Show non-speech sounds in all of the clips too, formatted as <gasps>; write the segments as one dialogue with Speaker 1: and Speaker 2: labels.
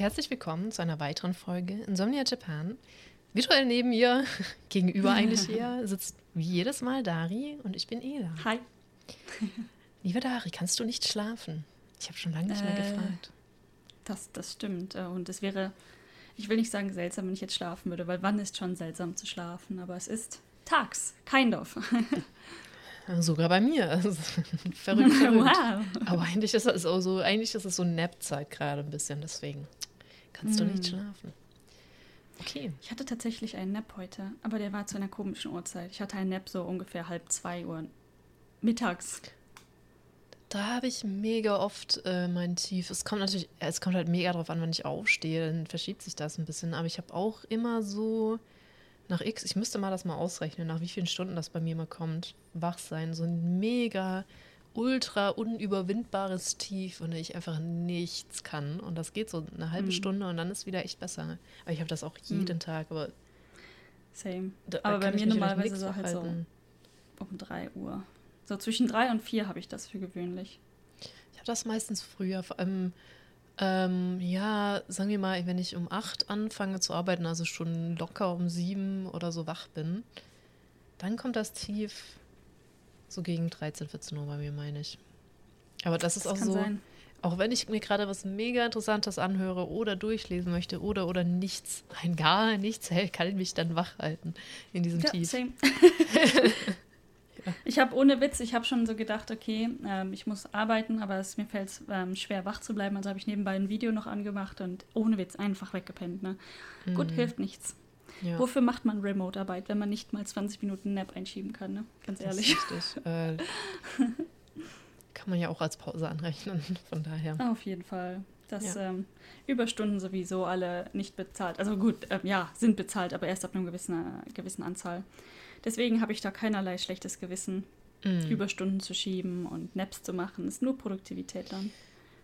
Speaker 1: herzlich willkommen zu einer weiteren Folge Insomnia Japan. Virtuell neben mir, <laughs> gegenüber eigentlich hier, sitzt wie jedes Mal Dari und ich bin Ela.
Speaker 2: Hi. <laughs>
Speaker 1: Liebe Dari, kannst du nicht schlafen? Ich habe schon lange nicht mehr äh, gefragt.
Speaker 2: Das, das stimmt. Äh, und es wäre, ich will nicht sagen seltsam, wenn ich jetzt schlafen würde, weil wann ist schon seltsam zu schlafen? Aber es ist tags, kind of. <laughs>
Speaker 1: Sogar bei mir. verrückt, verrückt. Wow. Aber eigentlich ist es so, eigentlich ist es so Nap-Zeit gerade ein bisschen, deswegen kannst du nicht hm. schlafen.
Speaker 2: Okay. Ich hatte tatsächlich einen Nap heute, aber der war zu einer komischen Uhrzeit. Ich hatte einen Nap so ungefähr halb zwei Uhr mittags.
Speaker 1: Da habe ich mega oft äh, mein Tief. Es kommt natürlich, es kommt halt mega drauf an, wenn ich aufstehe, dann verschiebt sich das ein bisschen. Aber ich habe auch immer so nach X, ich müsste mal das mal ausrechnen, nach wie vielen Stunden das bei mir mal kommt, wach sein, so ein mega ultra unüberwindbares Tief und ich einfach nichts kann. Und das geht so eine halbe mhm. Stunde und dann ist wieder echt besser. Aber ich habe das auch jeden mhm. Tag. Aber
Speaker 2: Same. Da, aber bei mir normalerweise so halt so um 3 Uhr. So zwischen 3 und 4 habe ich das für gewöhnlich.
Speaker 1: Ich habe das meistens früher, vor allem, ähm, ja, sagen wir mal, wenn ich um 8 anfange zu arbeiten, also schon locker um 7 oder so wach bin, dann kommt das Tief so gegen 13, 14 Uhr bei mir, meine ich. Aber das ist das auch so, sein. auch wenn ich mir gerade was mega Interessantes anhöre oder durchlesen möchte oder oder nichts, nein, gar nichts hält, kann ich mich dann wach halten in diesem ja, Tief. Same. <laughs>
Speaker 2: ja. Ich habe ohne Witz, ich habe schon so gedacht, okay, ähm, ich muss arbeiten, aber es, mir fällt es ähm, schwer, wach zu bleiben. Also habe ich nebenbei ein Video noch angemacht und ohne Witz einfach weggepennt. Ne? Mhm. Gut, hilft nichts. Ja. Wofür macht man Remote-Arbeit, wenn man nicht mal 20 Minuten Nap einschieben kann, ne? Ganz ehrlich.
Speaker 1: Das ist <laughs> äh, kann man ja auch als Pause anrechnen, <laughs> von daher.
Speaker 2: Auf jeden Fall. Dass ja. ähm, Überstunden sowieso alle nicht bezahlt. Also gut, ähm, ja, sind bezahlt, aber erst ab einer gewissen, äh, gewissen Anzahl. Deswegen habe ich da keinerlei schlechtes Gewissen, mm. Überstunden zu schieben und Naps zu machen. Ist nur Produktivität dann.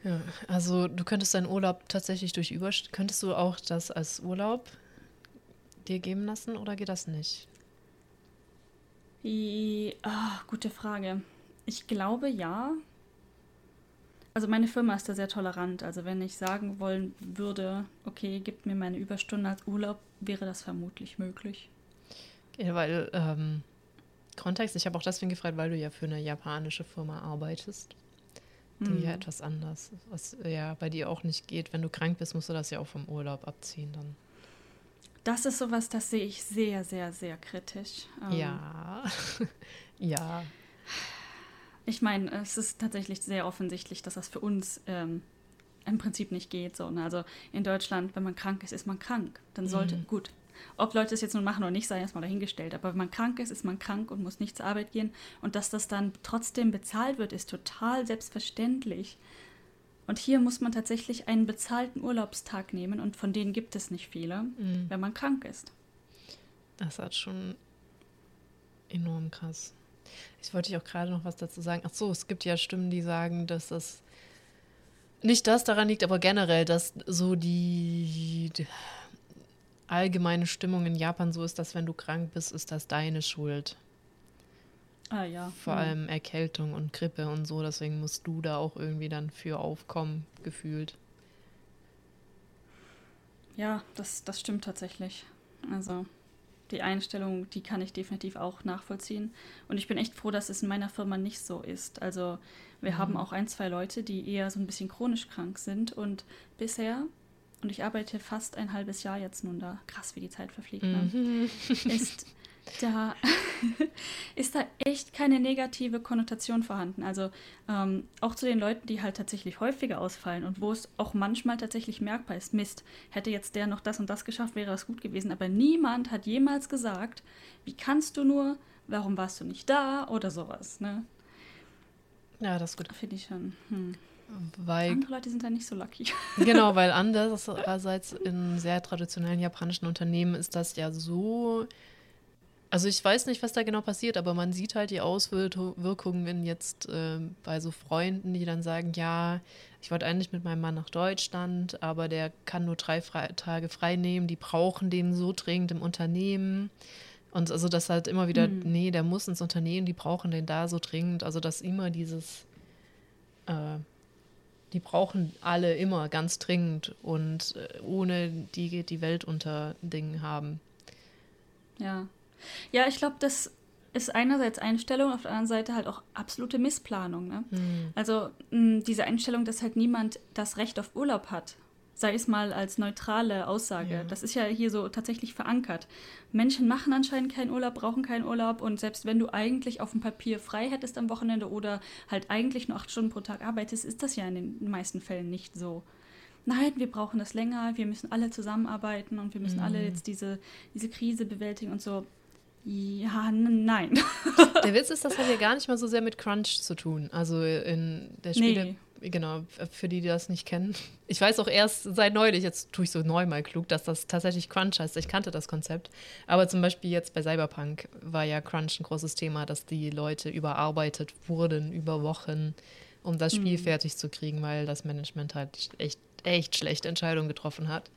Speaker 1: Ja, also du könntest deinen Urlaub tatsächlich durch Überstunden, könntest du auch das als Urlaub dir geben lassen oder geht das nicht?
Speaker 2: Die, oh, gute Frage. Ich glaube ja. Also meine Firma ist da sehr tolerant. Also wenn ich sagen wollen würde, okay, gib mir meine Überstunden als Urlaub, wäre das vermutlich möglich.
Speaker 1: Ja, weil ähm, Kontext, ich habe auch deswegen gefragt, weil du ja für eine japanische Firma arbeitest. Die hm. ja etwas anders. Was ja bei dir auch nicht geht. Wenn du krank bist, musst du das ja auch vom Urlaub abziehen dann
Speaker 2: das ist sowas, das sehe ich sehr, sehr, sehr kritisch.
Speaker 1: Ähm, ja, <laughs> ja.
Speaker 2: Ich meine, es ist tatsächlich sehr offensichtlich, dass das für uns ähm, im Prinzip nicht geht. So, ne? Also in Deutschland, wenn man krank ist, ist man krank. Dann sollte, mhm. gut, ob Leute es jetzt nun machen oder nicht, sei erstmal dahingestellt. Aber wenn man krank ist, ist man krank und muss nicht zur Arbeit gehen. Und dass das dann trotzdem bezahlt wird, ist total selbstverständlich. Und hier muss man tatsächlich einen bezahlten Urlaubstag nehmen und von denen gibt es nicht viele, mhm. wenn man krank ist.
Speaker 1: Das hat schon enorm krass. Ich wollte dich auch gerade noch was dazu sagen. Ach so, es gibt ja Stimmen, die sagen, dass das nicht das daran liegt, aber generell, dass so die, die allgemeine Stimmung in Japan so ist, dass wenn du krank bist, ist das deine Schuld.
Speaker 2: Ah ja.
Speaker 1: Vor mhm. allem Erkältung und Grippe und so, deswegen musst du da auch irgendwie dann für aufkommen, gefühlt.
Speaker 2: Ja, das, das stimmt tatsächlich. Also die Einstellung, die kann ich definitiv auch nachvollziehen. Und ich bin echt froh, dass es in meiner Firma nicht so ist. Also wir mhm. haben auch ein, zwei Leute, die eher so ein bisschen chronisch krank sind. Und bisher, und ich arbeite fast ein halbes Jahr jetzt nun da, krass wie die Zeit verfliegt, ne? mhm. ist da <laughs> ist da echt keine negative Konnotation vorhanden. Also ähm, auch zu den Leuten, die halt tatsächlich häufiger ausfallen und wo es auch manchmal tatsächlich merkbar ist, Mist, hätte jetzt der noch das und das geschafft, wäre das gut gewesen. Aber niemand hat jemals gesagt, wie kannst du nur, warum warst du nicht da oder sowas. Ne?
Speaker 1: Ja, das ist gut.
Speaker 2: Finde ich schon. Hm.
Speaker 1: Weil,
Speaker 2: Andere Leute sind da nicht so lucky. <laughs>
Speaker 1: Genau, weil andererseits in sehr traditionellen japanischen Unternehmen ist das ja so Also ich weiß nicht, was da genau passiert, aber man sieht halt die Auswirkungen jetzt äh, bei so Freunden, die dann sagen, ja, ich wollte eigentlich mit meinem Mann nach Deutschland, aber der kann nur drei Fre Tage frei nehmen, die brauchen den so dringend im Unternehmen. Und also das halt immer wieder, mhm. nee, der muss ins Unternehmen, die brauchen den da so dringend. Also dass immer dieses, äh, die brauchen alle immer ganz dringend und äh, ohne die geht die Welt unter Dingen haben.
Speaker 2: Ja. Ja, ich glaube, das ist einerseits Einstellung, auf der anderen Seite halt auch absolute Missplanung. Ne? Mhm. Also mh, diese Einstellung, dass halt niemand das Recht auf Urlaub hat, sei es mal als neutrale Aussage, ja. das ist ja hier so tatsächlich verankert. Menschen machen anscheinend keinen Urlaub, brauchen keinen Urlaub und selbst wenn du eigentlich auf dem Papier frei hättest am Wochenende oder halt eigentlich nur acht Stunden pro Tag arbeitest, ist das ja in den meisten Fällen nicht so nein, wir brauchen das länger, wir müssen alle zusammenarbeiten und wir müssen mhm. alle jetzt diese, diese Krise bewältigen und so. Ja, nein. <laughs>
Speaker 1: Der Witz <laughs> ist, das hat ja gar nicht mal so sehr mit Crunch zu tun. Also in der Spiele, nee. genau, für die, die das nicht kennen. Ich weiß auch erst seit neulich, jetzt tue ich so neu mal klug, dass das tatsächlich Crunch heißt. Ich kannte das Konzept. Aber zum Beispiel jetzt bei Cyberpunk war ja Crunch ein großes Thema, dass die Leute überarbeitet wurden über Wochen, um das Spiel mhm. fertig zu kriegen, weil das Management halt echt, echt schlechte Entscheidungen getroffen hat.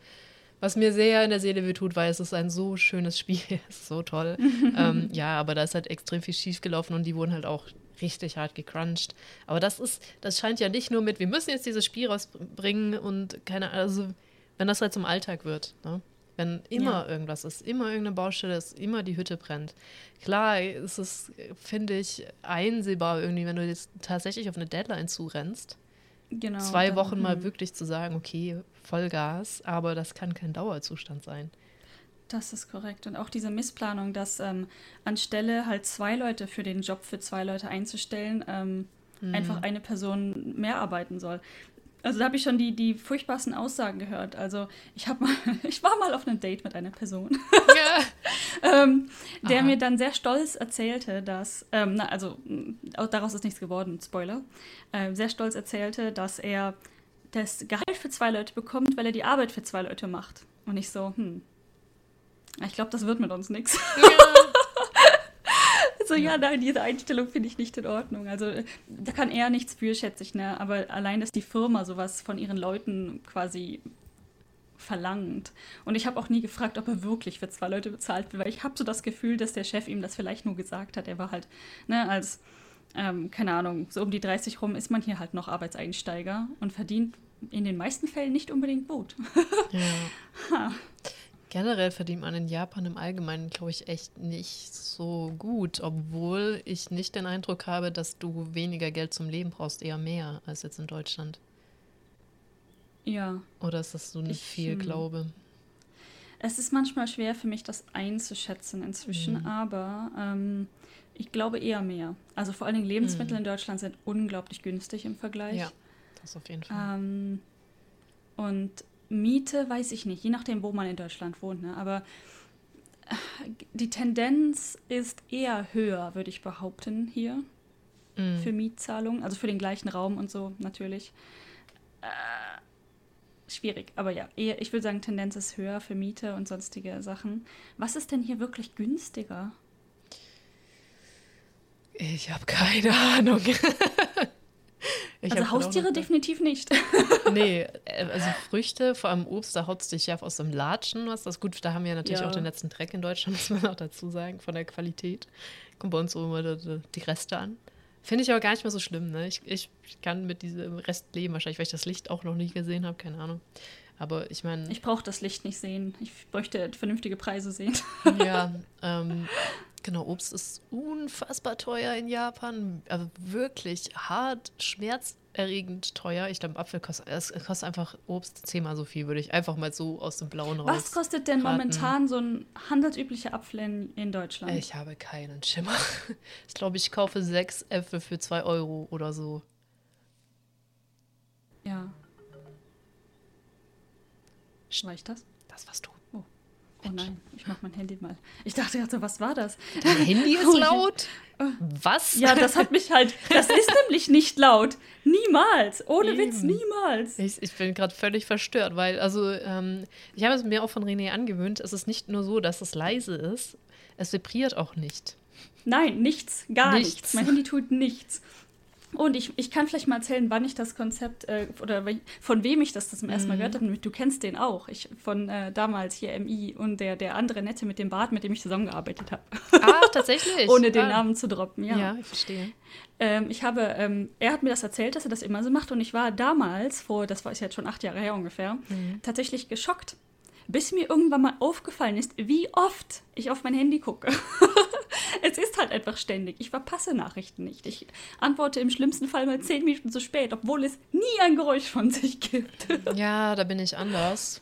Speaker 1: Was mir sehr in der Seele wehtut, weil es ist ein so schönes Spiel, <laughs> es ist so toll. <laughs> ähm, ja, aber da ist halt extrem viel schief gelaufen und die wurden halt auch richtig hart gecrunched. Aber das ist, das scheint ja nicht nur mit, wir müssen jetzt dieses Spiel rausbringen und keine Ahnung, also wenn das halt zum Alltag wird, ne? Wenn immer ja. irgendwas ist, immer irgendeine Baustelle ist, immer die Hütte brennt. Klar ist es, finde ich, einsehbar irgendwie, wenn du jetzt tatsächlich auf eine Deadline zurennst genau, zwei dann, Wochen mal hm. wirklich zu sagen, okay, Vollgas, aber das kann kein Dauerzustand sein.
Speaker 2: Das ist korrekt. Und auch diese Missplanung, dass ähm, anstelle halt zwei Leute für den Job für zwei Leute einzustellen, ähm, mhm. einfach eine Person mehr arbeiten soll. Also da habe ich schon die, die furchtbarsten Aussagen gehört. Also ich habe mal, <laughs> ich war mal auf einem Date mit einer Person, ja. <laughs> ähm, der Aha. mir dann sehr stolz erzählte, dass, ähm, na, also daraus ist nichts geworden, Spoiler, äh, sehr stolz erzählte, dass er das Gehalt für zwei Leute bekommt, weil er die Arbeit für zwei Leute macht. Und ich so, hm, ich glaube, das wird mit uns nichts. Ja. <laughs> so, ja, nein, diese Einstellung finde ich nicht in Ordnung. Also da kann er nichts für, schätze ich, ne? Aber allein, dass die Firma sowas von ihren Leuten quasi verlangt. Und ich habe auch nie gefragt, ob er wirklich für zwei Leute bezahlt wird, weil ich habe so das Gefühl, dass der Chef ihm das vielleicht nur gesagt hat. Er war halt, ne, als, ähm, keine Ahnung, so um die 30 rum ist man hier halt noch Arbeitseinsteiger und verdient in den meisten Fällen nicht unbedingt gut.
Speaker 1: Ja. <laughs> Generell verdient man in Japan im Allgemeinen, glaube ich, echt nicht so gut, obwohl ich nicht den Eindruck habe, dass du weniger Geld zum Leben brauchst, eher mehr als jetzt in Deutschland.
Speaker 2: Ja.
Speaker 1: Oder ist das so nicht viel hm. Glaube?
Speaker 2: Es ist manchmal schwer für mich, das einzuschätzen inzwischen, mhm. aber ähm, ich glaube eher mehr. Also vor allen Dingen Lebensmittel mhm. in Deutschland sind unglaublich günstig im Vergleich. Ja,
Speaker 1: das auf jeden Fall.
Speaker 2: Ähm, und Miete weiß ich nicht, je nachdem, wo man in Deutschland wohnt. Ne? Aber äh, die Tendenz ist eher höher, würde ich behaupten, hier mm. für Mietzahlungen, also für den gleichen Raum und so natürlich. Äh, schwierig, aber ja, eher, ich würde sagen, Tendenz ist höher für Miete und sonstige Sachen. Was ist denn hier wirklich günstiger?
Speaker 1: Ich habe keine Ahnung. <laughs>
Speaker 2: Ich also Haustiere definitiv nicht. <laughs>
Speaker 1: nee, <laughs> äh, also Früchte, vor allem Obst, da haut es dich ja aus dem Latschen, was das gut. Da haben wir natürlich ja. auch den letzten Dreck in Deutschland, <laughs> muss man auch dazu sagen, von der Qualität. Kommt bei uns so immer die Reste an. Finde ich aber gar nicht mehr so schlimm. Ne? Ich, ich kann mit diesem Rest leben, wahrscheinlich, weil ich das Licht auch noch nie gesehen habe, keine Ahnung. Aber ich meine.
Speaker 2: Ich brauche das Licht nicht sehen. Ich bräuchte vernünftige Preise sehen.
Speaker 1: ja, ähm, Genau, Obst ist unfassbar teuer in Japan. Also wirklich hart, schmerzerregend teuer. Ich glaube, Apfel kostet, es kostet einfach Obst zehnmal so viel, würde ich einfach mal so aus dem Blauen raus.
Speaker 2: Was kostet denn raten. momentan so ein handelsüblicher Apfel in, in Deutschland?
Speaker 1: Ich habe keinen Schimmer. <laughs> Ich glaube, ich kaufe sechs Äpfel für zwei Euro oder so.
Speaker 2: Ja. Reicht das?
Speaker 1: Das warst du.
Speaker 2: Oh nein, ich mach mein Handy mal. Ich dachte gerade, was war das?
Speaker 1: Dein <laughs> Handy ist laut? Was?
Speaker 2: Ja, das hat mich halt. Das ist nämlich nicht laut. Niemals. Ohne Eben. Witz, niemals.
Speaker 1: Ich, ich bin gerade völlig verstört, weil, also, ähm, ich habe es mir auch von René angewöhnt. Es ist nicht nur so, dass es leise ist. Es vibriert auch nicht.
Speaker 2: Nein, nichts, gar nichts. nichts. Mein Handy tut nichts. Und ich, ich kann vielleicht mal erzählen, wann ich das Konzept äh, oder von wem ich das, das zum ersten Mal mhm. gehört habe. Du kennst den auch. Ich, von äh, damals hier MI und der, der andere Nette mit dem Bart, mit dem ich zusammengearbeitet habe.
Speaker 1: Ah, <laughs> tatsächlich.
Speaker 2: Ohne den ah. Namen zu droppen, ja.
Speaker 1: Ja, ich verstehe.
Speaker 2: Ähm, ich habe, ähm, er hat mir das erzählt, dass er das immer so macht und ich war damals, vor, das war jetzt schon acht Jahre her ungefähr, mhm. tatsächlich geschockt, bis mir irgendwann mal aufgefallen ist, wie oft ich auf mein Handy gucke. <laughs> <laughs> es ist halt einfach ständig. Ich verpasse Nachrichten nicht. Ich antworte im schlimmsten Fall mal zehn Minuten zu spät, obwohl es nie ein Geräusch von sich gibt. <laughs>
Speaker 1: ja, da bin ich anders.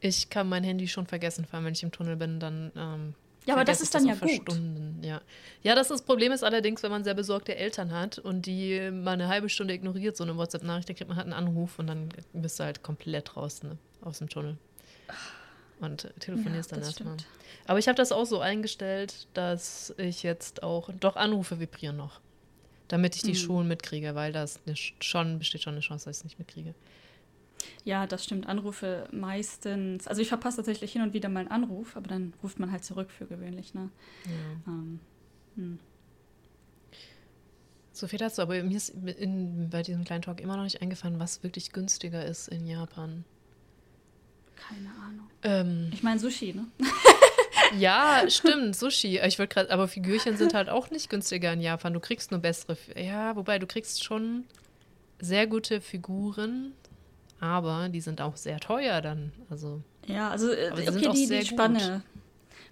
Speaker 1: Ich kann mein Handy schon vergessen, vor allem wenn ich im Tunnel bin, dann. Ähm,
Speaker 2: ja, aber das ist dann ja gut.
Speaker 1: Stunden. Ja. ja, das, das Problem ist allerdings, wenn man sehr besorgte Eltern hat und die mal eine halbe Stunde ignoriert, so eine WhatsApp-Nachricht, dann kriegt man halt einen Anruf und dann bist du halt komplett raus ne, aus dem Tunnel und telefonierst ja, dann erstmal. Aber ich habe das auch so eingestellt, dass ich jetzt auch doch Anrufe vibrieren noch. Damit ich die mhm. schon mitkriege, weil das schon besteht schon eine Chance, dass ich es nicht mitkriege.
Speaker 2: Ja, das stimmt. Anrufe meistens. Also ich verpasse tatsächlich hin und wieder mal einen Anruf, aber dann ruft man halt zurück für gewöhnlich, ne? Ja. Ähm,
Speaker 1: hm. So viel dazu, aber mir ist in, bei diesem kleinen Talk immer noch nicht eingefallen, was wirklich günstiger ist in Japan.
Speaker 2: Keine Ahnung. Ähm, ich meine Sushi, ne? <laughs>
Speaker 1: ja, stimmt, Sushi. Ich wollte gerade, aber Figürchen sind halt auch nicht günstiger in Japan. Du kriegst nur bessere. Ja, wobei du kriegst schon sehr gute Figuren, aber die sind auch sehr teuer dann. Also.
Speaker 2: Ja, also okay, die, die Spanne. Gut.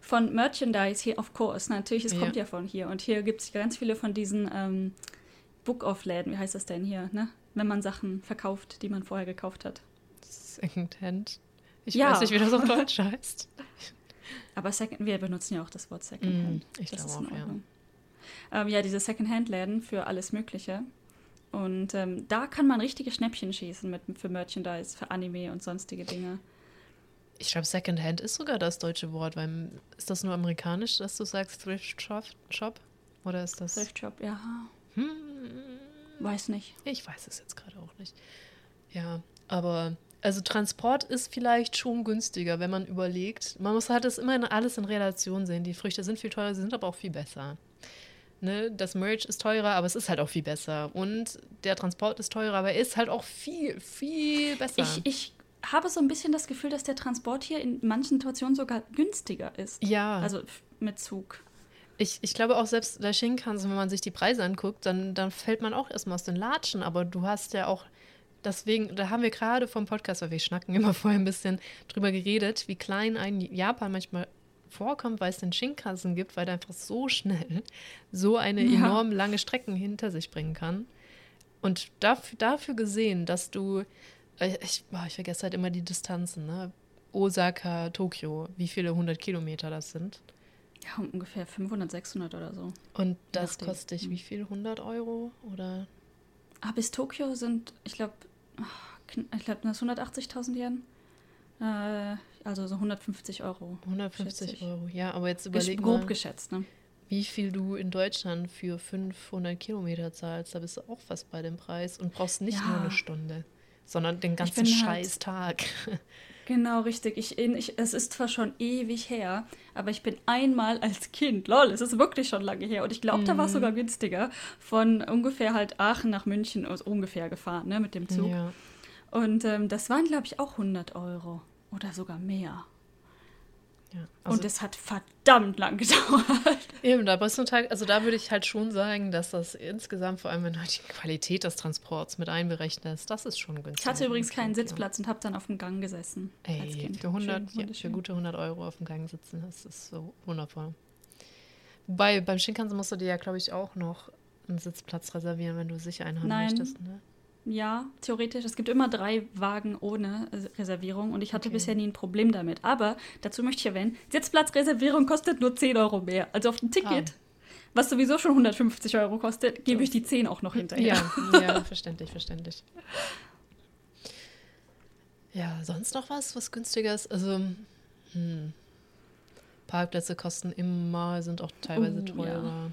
Speaker 2: Von Merchandise hier, of course. Natürlich, es ja. kommt ja von hier. Und hier gibt es ganz viele von diesen ähm, Book-Off-Läden. Wie heißt das denn hier, ne? Wenn man Sachen verkauft, die man vorher gekauft hat.
Speaker 1: Secondhand. Ich ja. weiß nicht, wie das auf Deutsch heißt. <laughs>
Speaker 2: Aber Second, wir benutzen ja auch das Wort Secondhand.
Speaker 1: Mm, ich glaube auch, ja.
Speaker 2: Ähm, ja, diese Secondhand-Läden für alles Mögliche. Und ähm, da kann man richtige Schnäppchen schießen mit, für Merchandise, für Anime und sonstige Dinge.
Speaker 1: Ich glaube, Secondhand ist sogar das deutsche Wort, weil ist das nur amerikanisch, dass du sagst Thrift Shop? Oder ist das.
Speaker 2: Thrift Shop, ja. Hm. Weiß nicht.
Speaker 1: Ich weiß es jetzt gerade auch nicht. Ja, aber also Transport ist vielleicht schon günstiger, wenn man überlegt. Man muss halt das immer in, alles in Relation sehen. Die Früchte sind viel teurer, sie sind aber auch viel besser. Ne? Das Merch ist teurer, aber es ist halt auch viel besser. Und der Transport ist teurer, aber er ist halt auch viel, viel besser.
Speaker 2: Ich, ich habe so ein bisschen das Gefühl, dass der Transport hier in manchen Situationen sogar günstiger ist.
Speaker 1: Ja.
Speaker 2: Also mit Zug.
Speaker 1: Ich, ich glaube auch selbst der Shinkansen, wenn man sich die Preise anguckt, dann, dann fällt man auch erstmal aus den Latschen. Aber du hast ja auch deswegen, da haben wir gerade vom Podcast, weil wir schnacken immer <laughs> vorher ein bisschen drüber geredet, wie klein ein Japan manchmal vorkommt, weil es den Shinkansen gibt, weil er einfach so schnell so eine ja. enorm lange Strecken hinter sich bringen kann. Und dafür, dafür gesehen, dass du, äh, ich, boah, ich vergesse halt immer die Distanzen, ne? Osaka, Tokio, wie viele hundert Kilometer das sind.
Speaker 2: Ja, ungefähr 500, 600 oder so.
Speaker 1: Und das kostet dich wie viel? 100 Euro oder?
Speaker 2: Ah, bis Tokio sind, ich glaube, ich glaube, das 180.000 Yen. Äh, also so 150 Euro.
Speaker 1: 150 Euro, ja, aber jetzt überleg
Speaker 2: grob mal, geschätzt, ne?
Speaker 1: wie viel du in Deutschland für 500 Kilometer zahlst. Da bist du auch fast bei dem Preis und brauchst nicht ja. nur eine Stunde, sondern den ganzen scheiß halt, Tag. <laughs>
Speaker 2: Genau, richtig. Ich, ich, es ist zwar schon ewig her, aber ich bin einmal als Kind, lol, es ist wirklich schon lange her. Und ich glaube, mhm. da war es sogar günstiger, von ungefähr halt Aachen nach München also ungefähr gefahren, ne, mit dem Zug. Ja. Und ähm, das waren, glaube ich, auch 100 Euro oder sogar mehr. Ja, also und es hat verdammt lang gedauert. <laughs>
Speaker 1: Eben, da bist du Tag, also da würde ich halt schon sagen, dass das insgesamt, vor allem wenn du die Qualität des Transports mit einberechnest, das ist schon günstig.
Speaker 2: Ich hatte übrigens keinen Sitzplatz und habe dann auf dem Gang gesessen.
Speaker 1: Ey, für, 100, Schön, ja, für gute 100 Euro auf dem Gang sitzen, das ist so wundervoll. Wobei, beim Shinkansen musst du dir ja, glaube ich, auch noch einen Sitzplatz reservieren, wenn du sicher einen haben Nein. möchtest. Ne?
Speaker 2: Ja, theoretisch. Es gibt immer drei Wagen ohne Reservierung und ich hatte okay. bisher nie ein Problem damit. Aber dazu möchte ich erwähnen, Sitzplatzreservierung kostet nur 10 Euro mehr. Also auf dem Ticket, ah. was sowieso schon 150 Euro kostet, gebe ich die 10 auch noch hinterher.
Speaker 1: Ja, <laughs> ja verständlich, verständlich. Ja, sonst noch was, was günstiger ist? Also, hm. Parkplätze kosten immer, sind auch teilweise oh, teurer. Ja.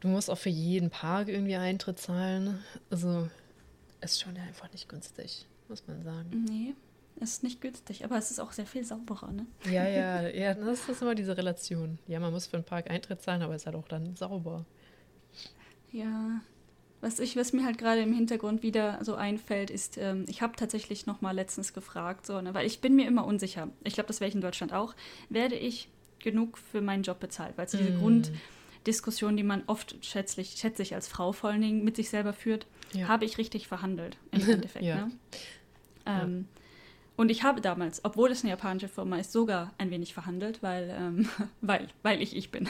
Speaker 1: Du musst auch für jeden Park irgendwie Eintritt zahlen. Also ist schon einfach nicht günstig, muss man sagen.
Speaker 2: Nee. ist nicht günstig, aber es ist auch sehr viel sauberer, ne?
Speaker 1: Ja, ja, <laughs> ja, das ist immer diese Relation. Ja, man muss für einen Park Eintritt zahlen, aber es ist halt auch dann sauber.
Speaker 2: Ja. Was, ich, was mir halt gerade im Hintergrund wieder so einfällt, ist, ähm, ich habe tatsächlich noch mal letztens gefragt, so, ne, weil ich bin mir immer unsicher. Ich glaube, das wäre ich in Deutschland auch. Werde ich genug für meinen Job bezahlt? Weil es diese mm. Grunddiskussion, die man oft schätzlich, schätze ich als Frau vor allen Dingen mit sich selber führt, ja. habe ich richtig verhandelt <laughs> im Endeffekt. ja. Ne? Ähm, ja. Und ich habe damals, obwohl es eine japanische Firma ist, sogar ein wenig verhandelt, weil, ähm, <laughs> weil, weil ich ich bin. Mm.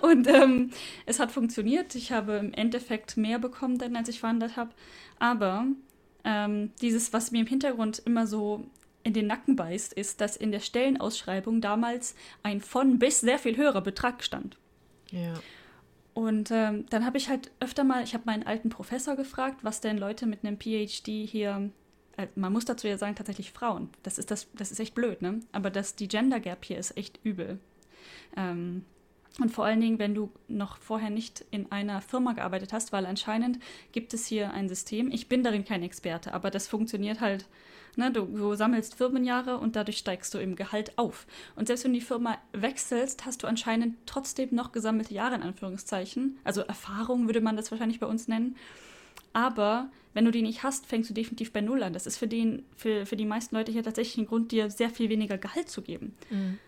Speaker 2: <laughs> und ähm, es hat funktioniert. Ich habe im Endeffekt mehr bekommen, dann als ich verhandelt habe. Aber ähm, dieses, was mir im Hintergrund immer so in den Nacken beißt, ist, dass in der Stellenausschreibung damals ein von bis sehr viel höherer Betrag stand. Und ähm, dann habe ich halt öfter mal, ich habe meinen alten Professor gefragt, was denn Leute mit einem PhD hier äh, man muss dazu ja sagen, tatsächlich Frauen. Das ist, das, das ist echt blöd, ne? Aber das, die Gender Gap hier ist echt übel. Ähm, und vor allen Dingen, wenn du noch vorher nicht in einer Firma gearbeitet hast, weil anscheinend gibt es hier ein System. Ich bin darin kein Experte, aber das funktioniert halt. Ne, du, du, sammelst Firmenjahre und dadurch steigst du im Gehalt auf. Und selbst wenn du die Firma wechselst, hast du anscheinend trotzdem noch gesammelte Jahre in Anführungszeichen. Also Erfahrung würde man das wahrscheinlich bei uns nennen. Aber wenn du die nicht hast, fängst du definitiv bei Null an. Das ist für, den, für, für die meisten Leute hier tatsächlich ein Grund, dir sehr viel weniger Gehalt zu geben. Mhm.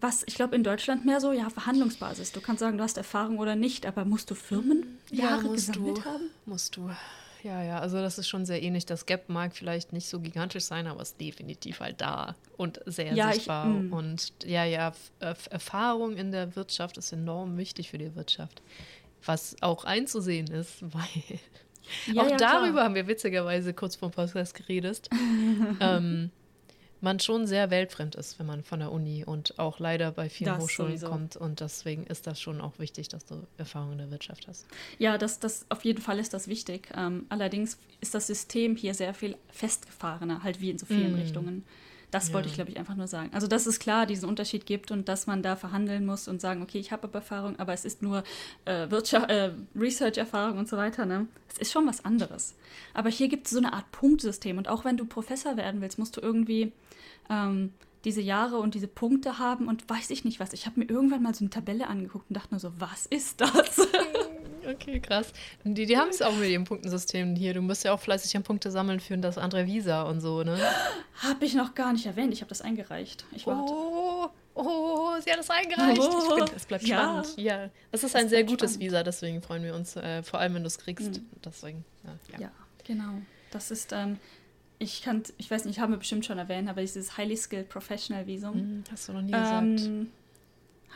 Speaker 2: Was, ich glaube, in Deutschland mehr so, ja, Verhandlungsbasis. Du kannst sagen, du hast Erfahrung oder nicht, aber musst du Firmen
Speaker 1: ja, musst gesammelt du, haben? Musst du. Ja, ja, also das ist schon sehr ähnlich. Das Gap mag vielleicht nicht so gigantisch sein, aber es ist definitiv halt da und sehr ja, sichtbar. Ich, mm. und ja, ja, Erfahrung in der Wirtschaft ist enorm wichtig für die Wirtschaft. Was auch einzusehen ist, <laughs> weil ja, auch ja, darüber klar. haben wir witzigerweise kurz vor dem Podcast geredet. <laughs> ähm, man schon sehr weltfremd ist, wenn man von der Uni und auch leider bei vielen das Hochschulen sowieso. kommt. Und deswegen ist das schon auch wichtig, dass du Erfahrung in der Wirtschaft hast.
Speaker 2: Ja, das, das auf jeden Fall ist das wichtig. Ähm, allerdings ist das System hier sehr viel festgefahrener, halt wie in so vielen mm. Richtungen. Das ja. wollte ich, glaube ich, einfach nur sagen. Also, dass es klar diesen Unterschied gibt und dass man da verhandeln muss und sagen, okay, ich habe aber Erfahrung, aber es ist nur äh, äh, Research-Erfahrung und so weiter. Ne? Es ist schon was anderes. Aber hier gibt es so eine Art Punktesystem. Und auch wenn du Professor werden willst, musst du irgendwie ähm, diese Jahre und diese Punkte haben und weiß ich nicht was. Ich habe mir irgendwann mal so eine Tabelle angeguckt und dachte nur so, was ist das?
Speaker 1: Okay, krass. Die, die haben es auch mit ihrem Punktensystem hier. Du musst ja auch fleißig an Punkte sammeln für das andere Visa und so, ne?
Speaker 2: Habe ich noch gar nicht erwähnt. Ich habe das eingereicht. Ich
Speaker 1: warte. Oh, oh, sie hat das eingereicht. Oh, es bleibt ja. spannend. Ja, das ist das ein sehr gutes spannend. Visa, deswegen freuen wir uns, äh, vor allem wenn du es kriegst. Mhm. Deswegen,
Speaker 2: ja, ja. genau. Das ist, ähm, ich kann, ich weiß nicht, ich habe mir bestimmt schon erwähnt, aber dieses Highly Skilled Professional Visum.
Speaker 1: Mhm, hast du noch nie ähm, gesagt.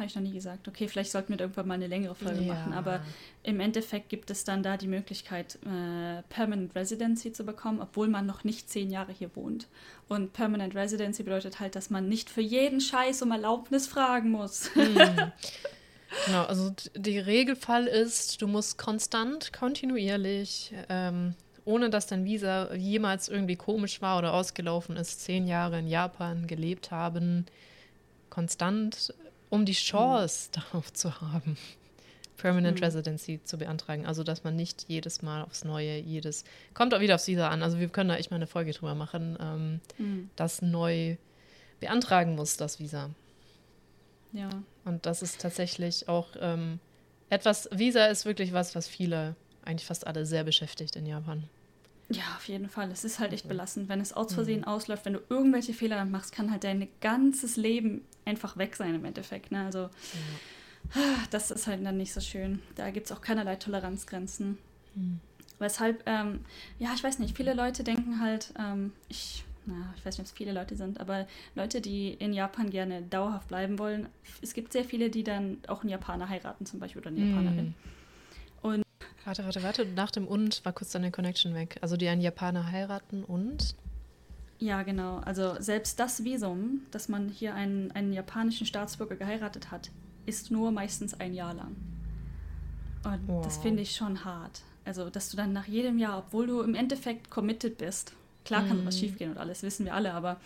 Speaker 2: Habe ich noch nie gesagt. Okay, vielleicht sollten wir irgendwann mal eine längere Folge ja. machen. Aber im Endeffekt gibt es dann da die Möglichkeit, äh, Permanent Residency zu bekommen, obwohl man noch nicht zehn Jahre hier wohnt. Und Permanent Residency bedeutet halt, dass man nicht für jeden Scheiß um Erlaubnis fragen muss. Hm.
Speaker 1: Genau, also der Regelfall ist, du musst konstant, kontinuierlich, ähm, ohne dass dein Visa jemals irgendwie komisch war oder ausgelaufen ist, zehn Jahre in Japan gelebt haben, konstant um die Chance mhm. <laughs> darauf zu haben, Permanent mhm. Residency zu beantragen. Also, dass man nicht jedes Mal aufs Neue, jedes, kommt auch wieder aufs Visa an. Also, wir können da echt mal eine Folge drüber machen, ähm, mhm. das neu beantragen muss, das Visa.
Speaker 2: Ja.
Speaker 1: Und das ist tatsächlich auch ähm, etwas, Visa ist wirklich was, was viele, eigentlich fast alle sehr beschäftigt in Japan.
Speaker 2: Ja, auf jeden Fall. Es ist halt echt belastend. Wenn es aus Versehen mhm. ausläuft, wenn du irgendwelche Fehler machst, kann halt dein ganzes Leben einfach weg sein im Endeffekt. Ne? Also ja. das ist halt dann nicht so schön. Da gibt es auch keinerlei Toleranzgrenzen. Mhm. Weshalb, ähm, ja, ich weiß nicht, viele Leute denken halt, ähm, ich, na, ich weiß nicht, ob es viele Leute sind, aber Leute, die in Japan gerne dauerhaft bleiben wollen, es gibt sehr viele, die dann auch einen Japaner heiraten zum Beispiel oder eine mhm. Japanerin.
Speaker 1: Warte, warte, warte. Nach dem und war kurz deine Connection weg. Also die einen Japaner heiraten und?
Speaker 2: Ja, genau. Also selbst das Visum, dass man hier einen, einen japanischen Staatsbürger geheiratet hat, ist nur meistens ein Jahr lang. Und wow. das finde ich schon hart. Also, dass du dann nach jedem Jahr, obwohl du im Endeffekt committed bist, klar kann mm. was schiefgehen und alles, wissen wir alle, aber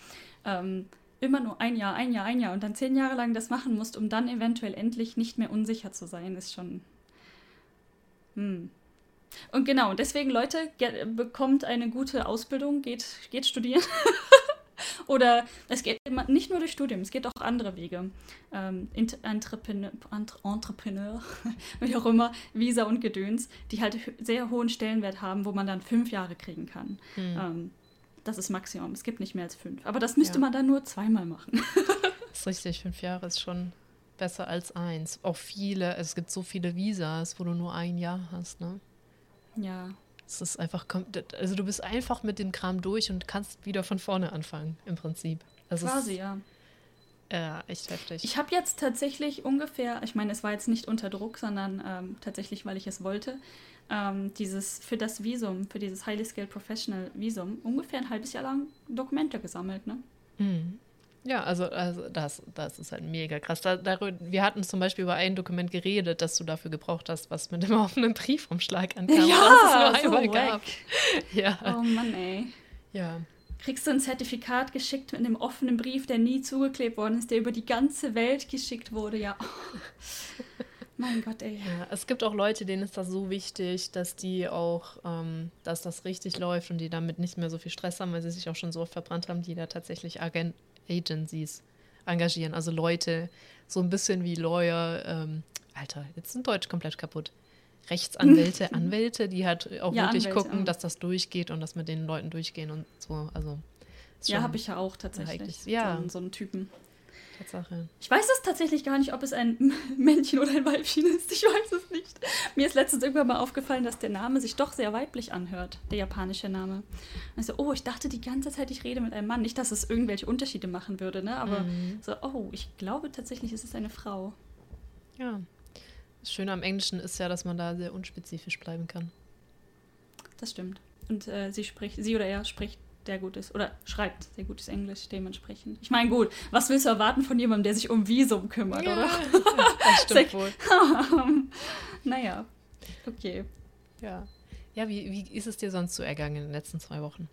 Speaker 2: ähm, immer nur ein Jahr, ein Jahr, ein Jahr und dann zehn Jahre lang das machen musst, um dann eventuell endlich nicht mehr unsicher zu sein, ist schon hm. Und genau, deswegen, Leute, bekommt eine gute Ausbildung, geht, geht studieren. <laughs> Oder es geht nicht nur durch Studium, es geht auch andere Wege. Ähm, Entrepreneur, Entrepreneur, <laughs> wie auch immer, Visa und Gedöns, die halt sehr hohen Stellenwert haben, wo man dann fünf Jahre kriegen kann. Hm. Ähm, das ist Maximum. Es gibt nicht mehr als fünf. Aber das müsste ja. man dann nur zweimal machen.
Speaker 1: das <laughs> ist richtig. Fünf Jahre ist schon besser als eins. Auch viele, es gibt so viele Visas, wo du nur ein Jahr hast, ne?
Speaker 2: Ja.
Speaker 1: Es ist einfach, also du bist einfach mit dem Kram durch und kannst wieder von vorne anfangen, im Prinzip.
Speaker 2: Also Quasi, ist, ja.
Speaker 1: Ja, echt heftig.
Speaker 2: Ich habe jetzt tatsächlich ungefähr, ich meine, es war jetzt nicht unter Druck, sondern ähm, tatsächlich, weil ich es wollte, ähm, dieses für das Visum, für dieses Highly Scale Professional Visum, ungefähr ein halbes Jahr lang Dokumente gesammelt, ne?
Speaker 1: Mhm. Ja, also, also das, das ist halt mega krass. Da, da, wir hatten zum Beispiel über ein Dokument geredet, das du dafür gebraucht hast, was mit dem <laughs> offenen Briefumschlag ankam.
Speaker 2: Ja, das es nur so gab. <laughs> ja. Oh Mann, ey.
Speaker 1: Ja.
Speaker 2: Kriegst du ein Zertifikat geschickt mit einem offenen Brief, der nie zugeklebt worden ist, der über die ganze Welt geschickt wurde, ja. <laughs> Mein Gott, ey.
Speaker 1: Ja, es gibt auch Leute, denen ist das so wichtig, dass die auch, ähm, dass das richtig läuft und die damit nicht mehr so viel Stress haben, weil sie sich auch schon so oft verbrannt haben, die da tatsächlich Agent Agencies engagieren. Also Leute, so ein bisschen wie Lawyer, ähm, Alter, jetzt sind Deutsch komplett kaputt. Rechtsanwälte, <laughs> Anwälte, die halt auch ja, wirklich Anwälte, gucken, ja. dass das durchgeht und dass mit den Leuten durchgehen und so. Also,
Speaker 2: ja, habe ich ja auch tatsächlich.
Speaker 1: Ja.
Speaker 2: So, so einen Typen.
Speaker 1: Tatsache.
Speaker 2: Ich weiß es tatsächlich gar nicht, ob es ein <laughs> Männchen oder ein Weibchen ist. Ich weiß es nicht. Mir ist letztens irgendwann mal aufgefallen, dass der Name sich doch sehr weiblich anhört, der japanische Name. Also, oh, ich dachte die ganze Zeit, ich rede mit einem Mann. Nicht, dass es irgendwelche Unterschiede machen würde, ne? Aber mhm. so, oh, ich glaube tatsächlich, es ist eine Frau.
Speaker 1: Ja. Das Schöne am Englischen ist ja, dass man da sehr unspezifisch bleiben kann.
Speaker 2: Das stimmt. Und äh, sie spricht, sie oder er spricht der gut ist. Oder schreibt sehr gutes Englisch dementsprechend. Ich meine, gut, was willst du erwarten von jemandem, der sich um Visum kümmert, ja, oder?
Speaker 1: Das stimmt <laughs> wohl. <laughs>
Speaker 2: naja, okay.
Speaker 1: Ja. Ja, wie, wie ist es dir sonst so ergangen in den letzten zwei Wochen?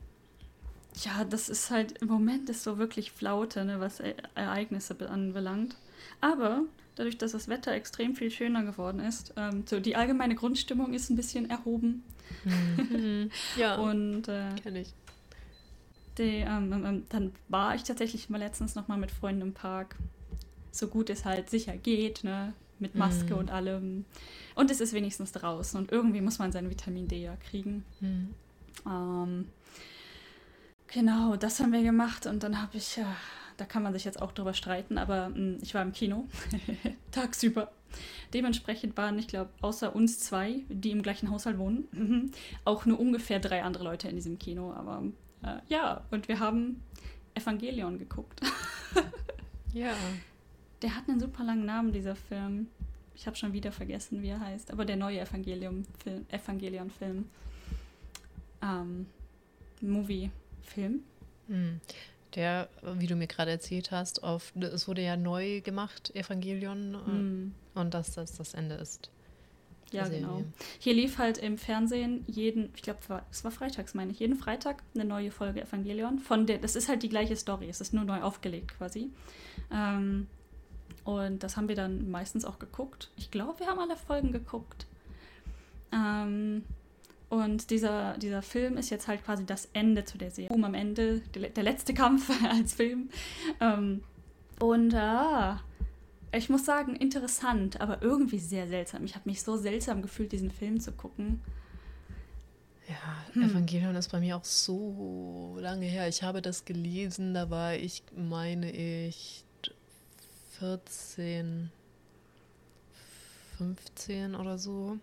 Speaker 2: Ja, das ist halt, im Moment ist so wirklich Flaute, ne, was e Ereignisse anbelangt. Aber dadurch, dass das Wetter extrem viel schöner geworden ist, ähm, so die allgemeine Grundstimmung ist ein bisschen erhoben.
Speaker 1: Mhm. <laughs> ja.
Speaker 2: Und äh,
Speaker 1: kenn ich.
Speaker 2: Die, ähm, ähm, ähm, dann war ich tatsächlich mal letztens noch mal mit Freunden im Park. So gut es halt sicher geht, ne? Mit Maske mm. und allem. Und es ist wenigstens draußen und irgendwie muss man sein Vitamin D ja kriegen.
Speaker 1: Mm.
Speaker 2: Ähm, genau, das haben wir gemacht und dann habe ich, ja, da kann man sich jetzt auch drüber streiten, aber mh, hm, ich war im Kino <laughs> tagsüber. Dementsprechend waren, ich glaube, außer uns zwei, die im gleichen Haushalt wohnen, <laughs> auch nur ungefähr drei andere Leute in diesem Kino. Aber äh, ja, und wir haben Evangelion geguckt. <laughs>
Speaker 1: ja.
Speaker 2: Der hat einen super langen Namen, dieser Film. Ich habe schon wieder vergessen, wie er heißt. Aber der neue Evangelion-Film. Evangelion -Film. Ähm, Movie-Film.
Speaker 1: Hm. Der, wie du mir gerade erzählt hast, auf, es wurde ja neu gemacht, Evangelion,
Speaker 2: hm.
Speaker 1: und dass das das Ende ist.
Speaker 2: Ja, Serie. genau. Hier lief halt im Fernsehen jeden, ich glaube, es war freitags, meine ich, jeden Freitag eine neue Folge Evangelion. Von der, das ist halt die gleiche Story, es ist nur neu aufgelegt quasi. Ähm, und das haben wir dann meistens auch geguckt. Ich glaube, wir haben alle Folgen geguckt. Ähm, und dieser, dieser Film ist jetzt halt quasi das Ende zu der Serie. Um am Ende, der, der letzte Kampf <laughs> als Film. Ähm, und ah, ich muss sagen, interessant, aber irgendwie sehr seltsam. Ich habe mich so seltsam gefühlt, diesen Film zu gucken.
Speaker 1: Ja, hm. Evangelion ist bei mir auch so lange her. Ich habe das gelesen, da war ich, meine ich, 14, 15 oder so.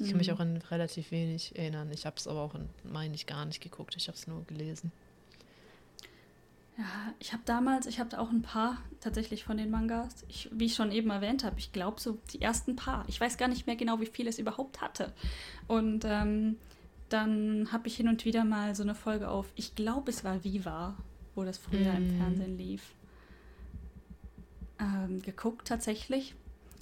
Speaker 1: Ich kann mich hm. auch an relativ wenig erinnern. Ich habe es aber auch, meine ich, gar nicht geguckt. Ich habe es nur gelesen.
Speaker 2: Ja, ich habe damals, ich habe auch ein paar tatsächlich von den Mangas. Ich, wie ich schon eben erwähnt habe, ich glaube so die ersten paar. Ich weiß gar nicht mehr genau, wie viel es überhaupt hatte. Und ähm, dann habe ich hin und wieder mal so eine Folge auf, ich glaube es war Viva, wo das früher mm. im Fernsehen lief, ähm, geguckt tatsächlich.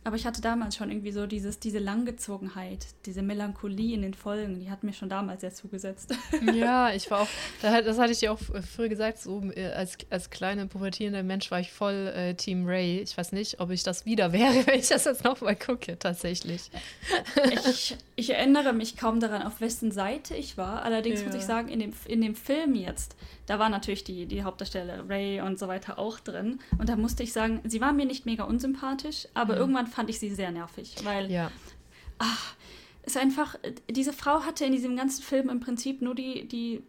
Speaker 2: Aber ich hatte damals schon irgendwie so dieses, diese Langgezogenheit, diese Melancholie in den Folgen, die hat mir schon damals sehr zugesetzt. <laughs>
Speaker 1: Ja, ich war auch, das hatte ich dir auch früher gesagt, so äh, als, als kleiner pubertierender Mensch war ich voll äh, Team Ray. Ich weiß nicht, ob ich das wieder wäre, <laughs> wenn ich das jetzt nochmal gucke, tatsächlich.
Speaker 2: Ich, ich, erinnere mich kaum daran, auf wessen Seite ich war. Allerdings ja. muss ich sagen, in dem, in dem Film jetzt, da war natürlich die, die Hauptdarsteller Ray und so weiter auch drin. Und da musste ich sagen, sie war mir nicht mega unsympathisch, aber mhm. irgendwann fand ich sie sehr nervig, weil
Speaker 1: ja.
Speaker 2: ach, ist einfach, diese Frau hatte in diesem ganzen Film im Prinzip nur die, die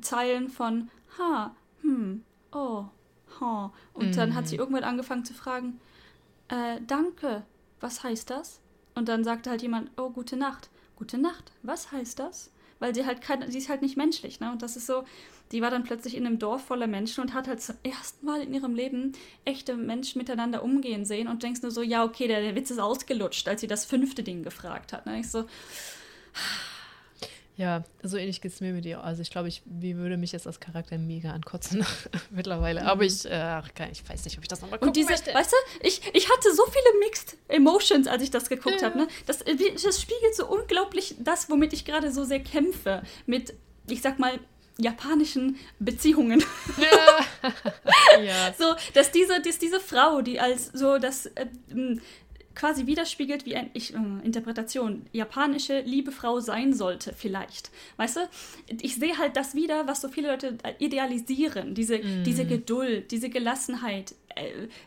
Speaker 2: Zeilen von ha, hm, oh, ha. Und mhm. dann hat sie mhm. irgendwann angefangen zu fragen, äh, danke, was heißt das? Und dann sagte halt jemand, oh, gute Nacht. Gute Nacht, was heißt das? Weil sie halt keine, sie ist halt nicht menschlich, ne? Und das ist so, die war dann plötzlich in einem Dorf voller Menschen und hat halt zum ersten Mal in ihrem Leben echte Menschen miteinander umgehen sehen und denkst nur so, ja, okay, der, der Witz ist ausgelutscht, als sie das fünfte Ding gefragt hat. Ne? Ich so.
Speaker 1: Ja, so ähnlich geht es mir mit ihr. Also ich glaube, ich wie würde mich jetzt als Charakter mega ankotzen <laughs> mittlerweile. Mhm. Aber ich, äh, ich weiß nicht, ob ich das nochmal gucken
Speaker 2: Und diese, möchte. Weißt du, ich, ich hatte so viele Mixed Emotions, als ich das geguckt ja. habe. Ne? Das, das spiegelt so unglaublich das, womit ich gerade so sehr kämpfe. Mit, ich sag mal, japanischen Beziehungen. Ja. <laughs> ja. So, dass diese, dass diese Frau, die als so das äh, quasi widerspiegelt, wie eine äh, Interpretation japanische liebe Frau sein sollte, vielleicht. Weißt du? Ich sehe halt das wieder, was so viele Leute idealisieren. Diese, mm. diese Geduld, diese Gelassenheit,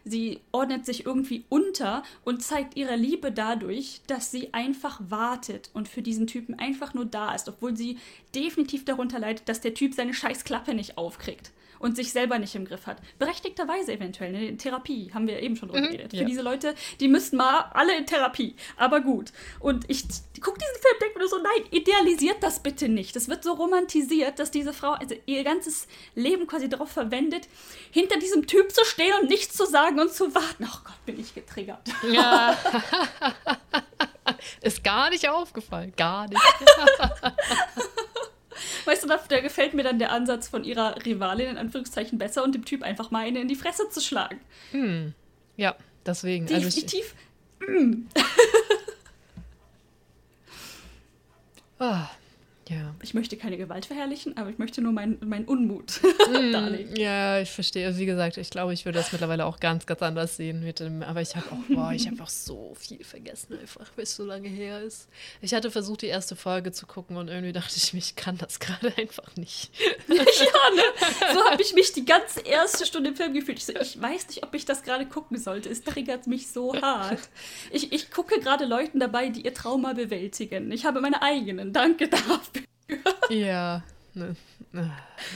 Speaker 2: sie ordnet sich irgendwie unter und zeigt ihre Liebe dadurch, dass sie einfach wartet und für diesen Typen einfach nur da ist, obwohl sie definitiv darunter leidet, dass der Typ seine Scheißklappe nicht aufkriegt und sich selber nicht im Griff hat. Berechtigterweise eventuell. In Therapie haben wir eben schon drüber mhm, geredet. Ja. Für diese Leute, die müssten mal alle in Therapie. Aber gut. Und ich gucke diesen Film und denke mir so, nein, idealisiert das bitte nicht. Das wird so romantisiert, dass diese Frau also ihr ganzes Leben quasi darauf verwendet, hinter diesem Typ zu stehen und nichts zu sagen und zu warten. Oh Gott, bin ich getriggert. Ja. <laughs> <laughs>
Speaker 1: Ist gar nicht aufgefallen. Gar nicht. <laughs>
Speaker 2: Weißt du, da gefällt mir dann der Ansatz von ihrer Rivalin in Anführungszeichen besser und dem Typ einfach mal eine in die Fresse zu schlagen.
Speaker 1: Hm. Ja, deswegen.
Speaker 2: Definitiv. Also ich, mm.
Speaker 1: oh, ja.
Speaker 2: Ich möchte keine Gewalt verherrlichen, aber ich möchte nur meinen mein Unmut <laughs>
Speaker 1: mm, darlegen. Ja, ich verstehe. Also wie gesagt, ich glaube, ich würde das mittlerweile auch ganz, ganz anders sehen mit dem. Aber ich habe auch, boah, ich habe auch so viel vergessen, einfach, weil es so lange her ist. Ich hatte versucht, die erste Folge zu gucken und irgendwie dachte ich mir, ich kann das gerade einfach nicht. <laughs>
Speaker 2: ja, ne? So habe ich mich die ganze erste Stunde im Film gefühlt. Ich, so, ich weiß nicht, ob ich das gerade gucken sollte. Es triggert mich so hart. Ich, ich gucke gerade Leuten dabei, die ihr Trauma bewältigen. Ich habe meine eigenen. Danke dafür <laughs>
Speaker 1: ja. Ne, ne,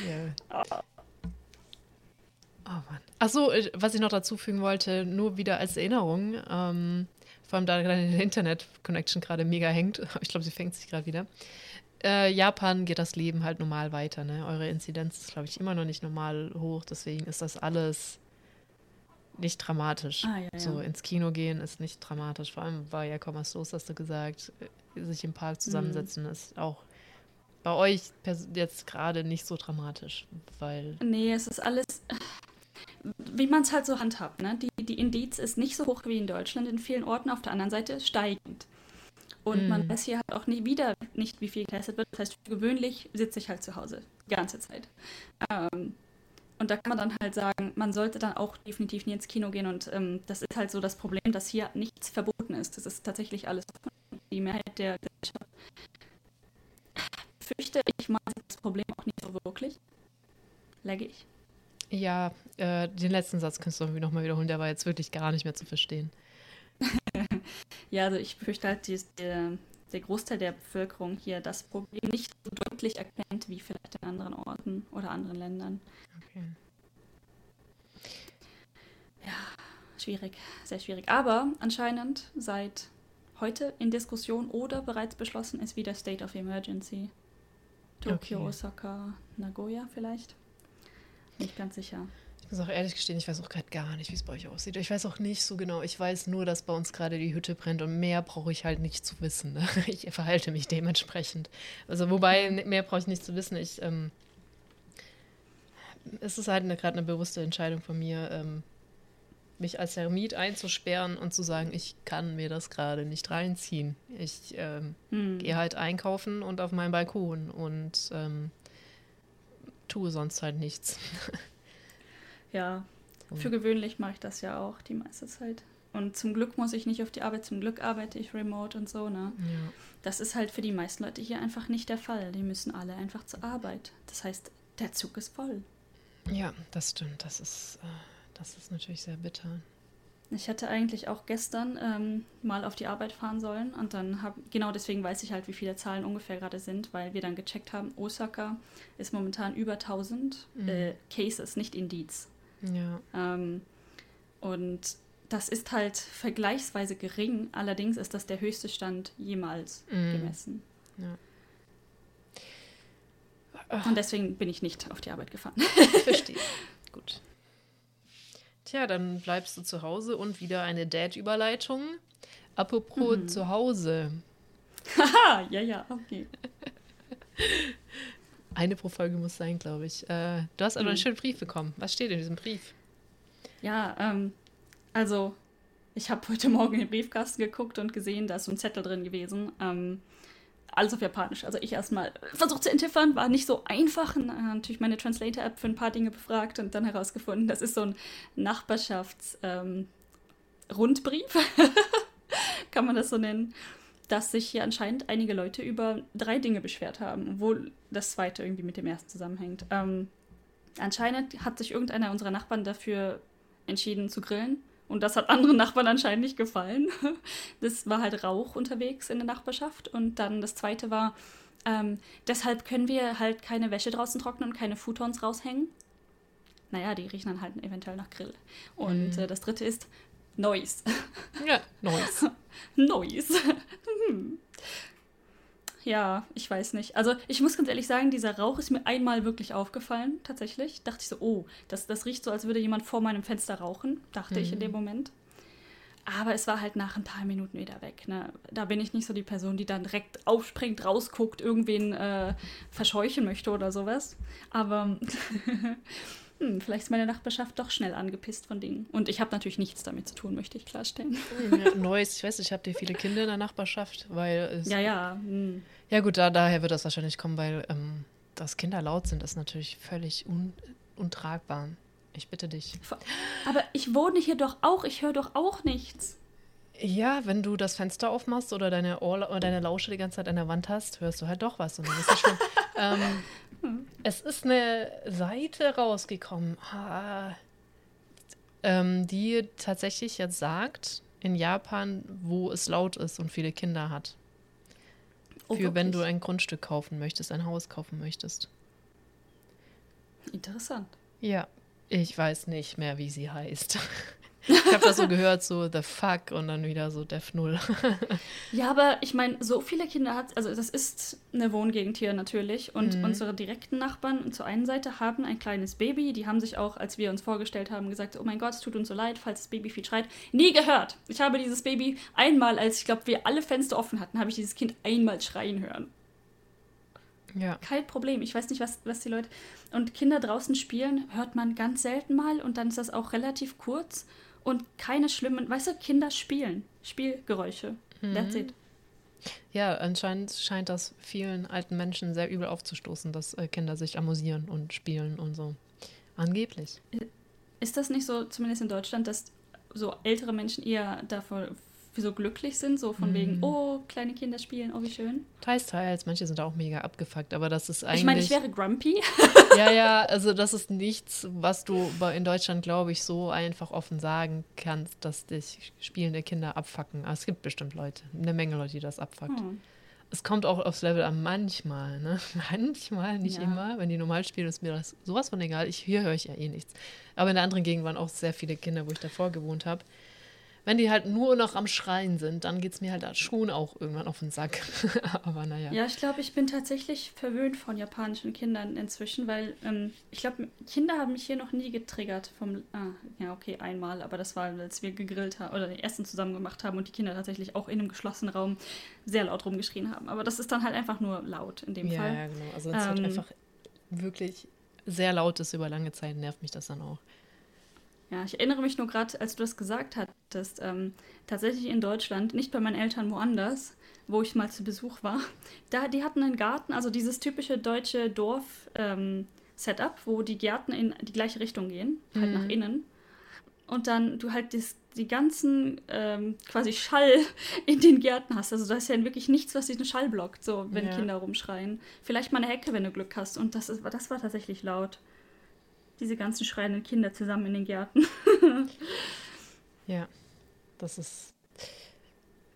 Speaker 1: ja. Oh Mann. Achso, äh, was ich noch dazu fügen wollte, nur wieder als Erinnerung, ähm, vor allem da deine Internet-Connection gerade mega hängt, <laughs> ich glaube, sie fängt sich gerade wieder. Äh, Japan geht das Leben halt normal weiter, ne? Eure Inzidenz ist, glaube ich, immer noch nicht normal hoch, deswegen ist das alles nicht dramatisch. Ah, ja, ja. So ins Kino gehen ist nicht dramatisch. Vor allem war ja was los, hast du gesagt. Sich im Park zusammensetzen mhm. ist auch bei euch jetzt gerade nicht so dramatisch, weil.
Speaker 2: Nee, es ist alles, wie man es halt so handhabt. Ne? Die, die Indiz ist nicht so hoch wie in Deutschland in vielen Orten, auf der anderen Seite steigend. Und mm. man weiß hier halt auch nie wieder nicht, wie viel getestet wird. Das heißt, für gewöhnlich sitze ich halt zu Hause die ganze Zeit. Ähm, und da kann man dann halt sagen, man sollte dann auch definitiv nie ins Kino gehen. Und ähm, das ist halt so das Problem, dass hier nichts verboten ist. Das ist tatsächlich alles. Die Mehrheit der Gesellschaft fürchte ich mal das Problem auch nicht so wirklich. Legge ich.
Speaker 1: Ja, äh, den letzten Satz kannst du irgendwie nochmal wiederholen, der war jetzt wirklich gar nicht mehr zu verstehen. <laughs>
Speaker 2: ja, also ich fürchte halt, die, der, der Großteil der Bevölkerung hier das Problem nicht so deutlich erkennt wie vielleicht in anderen Orten oder anderen Ländern. Okay. Ja, schwierig, sehr schwierig. Aber anscheinend seit heute in Diskussion oder bereits beschlossen ist wieder State of Emergency. Tokio, okay. Osaka, Nagoya vielleicht. Nicht ganz sicher.
Speaker 1: Ich muss auch ehrlich gestehen, ich weiß auch gerade gar nicht, wie es bei euch aussieht. Ich weiß auch nicht so genau. Ich weiß nur, dass bei uns gerade die Hütte brennt und mehr brauche ich halt nicht zu wissen. Ne? <laughs> Ich verhalte mich dementsprechend. Also wobei, mehr brauche ich nicht zu wissen. Ich, ähm, es ist halt gerade eine bewusste Entscheidung von mir, ähm, mich als Eremit einzusperren und zu sagen, ich kann mir das gerade nicht reinziehen. Ich ähm, hm. gehe halt einkaufen und auf meinen Balkon und ähm, tue sonst halt nichts. <laughs>
Speaker 2: ja, für gewöhnlich mache ich das ja auch die meiste Zeit. Und zum Glück muss ich nicht auf die Arbeit, zum Glück arbeite ich remote und so, ne? Ja. Das ist halt für die meisten Leute hier einfach nicht der Fall. Die müssen alle einfach zur Arbeit. Das heißt, der Zug ist voll.
Speaker 1: Ja, das stimmt. Das ist, äh, das ist natürlich sehr bitter.
Speaker 2: Ich hätte eigentlich auch gestern ähm, mal auf die Arbeit fahren sollen und dann habe, genau deswegen weiß ich halt, wie viele Zahlen ungefähr gerade sind, weil wir dann gecheckt haben, Osaka ist momentan über 1000 mhm. äh, Cases, nicht Indiz. Ja. Ähm, und das ist halt vergleichsweise gering, allerdings ist das der höchste Stand jemals mm. gemessen. Ja. Und deswegen bin ich nicht auf die Arbeit gefahren. <laughs>
Speaker 1: Verstehe. Gut. Tja, dann bleibst du zu Hause und wieder eine Dad-Überleitung. Apropos mhm. zu Hause.
Speaker 2: Haha, ja, ja, okay. <laughs>
Speaker 1: Eine pro Folge muss sein, glaube ich. Äh, du hast aber mhm. einen schönen Brief bekommen. Was steht in diesem Brief?
Speaker 2: Ja, ähm, also, ich habe heute Morgen in den Briefkasten geguckt und gesehen, da ist so ein Zettel drin gewesen. Ähm, alles auf Japanisch. Also ich erstmal versucht zu entziffern, war nicht so einfach. Und, natürlich meine Translator-App für ein paar Dinge befragt und dann herausgefunden, das ist so ein Nachbarschafts-Rundbrief, ähm, <laughs> kann man das so nennen, dass sich hier anscheinend einige Leute über drei Dinge beschwert haben, obwohl das zweite irgendwie mit dem ersten zusammenhängt. Ähm, anscheinend hat sich irgendeiner unserer Nachbarn dafür entschieden zu grillen und das hat anderen <laughs> Nachbarn anscheinend nicht gefallen. <laughs> Das war halt Rauch unterwegs in der Nachbarschaft. Und dann das zweite war, ähm, deshalb können wir halt keine Wäsche draußen trocknen und keine Futons raushängen. Naja, die riechen dann halt eventuell nach Grill. Und mhm. äh, das dritte ist Noise.
Speaker 1: Ja, Noise.
Speaker 2: Noise. Hm ja, ich weiß nicht. Also ich muss ganz ehrlich sagen, dieser Rauch ist mir einmal wirklich aufgefallen, tatsächlich. Dachte ich so, oh, das, das riecht so, als würde jemand vor meinem Fenster rauchen, dachte mhm. ich in dem mhm. Moment. Aber es war halt nach ein paar Minuten wieder weg. Ne? Da bin ich nicht so die Person, die dann direkt aufspringt, rausguckt, irgendwen äh, verscheuchen möchte oder sowas. Aber <laughs> hm, vielleicht ist meine Nachbarschaft doch schnell angepisst von Dingen. Und ich habe natürlich nichts damit zu tun, möchte ich klarstellen.
Speaker 1: Neues, ich weiß, ich habe dir viele Kinder in der Nachbarschaft, weil es.
Speaker 2: Ja, ja. Hm.
Speaker 1: Ja, gut, da, daher wird das wahrscheinlich kommen, weil ähm, dass Kinder laut sind, ist natürlich völlig un, untragbar. Ich bitte dich.
Speaker 2: Aber ich wohne hier doch auch, ich höre doch auch nichts.
Speaker 1: Ja, wenn du das Fenster aufmachst oder deine, Ohr, oder deine Lausche die ganze Zeit an der Wand hast, hörst du halt doch was. Und dann ist das schon, ähm, es ist eine Seite rausgekommen, ähm, die tatsächlich jetzt sagt, in Japan, wo es laut ist und viele Kinder hat. Oh, Für wirklich? wenn du ein Grundstück kaufen möchtest, ein Haus kaufen möchtest.
Speaker 2: Interessant.
Speaker 1: Ja, ich weiß nicht mehr, wie sie heißt. <laughs> Ich habe das so gehört, so The Fuck und dann wieder so Def Null. <laughs>
Speaker 2: ja, aber ich meine, so viele Kinder hat, also das ist eine Wohngegend hier natürlich und mhm. unsere direkten Nachbarn zur einen Seite haben ein kleines Baby, die haben sich auch, als wir uns vorgestellt haben, gesagt, oh mein Gott, es tut uns so leid, falls das Baby viel schreit. Nie gehört. Ich habe dieses Baby einmal, als ich glaube, wir alle Fenster offen hatten, habe ich dieses Kind einmal schreien hören. Ja. Kein Problem. Ich weiß nicht, was, was die Leute. Und Kinder draußen spielen hört man ganz selten mal und dann ist das auch relativ kurz und keine schlimmen, weißt du, Kinder spielen. Spielgeräusche. Mhm. That's it.
Speaker 1: Ja, anscheinend scheint das vielen alten Menschen sehr übel aufzustoßen, dass äh, Kinder sich amüsieren und spielen und so. Angeblich.
Speaker 2: Ist das nicht so, zumindest in Deutschland, dass so ältere Menschen eher davor so glücklich sind, so von mm. wegen, mhm. oh, kleine Kinder spielen, oh, wie schön.
Speaker 1: Teils, teils. Manche sind auch mega abgefuckt, aber das ist eigentlich.
Speaker 2: Ich meine, ich wäre grumpy. <laughs>
Speaker 1: ja, ja, also das ist nichts, was du in Deutschland, glaube ich, so einfach offen sagen kannst, dass dich spielende Kinder abfacken. Aber es gibt bestimmt Leute, eine Menge Leute, die das abfuckt. Hm. Es kommt auch aufs Level an manchmal, ne? <laughs> Manchmal, nicht ja. immer. Wenn die normal spielen, ist mir das sowas von egal. Ich, hier höre ich ja eh nichts. Aber in der anderen Gegend waren auch sehr viele Kinder, wo ich davor gewohnt habe wenn die halt nur noch am Schreien sind, dann geht es mir halt schon auch irgendwann auf den Sack. <laughs> Aber naja.
Speaker 2: Ja, ich glaube, ich bin tatsächlich verwöhnt von japanischen Kindern inzwischen, weil ähm, ich glaube, Kinder haben mich hier noch nie getriggert. Vom, ah, ja, okay, einmal, aber das war, als wir gegrillt haben oder den Essen zusammen gemacht haben und die Kinder tatsächlich auch in einem geschlossenen Raum sehr laut rumgeschrien haben. Aber das ist dann halt einfach nur laut in dem
Speaker 1: ja,
Speaker 2: Fall.
Speaker 1: Ja, genau. Also, es halt ähm, halt einfach wirklich sehr laut ist über lange Zeit, nervt mich das dann auch.
Speaker 2: Ja, ich erinnere mich nur gerade, als du das gesagt hattest, ähm, tatsächlich in Deutschland, nicht bei meinen Eltern woanders, wo ich mal zu Besuch war. Da, die hatten einen Garten, also dieses typische deutsche Dorf-Setup, ähm, wo die Gärten in die gleiche Richtung gehen, halt mhm. nach innen. Und dann du halt das, die ganzen ähm, quasi Schall <laughs> in den Gärten hast. Also da ist ja wirklich nichts, was diesen Schall blockt, so wenn ja. Kinder rumschreien. Vielleicht mal eine Hecke, wenn du Glück hast. Und das, ist, das war tatsächlich laut diese ganzen schreienden Kinder zusammen in den Gärten. <laughs>
Speaker 1: ja, das ist.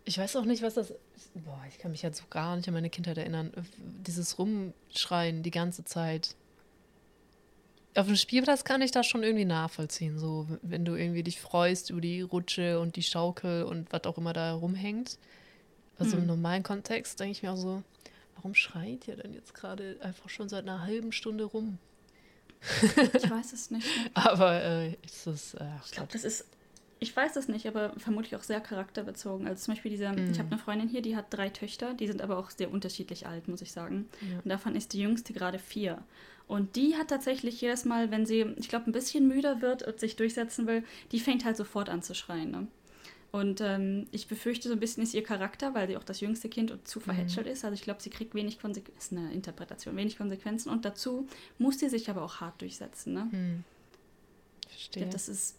Speaker 1: Ich weiß auch nicht, was das. Boah, ich kann mich jetzt so gar nicht an meine Kindheit erinnern. Dieses Rumschreien die ganze Zeit. Auf dem Spielplatz kann ich das schon irgendwie nachvollziehen. So, wenn du irgendwie dich freust über die Rutsche und die Schaukel und was auch immer da rumhängt. Also hm. im normalen Kontext denke ich mir auch so, warum schreit ihr denn jetzt gerade einfach schon seit einer halben Stunde rum?
Speaker 2: Ich <laughs> weiß es nicht.
Speaker 1: aber äh, ist
Speaker 2: das. Äh, ich glaube, das ist. Ich weiß es nicht, aber vermutlich auch sehr charakterbezogen. Also zum Beispiel diese, mm. ich habe eine Freundin hier, die hat drei Töchter, die sind aber auch sehr unterschiedlich alt, muss ich sagen. Ja. Und davon ist die jüngste gerade vier. Und die hat tatsächlich jedes Mal, wenn sie, ich glaube, ein bisschen müder wird und sich durchsetzen will, die fängt halt sofort an zu schreien. Ne? Und ähm, ich befürchte, so ein bisschen ist ihr Charakter, weil sie auch das jüngste Kind und zu verhätschelt mhm. ist. Also ich glaube, sie kriegt wenig Konsequenzen, ist eine Interpretation, wenig Konsequenzen. Und dazu muss sie sich aber auch hart durchsetzen. Ne? Mhm. Verstehe. Ja, das ist,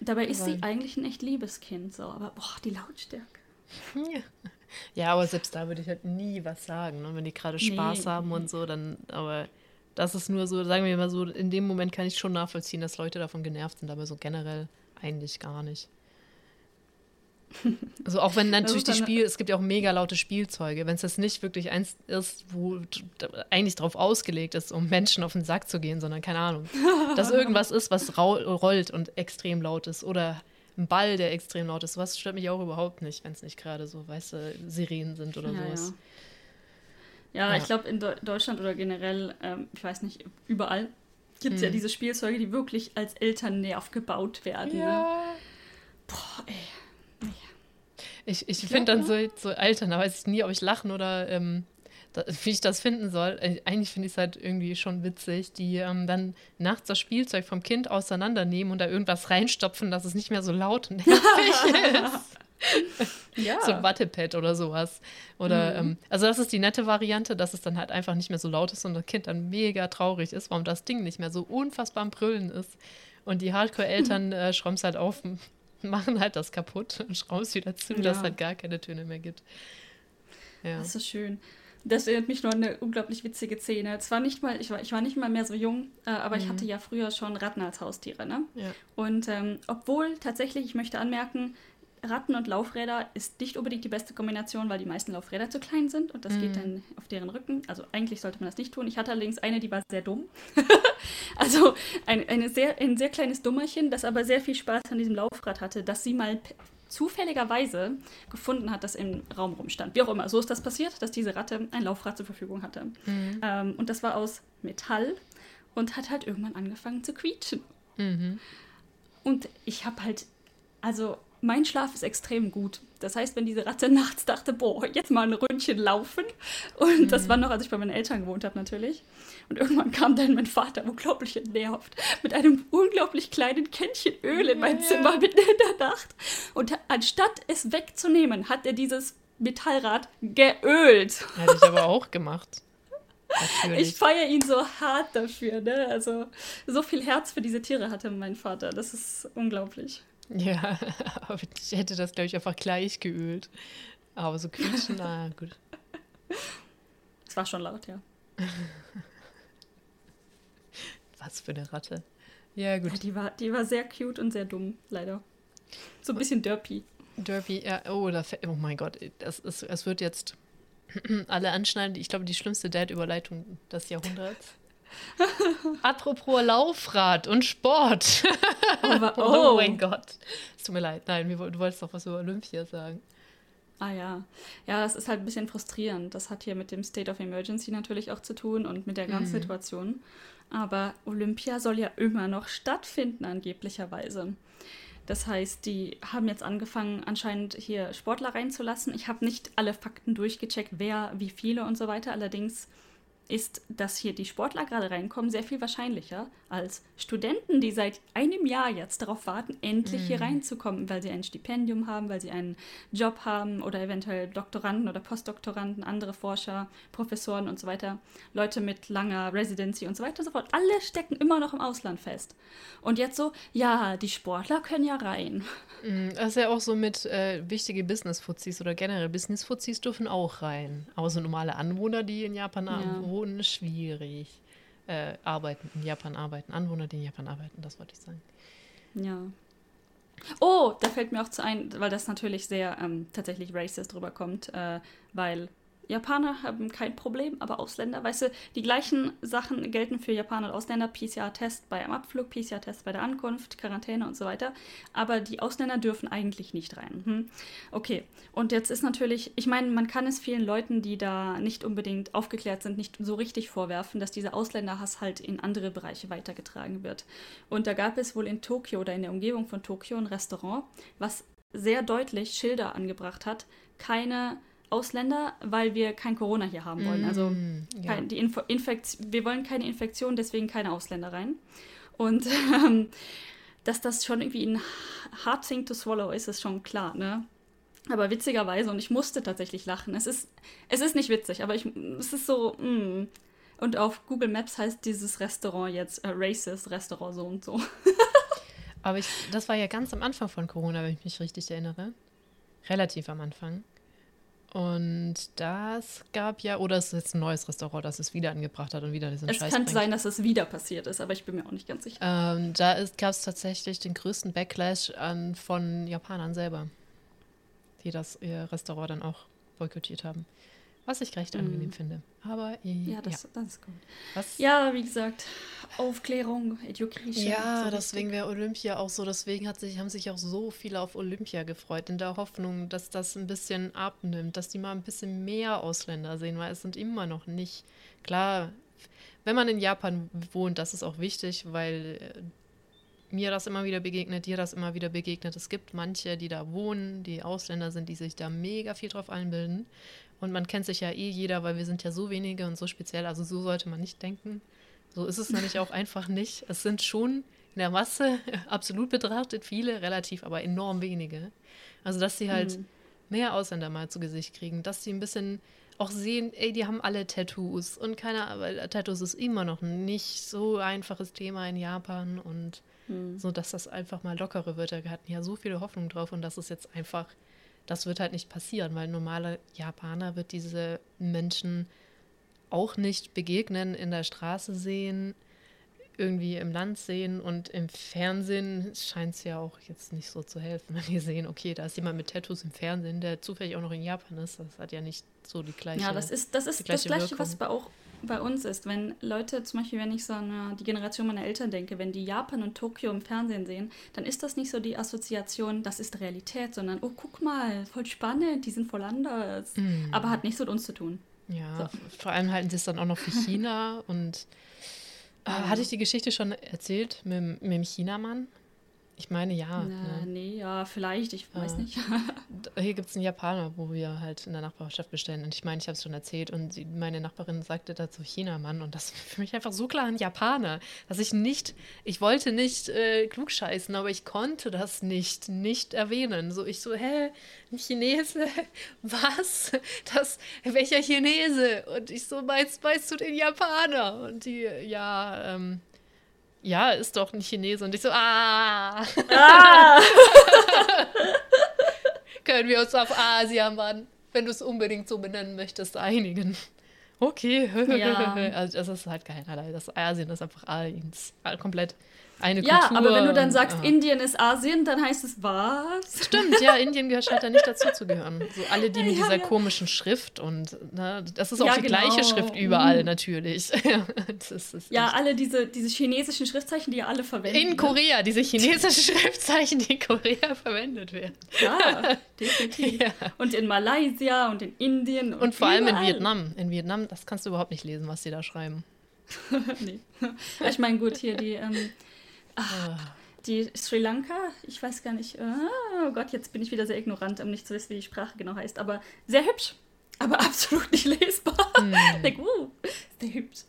Speaker 2: dabei ist aber sie eigentlich ein echt liebes Kind, so, aber boah, die Lautstärke.
Speaker 1: Ja. ja, aber selbst da würde ich halt nie was sagen. Ne? Wenn die gerade Spaß nee. haben und so, dann, aber das ist nur so, sagen wir mal so, in dem Moment kann ich schon nachvollziehen, dass Leute davon genervt sind, aber so generell eigentlich gar nicht. <laughs> Also auch wenn natürlich die Spiel, es gibt ja auch mega laute Spielzeuge, wenn es jetzt nicht wirklich eins ist, wo eigentlich drauf ausgelegt ist, um Menschen auf den Sack zu gehen, sondern keine Ahnung, <laughs> dass irgendwas ist, was rollt und extrem laut ist oder ein Ball, der extrem laut ist, was stört mich auch überhaupt nicht, wenn es nicht gerade so, weißt du, Sirenen sind oder ja, sowas.
Speaker 2: Ja, ja, ja. ich glaube in Deutschland oder generell, ähm, ich weiß nicht, überall gibt es hm. ja diese Spielzeuge, die wirklich als Elternnerv gebaut werden. Ne? Ja. Ne? Boah, ey.
Speaker 1: Ich, ich finde dann so, so Alter, da weiß ich nie, ob ich lachen oder ähm, da, wie ich das finden soll. Äh, eigentlich finde ich es halt irgendwie schon witzig, die ähm, dann nachts das Spielzeug vom Kind auseinandernehmen und da irgendwas reinstopfen, dass es nicht mehr so laut und <laughs> nervig ist. ja. So ein Wattepad oder sowas. Oder, mhm. ähm, also das ist die nette Variante, dass es dann halt einfach nicht mehr so laut ist und das Kind dann mega traurig ist, warum das Ding nicht mehr so unfassbar am Brüllen ist. Und die Hardcore-Eltern <laughs> äh, schrauben es halt auf, <laughs> machen halt das kaputt und schrauben es wieder zu, ja. dass es halt gar keine Töne mehr gibt.
Speaker 2: Ja. Das ist schön. Das erinnert mich nur an eine unglaublich witzige Szene. Zwar nicht mal, ich war, ich war nicht mal mehr so jung, äh, aber mhm. ich hatte ja früher schon Ratten als Haustiere. Ne? Ja. Und ähm, obwohl tatsächlich, ich möchte anmerken, Ratten und Laufräder ist nicht unbedingt die beste Kombination, weil die meisten Laufräder zu klein sind und das mhm. geht dann auf deren Rücken. Also eigentlich sollte man das nicht tun. Ich hatte allerdings eine, die war sehr dumm. <laughs> also ein, eine sehr, ein sehr kleines Dummerchen, das aber sehr viel Spaß an diesem Laufrad hatte, dass sie mal zufälligerweise gefunden hat, das im Raum rumstand. Wie auch immer, so ist das passiert, dass diese Ratte ein Laufrad zur Verfügung hatte. Mhm. Ähm, und das war aus Metall und hat halt irgendwann angefangen zu quietschen. Mhm. Und ich habe halt, also mein Schlaf ist extrem gut. Das heißt, wenn diese Ratte <laughs> nachts dachte, boah, jetzt mal ein Ründchen laufen. Und mhm. das war noch, als ich bei meinen Eltern gewohnt habe, natürlich. Und irgendwann kam dann mein Vater, unglaublich entnervt, mit einem unglaublich kleinen Kännchen Öl in mein ja. Zimmer mitten in der Nacht. Und anstatt es wegzunehmen, hat er dieses Metallrad geölt.
Speaker 1: Hätte ich aber auch gemacht. <laughs>
Speaker 2: Natürlich. Ich feiere ihn so hart dafür. Ne? Also so viel Herz für diese Tiere hatte mein Vater. Das ist unglaublich.
Speaker 1: Ja, <laughs> aber ich hätte das, glaube ich, einfach gleich geölt. Aber so quietschen, na gut.
Speaker 2: Es war schon laut, ja. <laughs>
Speaker 1: Was für eine Ratte. Ja, gut. Ja,
Speaker 2: die, war, die war sehr cute und sehr dumm, leider. So ein bisschen derpy.
Speaker 1: Derpy, ja. Oh, da, oh mein Gott. Das ist, es wird jetzt <clears throat> alle anschneiden. Ich glaube, die schlimmste Dad-Überleitung des Jahrhunderts. Apropos Laufrad und Sport. Oh, oh. <laughs> oh, mein Gott. Es tut mir leid. Nein, du wolltest doch was über Olympia sagen.
Speaker 2: Ah ja. Ja, das ist halt ein bisschen frustrierend. Das hat hier mit dem State of Emergency natürlich auch zu tun und mit der ganzen mhm. Situation. Aber Olympia soll ja immer noch stattfinden, angeblicherweise. Das heißt, die haben jetzt angefangen, anscheinend hier Sportler reinzulassen. Ich habe nicht alle Fakten durchgecheckt, wer, wie viele und so weiter. Allerdings ist, dass hier die Sportler gerade reinkommen, sehr viel wahrscheinlicher als Studenten, die seit einem Jahr jetzt darauf warten, endlich mm. hier reinzukommen, weil sie ein Stipendium haben, weil sie einen Job haben oder eventuell Doktoranden oder Postdoktoranden, andere Forscher, Professoren und so weiter, Leute mit langer Residency und so weiter und so fort. Alle stecken immer noch im Ausland fest. Und jetzt so, ja, die Sportler können ja rein.
Speaker 1: Mm, das ist ja auch so mit äh, wichtige Business-Fuzis oder generell Business-Fuzis dürfen auch rein. Aber so normale Anwohner, die in Japan ja. wohnen, schwierig. Äh, arbeiten, in Japan arbeiten. Anwohner, die in Japan arbeiten, das wollte ich sagen.
Speaker 2: Ja. Oh, da fällt mir auch zu ein, weil das natürlich sehr ähm, tatsächlich racist rüberkommt, äh, weil Japaner haben kein Problem, aber Ausländer, weißt du, die gleichen Sachen gelten für Japaner und Ausländer. PCR-Test beim Abflug, PCR-Test bei der Ankunft, Quarantäne und so weiter. Aber die Ausländer dürfen eigentlich nicht rein. Hm? Okay, und jetzt ist natürlich, ich meine, man kann es vielen Leuten, die da nicht unbedingt aufgeklärt sind, nicht so richtig vorwerfen, dass dieser Ausländerhass halt in andere Bereiche weitergetragen wird. Und da gab es wohl in Tokio oder in der Umgebung von Tokio ein Restaurant, was sehr deutlich Schilder angebracht hat, keine Ausländer, weil wir kein Corona hier haben wollen. Also mm, ja. kein, die Info wir wollen keine Infektion, deswegen keine Ausländer rein. Und <laughs> ähm, dass das schon irgendwie ein hard thing to swallow ist, ist schon klar, ne? Aber witzigerweise, und ich musste tatsächlich lachen, es ist, es ist nicht witzig, aber ich, es ist so, mm. Und auf Google Maps heißt dieses Restaurant jetzt äh, Racist Restaurant so und so.
Speaker 1: aber ich, das war ja ganz am Anfang von Corona, wenn ich mich richtig erinnere. Relativ am Anfang. Und das gab ja, oder es ist jetzt ein neues Restaurant, das es wieder angebracht hat und wieder diesen
Speaker 2: es Scheiß. Es könnte sein, dass es wieder passiert ist, aber ich bin mir auch nicht ganz sicher.
Speaker 1: Ähm, da gab es tatsächlich den größten Backlash an, von Japanern selber, die das ihr Restaurant dann auch boykottiert haben. Was ich recht angenehm mm. finde. Aber
Speaker 2: äh, ja, das, ja. das ist gut. Was? Ja, wie gesagt, Aufklärung, Education.
Speaker 1: Ja, so deswegen wäre Olympia auch so. Deswegen hat sich, haben sich auch so viele auf Olympia gefreut, in der Hoffnung, dass das ein bisschen abnimmt, dass die mal ein bisschen mehr Ausländer sehen, weil es sind immer noch nicht. Klar, wenn man in Japan wohnt, das ist auch wichtig, weil äh, mir das immer wieder begegnet, dir das immer wieder begegnet. Es gibt manche, die da wohnen, die Ausländer sind, die sich da mega viel drauf einbilden. Und man kennt sich ja eh jeder, weil wir sind ja so wenige und so speziell. Also so sollte man nicht denken. So ist es nämlich auch einfach nicht. Es sind schon in der Masse <laughs> absolut betrachtet viele, relativ aber enorm wenige. Also dass sie halt mhm. mehr Ausländer mal zu Gesicht kriegen, dass sie ein bisschen auch sehen, ey, die haben alle Tattoos und keiner, weil Tattoos ist immer noch nicht so einfaches Thema in Japan und mhm. so, dass das einfach mal lockere wird. Wir hatten ja so viele Hoffnung drauf und das ist jetzt einfach das wird halt nicht passieren, weil normale Japaner wird diese Menschen auch nicht begegnen, in der Straße sehen, irgendwie im Land sehen und im Fernsehen scheint es ja auch jetzt nicht so zu helfen, wenn wir sehen, okay, da ist jemand mit Tattoos im Fernsehen, der zufällig auch noch in Japan ist. Das hat ja nicht so die gleiche.
Speaker 2: Ja, das ist das, ist das Gleiche, Wirkung. was bei auch bei uns ist, wenn Leute, zum Beispiel, wenn ich so an die Generation meiner Eltern denke, wenn die Japan und Tokio im Fernsehen sehen, dann ist das nicht so die Assoziation, das ist Realität, sondern, oh, guck mal, voll spannend, die sind voll anders. Mm. Aber hat nichts mit uns zu tun.
Speaker 1: Ja, so. vor allem halten sie es dann auch noch für China und äh, hatte ich die Geschichte schon erzählt mit, mit dem Chinamann? Ich meine ja.
Speaker 2: Na, ne? Nee, ja, vielleicht, ich weiß äh, nicht. <laughs>
Speaker 1: hier gibt es einen Japaner, wo wir halt in der Nachbarschaft bestellen. Und ich meine, ich habe es schon erzählt. Und sie, meine Nachbarin sagte dazu China-Mann. Und das war für mich einfach so klar ein Japaner, dass ich nicht, ich wollte nicht äh, klugscheißen, aber ich konnte das nicht, nicht erwähnen. So, ich so, hä, ein Chinese? <laughs> Was? Das, welcher Chinese? Und ich so, meinst, meinst du den Japaner? Und die, ja, ähm, ja, ist doch ein Chinese. Und ich so, ah. ah. <laughs> Können wir uns auf Asia, Mann, wenn du es unbedingt so benennen möchtest, einigen. Okay. Ja. <laughs> Also das ist halt keinerlei. Das Asien ist einfach Aliens. Komplett eine
Speaker 2: ja,
Speaker 1: Kultur.
Speaker 2: Ja, aber wenn du dann sagst, und, Indien ist Asien, dann heißt es was?
Speaker 1: Stimmt, ja, Indien gehört scheint da nicht dazu zu gehören. So alle, die mit ja, dieser ja. komischen Schrift und ne, das ist auch die genau. gleiche Schrift überall mhm. natürlich. <laughs>
Speaker 2: ja, alle diese, diese chinesischen Schriftzeichen, die ja alle verwenden.
Speaker 1: In ne? Korea, diese chinesischen <laughs> Schriftzeichen, die in Korea verwendet werden.
Speaker 2: Ja, <laughs> definitiv. Und in Malaysia und in Indien.
Speaker 1: Und, und vor überall. allem in Vietnam. In Vietnam, das kannst du überhaupt nicht lesen, was sie da schreiben.
Speaker 2: nee. Ich meine, gut, hier die ähm, Ach, die Sri Lanka, ich weiß gar nicht, oh Gott, jetzt bin ich wieder sehr ignorant, um nicht zu wissen, wie die Sprache genau heißt, aber sehr hübsch. aber <laughs> absolut nicht lesbar.
Speaker 1: Hm.
Speaker 2: Ich denke, uh, der hübsch.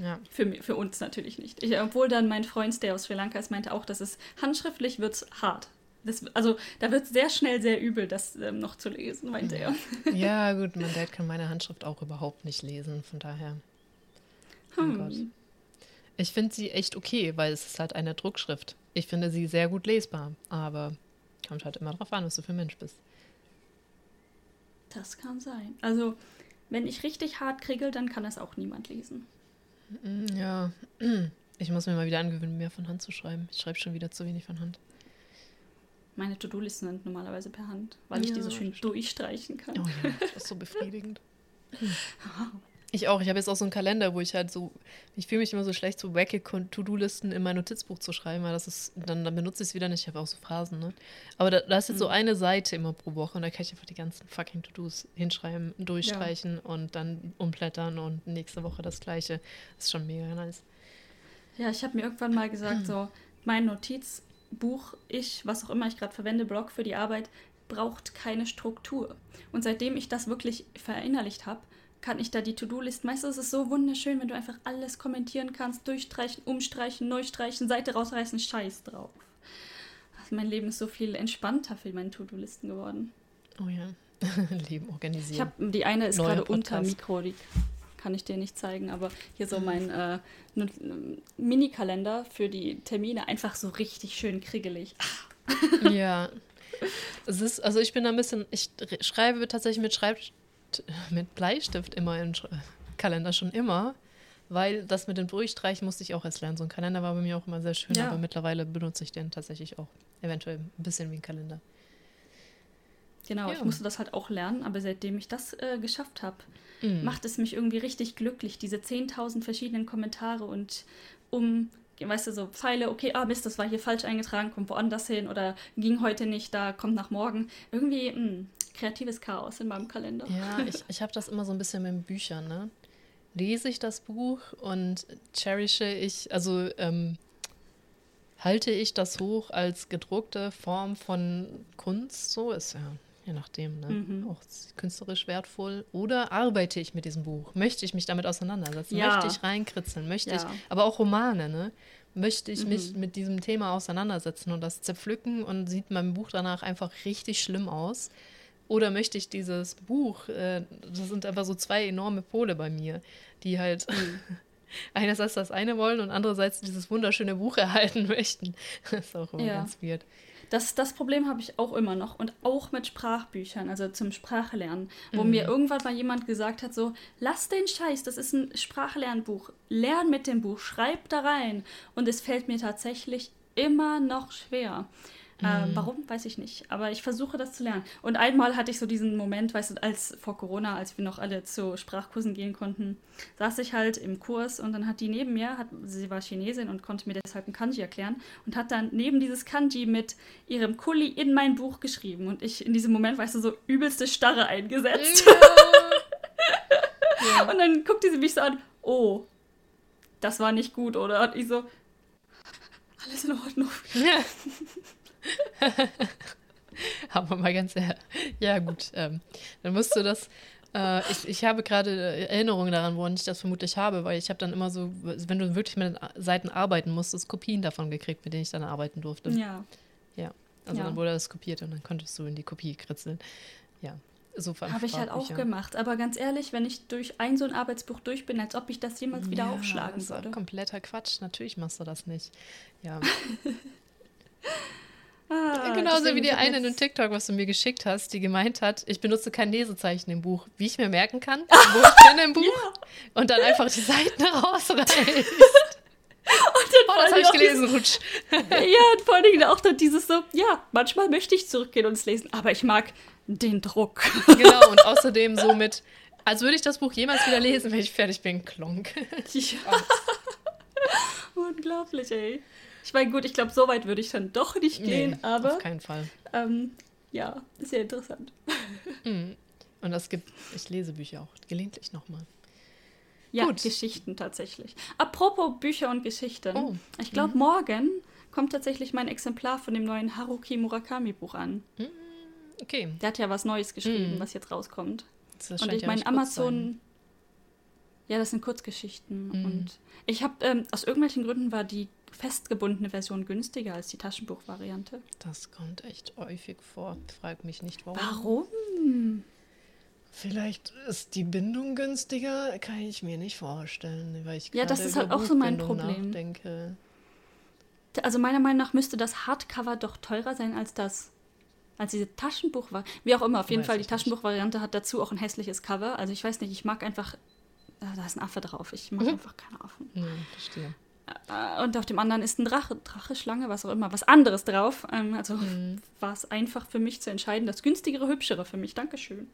Speaker 1: Ja.
Speaker 2: Für, für uns natürlich nicht. Ich, obwohl dann mein Freund, der aus Sri Lanka ist, meinte auch, dass es handschriftlich wird hart. Das, also da wird sehr schnell sehr übel, das ähm, noch zu lesen, meinte er.
Speaker 1: ja, <laughs> gut, mein Dad kann meine Handschrift auch überhaupt nicht lesen, von daher. Oh Gott.
Speaker 2: Hm.
Speaker 1: Ich finde sie echt okay, weil es ist halt eine Druckschrift. Ich finde sie sehr gut lesbar, aber kommt halt immer drauf an, was du für ein Mensch bist.
Speaker 2: Das kann sein. Also, wenn ich richtig hart kriegel, dann kann das auch niemand lesen.
Speaker 1: Mm, Ja, <clears throat> ich muss mir mal wieder angewöhnen, mehr von Hand zu schreiben. Ich schreibe schon wieder zu wenig von Hand.
Speaker 2: Meine To-Do-Listen sind normalerweise per Hand, weil ich
Speaker 1: Ja,
Speaker 2: die so schön durchstreichen kann.
Speaker 1: Oh ja, das ist so <laughs> befriedigend. <laughs> Ich auch. Ich habe jetzt auch so einen Kalender, wo ich halt so, ich fühle mich immer so schlecht, so wacke To-Do-Listen in mein Notizbuch zu schreiben, weil das ist, dann, dann benutze ich es wieder nicht. Ich habe auch so Phasen, ne? Aber da, da ist jetzt so
Speaker 2: Mhm.
Speaker 1: eine Seite immer pro Woche und da kann ich einfach die ganzen fucking To-Dos hinschreiben, durchstreichen und dann umblättern und nächste Woche das gleiche. Das ist schon mega nice.
Speaker 2: Ja, ich habe mir irgendwann mal gesagt, so mein Notizbuch, ich, was auch immer ich gerade verwende, Blog für die Arbeit, braucht keine Struktur. Und seitdem ich das wirklich verinnerlicht habe, kann ich da die To-Do-Listen, weißt du, es ist so wunderschön, wenn du einfach alles kommentieren kannst, durchstreichen, umstreichen, neu streichen, Seite rausreißen, Scheiß drauf. Also mein Leben ist so viel entspannter für meine To-Do-Listen geworden.
Speaker 1: Oh ja. <laughs> Leben organisieren.
Speaker 2: Ich habe die eine ist
Speaker 1: Neuer
Speaker 2: gerade unter. Mikro, die kann ich dir nicht zeigen, aber hier so mein äh, Not- Mini-Kalender für die Termine einfach so richtig schön kriegelig.
Speaker 1: Ja. Es ist, also ich bin da ein bisschen, ich schreibe tatsächlich mit Schreib mit Bleistift immer im Sch Kalender schon immer, weil das mit den Durchstreichen musste ich auch erst lernen. So ein Kalender war bei mir auch immer sehr schön,
Speaker 2: Ja.
Speaker 1: aber mittlerweile benutze ich den tatsächlich auch eventuell ein bisschen wie ein Kalender.
Speaker 2: Genau,
Speaker 1: Ja.
Speaker 2: ich musste das halt auch lernen, aber seitdem ich das äh, geschafft habe,
Speaker 1: Mhm.
Speaker 2: macht es mich irgendwie richtig glücklich, diese 10.000 verschiedenen Kommentare und um, weißt du, so Pfeile, okay, ah Mist, das war hier falsch eingetragen, kommt woanders hin oder ging heute nicht, da kommt nach morgen. Irgendwie mh, kreatives Chaos in meinem Kalender.
Speaker 1: Ja, ich, <laughs> ich habe das immer so ein bisschen mit Büchern, ne? Lese ich das Buch und cherische ich, also ähm, halte ich das hoch als gedruckte Form von Kunst, so ist ja, je nachdem, ne?
Speaker 2: Mhm.
Speaker 1: Auch künstlerisch wertvoll. Oder arbeite ich mit diesem Buch? Möchte ich mich damit auseinandersetzen?
Speaker 2: Ja.
Speaker 1: Möchte ich reinkritzeln? Möchte
Speaker 2: Ja.
Speaker 1: ich, aber auch Romane, ne? Möchte ich mich
Speaker 2: Mhm.
Speaker 1: mit diesem Thema auseinandersetzen und das zerpflücken und sieht mein Buch danach einfach richtig schlimm aus? Oder möchte ich dieses Buch, äh, das sind einfach so zwei enorme Pole bei mir, die halt <laughs> einerseits das eine wollen und andererseits dieses wunderschöne Buch erhalten <laughs> möchten. Das ist auch immer
Speaker 2: Ja.
Speaker 1: ganz weird.
Speaker 2: Das, das Problem habe ich auch immer noch und auch mit Sprachbüchern, also zum Sprachelernen, wo
Speaker 1: Mhm.
Speaker 2: mir irgendwann mal jemand gesagt hat, so, lass den Scheiß, das ist ein Sprachlernbuch, lern mit dem Buch, schreib da rein. Und es fällt mir tatsächlich immer noch schwer. Ähm,
Speaker 1: Mhm.
Speaker 2: warum, weiß ich nicht. Aber ich versuche das zu lernen. Und einmal hatte ich so diesen Moment, weißt du, als vor Corona, als wir noch alle zu Sprachkursen gehen konnten, saß ich halt im Kurs und dann hat die neben mir, hat, sie war Chinesin und konnte mir deshalb ein Kanji erklären und hat dann neben dieses Kanji mit ihrem Kuli in mein Buch geschrieben. Und ich in diesem Moment, weißt du, so übelste Starre eingesetzt. <laughs>
Speaker 1: Ja.
Speaker 2: Und dann guckte sie mich so an, oh, das war nicht gut, oder? Und ich so, alles in Ordnung.
Speaker 1: Ja. <laughs> <laughs> Aber mal ganz ehrlich. Ja, gut. Ähm, dann musst du das. Äh, ich, ich habe gerade Erinnerungen daran, woran ich das vermutlich habe, weil ich habe dann immer so, wenn du wirklich mit den Seiten arbeiten musstest, Kopien davon gekriegt, mit denen ich dann arbeiten durfte.
Speaker 2: Ja.
Speaker 1: Also
Speaker 2: Ja.
Speaker 1: dann wurde das kopiert und dann konntest du in die Kopie kritzeln. Ja, so
Speaker 2: Habe ich halt auch
Speaker 1: Sprachbücher.
Speaker 2: gemacht. Aber ganz ehrlich, wenn ich durch ein so ein Arbeitsbuch durch bin, als ob ich das jemals wieder
Speaker 1: Ja,
Speaker 2: aufschlagen
Speaker 1: das ist
Speaker 2: würde.
Speaker 1: Kompletter Quatsch. Natürlich machst du das nicht. Ja. <laughs>
Speaker 2: Ah,
Speaker 1: Genauso wie die eine in einem TikTok, was du mir geschickt hast, die gemeint hat, ich benutze kein Lesezeichen im Buch, wie ich mir merken kann, <laughs> wo ich bin im Buch und dann einfach die Seiten <laughs> rausreißt. <laughs> Oh, das habe ich gelesen, rutsch.
Speaker 2: ja, und vor allen Dingen auch dann dieses so, ja, manchmal möchte ich zurückgehen und es lesen, aber ich mag den Druck.
Speaker 1: Genau, und außerdem so mit, als würde ich das Buch jemals wieder lesen, wenn ich fertig bin, klonk.
Speaker 2: Ja. Unglaublich, ey. Ich meine, gut, ich glaube, so weit würde ich dann doch nicht gehen,
Speaker 1: Nee,
Speaker 2: aber
Speaker 1: auf keinen Fall.
Speaker 2: ähm, ja, ist ja interessant. <laughs>
Speaker 1: Mhm. Und das gibt, ich lese Bücher auch gelegentlich nochmal.
Speaker 2: Ja,
Speaker 1: Gut.
Speaker 2: Geschichten tatsächlich. Apropos Bücher und Geschichten.
Speaker 1: Oh.
Speaker 2: Ich glaube, morgen kommt tatsächlich mein Exemplar von dem neuen Haruki Murakami Buch an.
Speaker 1: Okay,
Speaker 2: Der hat ja was Neues geschrieben,
Speaker 1: Mhm.
Speaker 2: was jetzt rauskommt. Das und ich meine, Amazon. Ja, das sind Kurzgeschichten. Mhm. Und ich habe, ähm, aus irgendwelchen Gründen war die festgebundene Version günstiger als die Taschenbuchvariante.
Speaker 1: Das kommt echt häufig vor. Frag mich nicht, warum.
Speaker 2: Warum?
Speaker 1: Vielleicht ist die Bindung günstiger, kann ich mir nicht vorstellen, weil ich
Speaker 2: Ja, das ist halt auch so mein Problem.
Speaker 1: Nachdenke.
Speaker 2: Also meiner Meinung nach müsste das Hardcover doch teurer sein als das als diese Taschenbuchvariante. Wie auch immer, auf jeden weiß Fall, die Taschenbuchvariante hat dazu auch ein hässliches Cover. Also ich weiß nicht, ich mag einfach. Da ist ein Affe drauf. Ich mag mhm. einfach keine Affen.
Speaker 1: Ja, verstehe.
Speaker 2: Äh, und auf dem anderen ist ein Drache, Drache, Schlange, was auch immer, was anderes drauf. Ähm, also mhm. war es einfach für mich zu entscheiden, das günstigere, hübschere für mich. Dankeschön.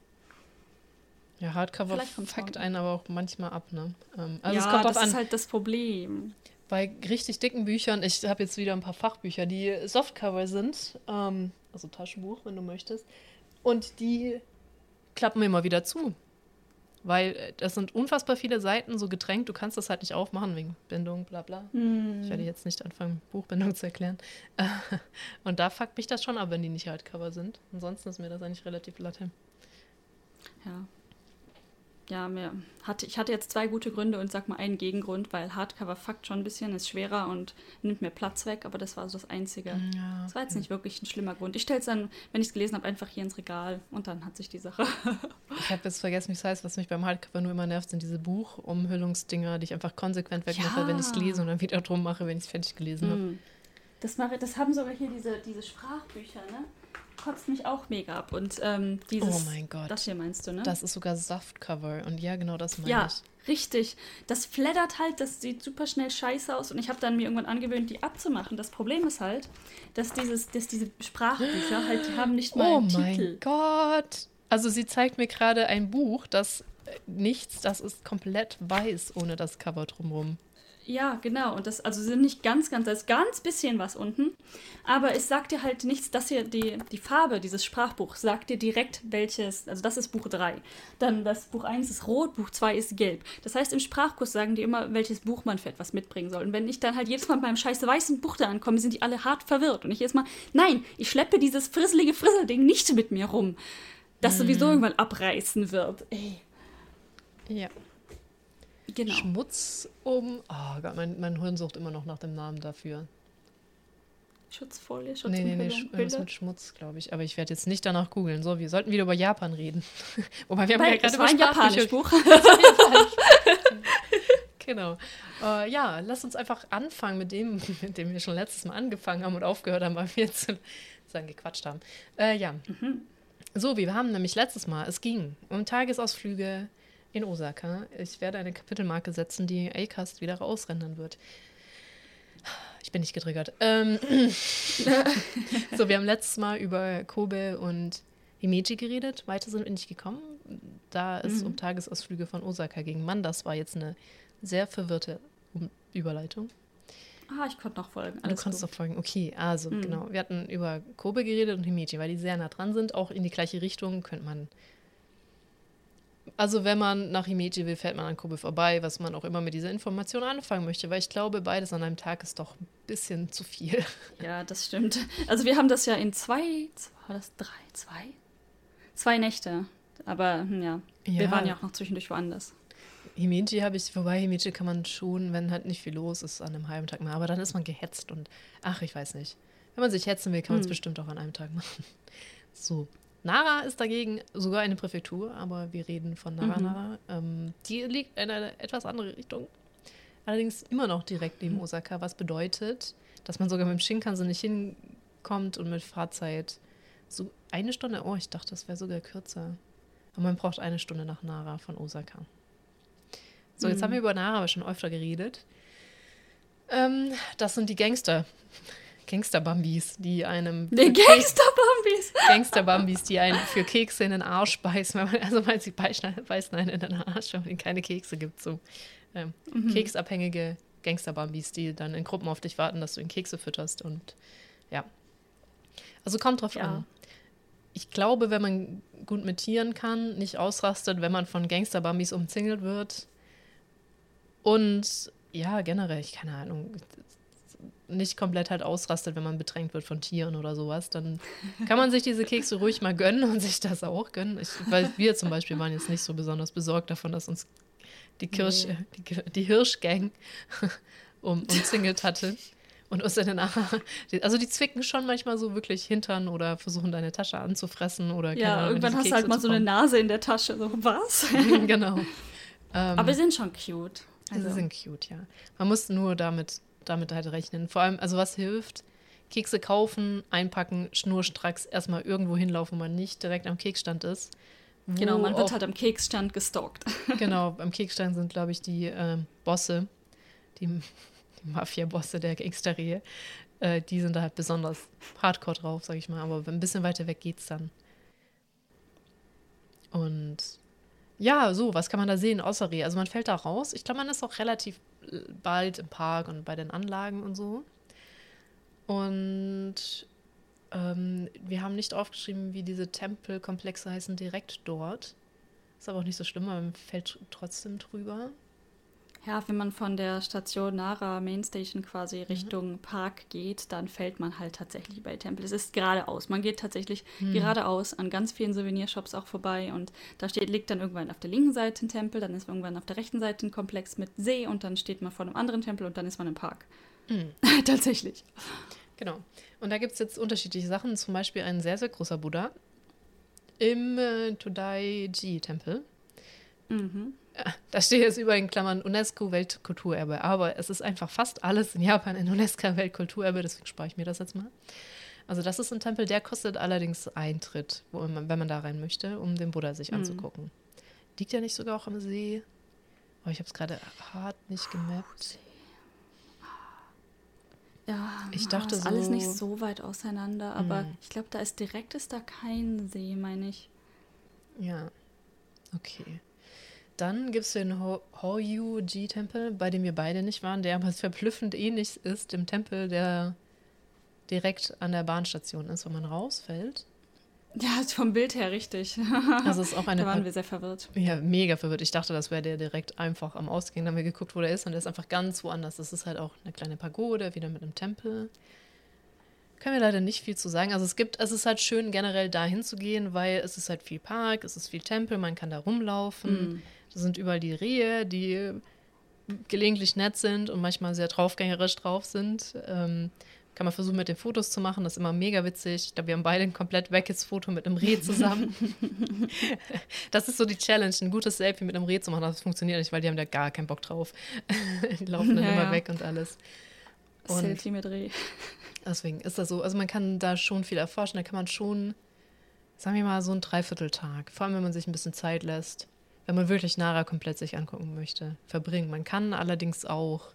Speaker 1: Ja, Hardcover fuckt einen aber auch manchmal ab, ne?
Speaker 2: Ähm, also ja, es kommt das an. ist halt das Problem.
Speaker 1: Bei richtig dicken Büchern, ich habe jetzt wieder ein paar Fachbücher, die Softcover sind, ähm, also Taschenbuch, wenn du möchtest, und die klappen immer wieder zu. Weil äh, das sind unfassbar viele Seiten so getränkt, du kannst das halt nicht aufmachen wegen Bindung, bla bla. Mm. Ich werde jetzt nicht anfangen, Buchbindung zu erklären. <laughs> Und da fuckt mich das schon ab, wenn die nicht Hardcover sind. Ansonsten ist mir das eigentlich relativ latte.
Speaker 2: Ja, ja, mir hatte, ich hatte jetzt zwei gute Gründe und sag mal einen Gegengrund, weil Hardcover fuckt schon ein bisschen, ist schwerer und nimmt mir Platz weg, aber das war so das Einzige. Ja. Das war jetzt nicht wirklich ein schlimmer Grund. Ich stelle es dann, wenn ich es gelesen habe, einfach hier ins Regal und dann hat sich die Sache. <laughs>
Speaker 1: ich habe jetzt vergessen, wie es heißt, was mich beim Hardcover nur immer nervt, sind diese Buchumhüllungsdinger, die ich einfach konsequent wegmache, ja. wenn ich es lese und dann wieder drum mache, wenn ich es fertig gelesen habe. Hm.
Speaker 2: Das, mache, das haben sogar hier diese, diese Sprachbücher, ne? Kotzt mich auch mega ab. Und ähm, dieses.
Speaker 1: Oh mein Gott.
Speaker 2: Das hier meinst du, ne?
Speaker 1: Das ist sogar Saftcover. Und ja, genau das meine
Speaker 2: ja,
Speaker 1: ich.
Speaker 2: Ja, richtig. Das flattert halt, das sieht super schnell scheiße aus. Und ich habe dann mir irgendwann angewöhnt, die abzumachen. Das Problem ist halt, dass, dieses, dass diese Sprachbücher halt, die haben nicht <gasps> mal oh einen Titel. Oh mein
Speaker 1: Gott. Also sie zeigt mir gerade ein Buch, das äh, nichts, das ist komplett weiß ohne das Cover drumherum.
Speaker 2: Ja, genau. Und das, also sind nicht ganz, ganz, da ist ganz bisschen was unten. Aber es sagt dir halt nichts, dass hier die, die Farbe dieses Sprachbuchs sagt dir direkt welches, also das ist Buch 3. Dann das Buch 1 ist rot, Buch 2 ist gelb. Das heißt, im Sprachkurs sagen die immer, welches Buch man für etwas mitbringen soll. Und wenn ich dann halt jedes Mal mit meinem scheiße weißen Buch da ankomme, sind die alle hart verwirrt. Und ich jedes Mal, nein, ich schleppe dieses frisselige Frisselding nicht mit mir rum. Das mhm. sowieso irgendwann abreißen wird. Ey.
Speaker 1: Ja. Genau. Schmutz um. Oh Gott, mein, mein Hirn sucht immer noch nach dem Namen dafür.
Speaker 2: Schutzfolie, Schutz
Speaker 1: Nee, nee, nee, Sch irgendwas mit Schmutz, glaube ich. Aber ich werde jetzt nicht danach googeln. So, wir sollten wieder über Japan reden. <laughs> Wobei wir haben Weil, ja gerade über
Speaker 2: ein japanisch Buch. <laughs> <laughs>
Speaker 1: genau. Uh, ja, lass uns einfach anfangen mit dem, mit dem wir schon letztes Mal angefangen haben und aufgehört haben, weil wir jetzt sagen, gequatscht haben. Uh, ja. Mhm. So, wir haben nämlich letztes Mal, es ging um Tagesausflüge in Osaka. Ich werde eine Kapitelmarke setzen, die Acast wieder rausrendern wird. Ich bin nicht getriggert. Ähm <laughs> so, wir haben letztes Mal über Kobe und Himeji geredet. Weiter sind wir nicht gekommen, da es mhm. um Tagesausflüge von Osaka ging. Mann, das war jetzt eine sehr verwirrte Überleitung.
Speaker 2: Ah, ich konnte noch folgen.
Speaker 1: Alles du konntest noch folgen. Okay, also mhm. genau. Wir hatten über Kobe geredet und Himeji, weil die sehr nah dran sind, auch in die gleiche Richtung. Könnte man also wenn man nach Himeji will, fährt man an Kobe vorbei, was man auch immer mit dieser Information anfangen möchte, weil ich glaube, beides an einem Tag ist doch ein bisschen zu viel. <laughs>
Speaker 2: Ja, das stimmt. Also wir haben das ja in zwei, war das drei, zwei? Zwei Nächte. Aber hm, ja, ja. wir waren ja auch noch zwischendurch woanders.
Speaker 1: Himeji habe ich, wobei Himeji kann man schon, wenn halt nicht viel los ist, an einem halben Tag machen. Aber dann ist man gehetzt und ach, ich weiß nicht. Wenn man sich hetzen will, kann man es hm. bestimmt auch an einem Tag machen. <laughs> So, Nara ist dagegen sogar eine Präfektur, aber wir reden von Nara mhm. Nara. Ähm, die liegt in eine etwas andere Richtung. Allerdings immer noch direkt neben mhm. Osaka, was bedeutet, dass man sogar mit dem Shinkansen nicht hinkommt und mit Fahrzeit so eine Stunde. Oh, ich dachte, das wäre sogar kürzer. Aber man braucht eine Stunde nach Nara von Osaka. So, jetzt mhm. haben wir über Nara aber schon öfter geredet. Ähm, das sind die Gangster. <laughs> Gangster-Bambis, die einem.
Speaker 2: Die Gangster-Bambis!
Speaker 1: Gangster-Bambis, die einen für Kekse in den Arsch beißen, weil man, also weil sie beißen, einen in den Arsch, wenn ihnen keine Kekse gibt. So ähm, mhm. keksabhängige Gangster-Bambis, die dann in Gruppen auf dich warten, dass du ihnen Kekse fütterst und ja. Also kommt drauf ja. an. Ich glaube, wenn man gut mit Tieren kann, nicht ausrastet, wenn man von Gangster-Bambis umzingelt wird und ja, generell, ich keine Ahnung, nicht komplett halt ausrastet, wenn man bedrängt wird von Tieren oder sowas, dann kann man sich diese Kekse ruhig mal gönnen und sich das auch gönnen. Ich, weil wir zum Beispiel waren jetzt nicht so besonders besorgt davon, dass uns die, Kirsch, nee. die, die Hirschgang <laughs> um, umzingelt hatte. Und uns dann also die zwicken schon manchmal so wirklich Hintern oder versuchen deine Tasche anzufressen oder
Speaker 2: Ja, Ahnung, irgendwann hast du halt mal so eine Nase in der Tasche. So, was? <laughs>
Speaker 1: genau.
Speaker 2: Ähm, Aber sie sind schon cute.
Speaker 1: Also. Sie sind cute, ja. Man muss nur damit, damit halt rechnen. Vor allem, also was hilft, Kekse kaufen, einpacken, schnurstracks erstmal irgendwo hinlaufen, wo man nicht direkt am Keksstand ist.
Speaker 2: Genau, man wird halt am Keksstand gestalkt. <laughs>
Speaker 1: genau, am Keksstand sind, glaube ich, die äh, Bosse, die, die Mafia-Bosse der Gangsterie. Äh, die sind da halt besonders hardcore drauf, sag ich mal. Aber ein bisschen weiter weg geht's dann. Und ja, so, was kann man da sehen außer Reh? Also man fällt da raus. Ich glaube, man ist auch relativ bald im Park und bei den Anlagen und so. Und ähm, wir haben nicht aufgeschrieben, wie diese Tempelkomplexe heißen direkt dort. Ist aber auch nicht so schlimm, man fällt trotzdem drüber.
Speaker 2: Ja, wenn man von der Station Nara Mainstation quasi mhm. Richtung Park geht, dann fällt man halt tatsächlich bei Tempel. Es ist geradeaus. Man geht tatsächlich mhm. geradeaus an ganz vielen Souvenirshops auch vorbei und da steht, liegt dann irgendwann auf der linken Seite ein Tempel, dann ist irgendwann auf der rechten Seite ein Komplex mit See und dann steht man vor einem anderen Tempel und dann ist man im Park. Mhm. <laughs> tatsächlich.
Speaker 1: Genau. Und da gibt es jetzt unterschiedliche Sachen, zum Beispiel ein sehr, sehr großer Buddha im äh, Todai-Ji-Tempel. Mhm. <laughs> Da steht jetzt über in Klammern UNESCO-Weltkulturerbe, aber es ist einfach fast alles in Japan in UNESCO-Weltkulturerbe, deswegen spare ich mir das jetzt mal. Also das ist ein Tempel, der kostet allerdings Eintritt, man, wenn man da rein möchte, um den Buddha sich mhm. anzugucken. Liegt ja nicht sogar auch am See? Oh, ich habe es gerade hart nicht gemappt.
Speaker 2: Ja, ich dachte ist so, alles nicht so weit auseinander, aber mhm. ich glaube, da ist direkt ist da kein See, meine ich.
Speaker 1: Ja, okay. Dann gibt es den Horyuji-Tempel, bei dem wir beide nicht waren, der aber <laughs> verblüffend ähnlich ist dem Tempel, der direkt an der Bahnstation ist, wenn man rausfällt.
Speaker 2: Ja, vom Bild her richtig. <laughs>
Speaker 1: Also ist auch eine.
Speaker 2: Da waren wir sehr verwirrt.
Speaker 1: Ja, mega verwirrt. Ich dachte, das wäre der direkt einfach am Ausgang. Dann haben wir geguckt, wo der ist und der ist einfach ganz woanders. Das ist halt auch eine kleine Pagode, wieder mit einem Tempel. Können wir leider nicht viel zu sagen. Also es gibt, es ist halt schön generell dahin zu gehen, weil es ist halt viel Park, es ist viel Tempel, man kann da rumlaufen. Mm. Da sind überall die Rehe, die gelegentlich nett sind und manchmal sehr draufgängerisch drauf sind. Ähm, kann man versuchen, mit den Fotos zu machen. Das ist immer mega witzig. Ich glaube, wir haben beide ein komplett weckes Foto mit einem Reh zusammen. <laughs> das ist so die Challenge, ein gutes Selfie mit einem Reh zu machen. Das funktioniert nicht, weil die haben da gar keinen Bock drauf. <laughs> die laufen dann ja, immer ja. weg und alles.
Speaker 2: Und Selfie mit Reh.
Speaker 1: Deswegen ist das so. Also man kann da schon viel erforschen. Da kann man schon, sagen wir mal, so einen Dreivierteltag, vor allem wenn man sich ein bisschen Zeit lässt, wenn man wirklich Nara komplett sich angucken möchte, verbringen. Man kann allerdings auch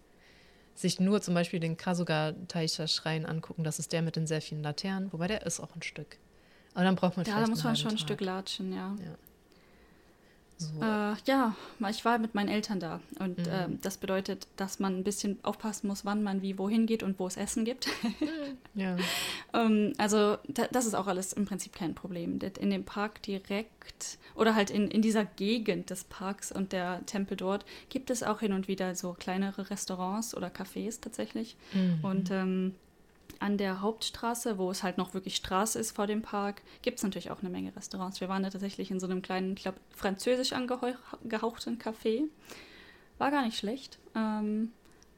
Speaker 1: sich nur zum Beispiel den Kasuga-Taisha-Schrein angucken. Das ist der mit den sehr vielen Laternen, wobei der ist auch ein Stück. Aber dann braucht man
Speaker 2: ja,
Speaker 1: vielleicht
Speaker 2: da muss man schon
Speaker 1: ein
Speaker 2: Stück latschen, ja.
Speaker 1: ja.
Speaker 2: So. Äh, ja, ich war mit meinen Eltern da. Und mhm. äh, das bedeutet, dass man ein bisschen aufpassen muss, wann man wie wohin geht und wo es Essen gibt. <laughs> ja. ähm, also, da, das ist auch alles im Prinzip kein Problem. In dem Park direkt oder halt in, in dieser Gegend des Parks und der Tempel dort gibt es auch hin und wieder so kleinere Restaurants oder Cafés tatsächlich. Mhm. Und ähm, an der Hauptstraße, wo es halt noch wirklich Straße ist vor dem Park, gibt es natürlich auch eine Menge Restaurants. Wir waren da tatsächlich in so einem kleinen, ich glaube, französisch angehauchten Café. War gar nicht schlecht. Ähm,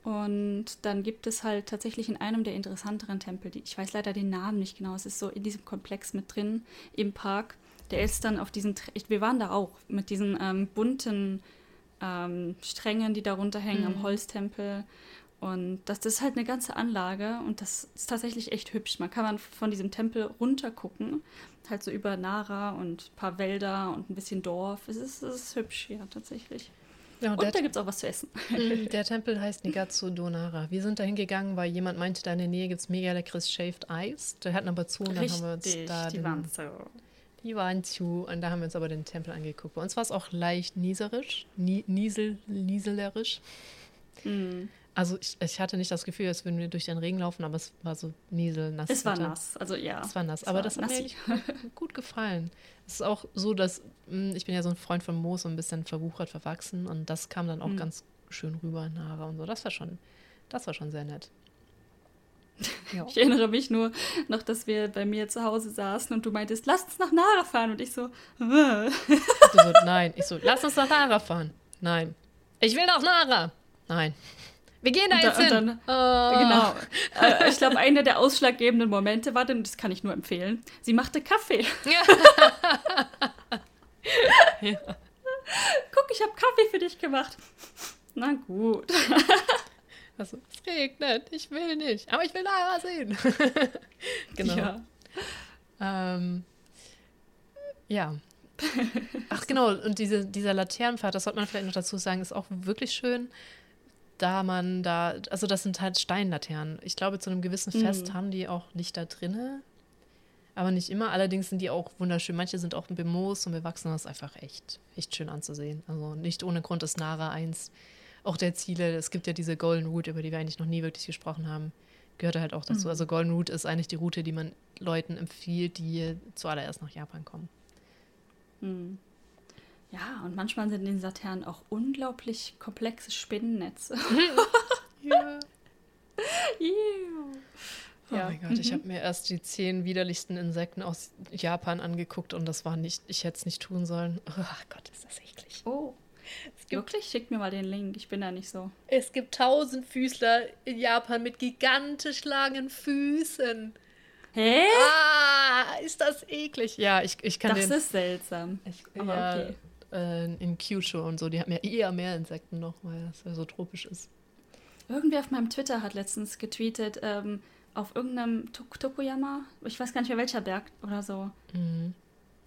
Speaker 2: und dann gibt es halt tatsächlich in einem der interessanteren Tempel, die, ich weiß leider den Namen nicht genau, es ist so in diesem Komplex mit drin im Park. Der ist dann auf diesen, wir waren da auch mit diesen ähm, bunten ähm, Strängen, die da runterhängen mhm. am Holztempel. Und das, das ist halt eine ganze Anlage und das ist tatsächlich echt hübsch. Man kann man von diesem Tempel runter gucken, halt so über Nara und ein paar Wälder und ein bisschen Dorf. Es ist, es ist hübsch, ja, tatsächlich. Ja, und, und da gibt es auch was zu essen.
Speaker 1: Mm, <laughs> der Tempel heißt Nigatsu Donara. Wir sind da hingegangen, weil jemand meinte, da in der Nähe gibt es mega leckeres Shaved Ice. Der hatten aber zu und dann haben wir uns da.
Speaker 2: Die den, waren so.
Speaker 1: Die waren zu und da haben wir uns aber den Tempel angeguckt. Bei uns war es auch leicht nieserisch, nie, niesel, nieselerisch. Mm. Also ich, ich, hatte nicht das Gefühl, als würden wir durch den Regen laufen, aber es war so nieselnass.
Speaker 2: Es war nass, also ja.
Speaker 1: Es war nass, es aber war das hat mir gut gefallen. Es ist auch so, dass hm, ich bin ja so ein Freund von Moos, so ein bisschen verwuchert, verwachsen und das kam dann auch mhm. ganz schön rüber in Haare und so. Das war schon, das war schon sehr nett. <laughs>
Speaker 2: Ja. Ich erinnere mich nur noch, dass wir bei mir zu Hause saßen und du meintest, lass uns nach Nara fahren. Und ich so,
Speaker 1: äh. so nein. Ich so, lass uns nach Nara fahren. Nein. Ich will nach Nara. Nein. Wir gehen da jetzt da, hin. Dann,
Speaker 2: oh. Genau. Äh, ich glaube, einer der ausschlaggebenden Momente war, denn das kann ich nur empfehlen, sie machte Kaffee. <laughs> Ja. Guck, ich habe Kaffee für dich gemacht. Na gut. <laughs>
Speaker 1: Also, es regnet, ich will nicht, aber ich will Lara sehen. <laughs> genau. Ja. Ähm, ja. Ach genau, und diese, dieser Laternenpfad, das sollte man vielleicht noch dazu sagen, ist auch wirklich schön, da man da, also das sind halt Steinlaternen. Ich glaube, zu einem gewissen Fest mhm. haben die auch Lichter drinne, aber nicht immer. Allerdings sind die auch wunderschön. Manche sind auch bemoost und bewachsen. Das ist einfach echt, echt schön anzusehen. Also nicht ohne Grund ist Nara eins auch der Ziele. Es gibt ja diese Golden Route, über die wir eigentlich noch nie wirklich gesprochen haben, gehört halt auch dazu. Mhm. Also Golden Route ist eigentlich die Route, die man Leuten empfiehlt, die zuallererst nach Japan kommen.
Speaker 2: Mhm. Ja, und manchmal sind in den Laternen auch unglaublich komplexe Spinnennetze. <laughs> ja.
Speaker 1: Oh ja. mein Gott, ich mhm. habe mir erst die zehn widerlichsten Insekten aus Japan angeguckt und das war nicht, ich hätte es nicht tun sollen. Oh Gott, ist das eklig.
Speaker 2: Oh. Wirklich? Schickt mir mal den Link. Ich bin da nicht so.
Speaker 1: Es gibt Tausendfüßler in Japan mit gigantisch langen Füßen. Hä? Ah, ist das eklig. Ja, ich, ich kann
Speaker 2: das den. Das ist seltsam. Ich,
Speaker 1: Aber ja, okay. Äh, in Kyushu und so, die haben ja eher mehr Insekten noch, weil es ja so tropisch ist.
Speaker 2: Irgendwer auf meinem Twitter hat letztens getweetet, ähm, auf irgendeinem Tokuyama, ich weiß gar nicht mehr welcher Berg oder so. Mhm.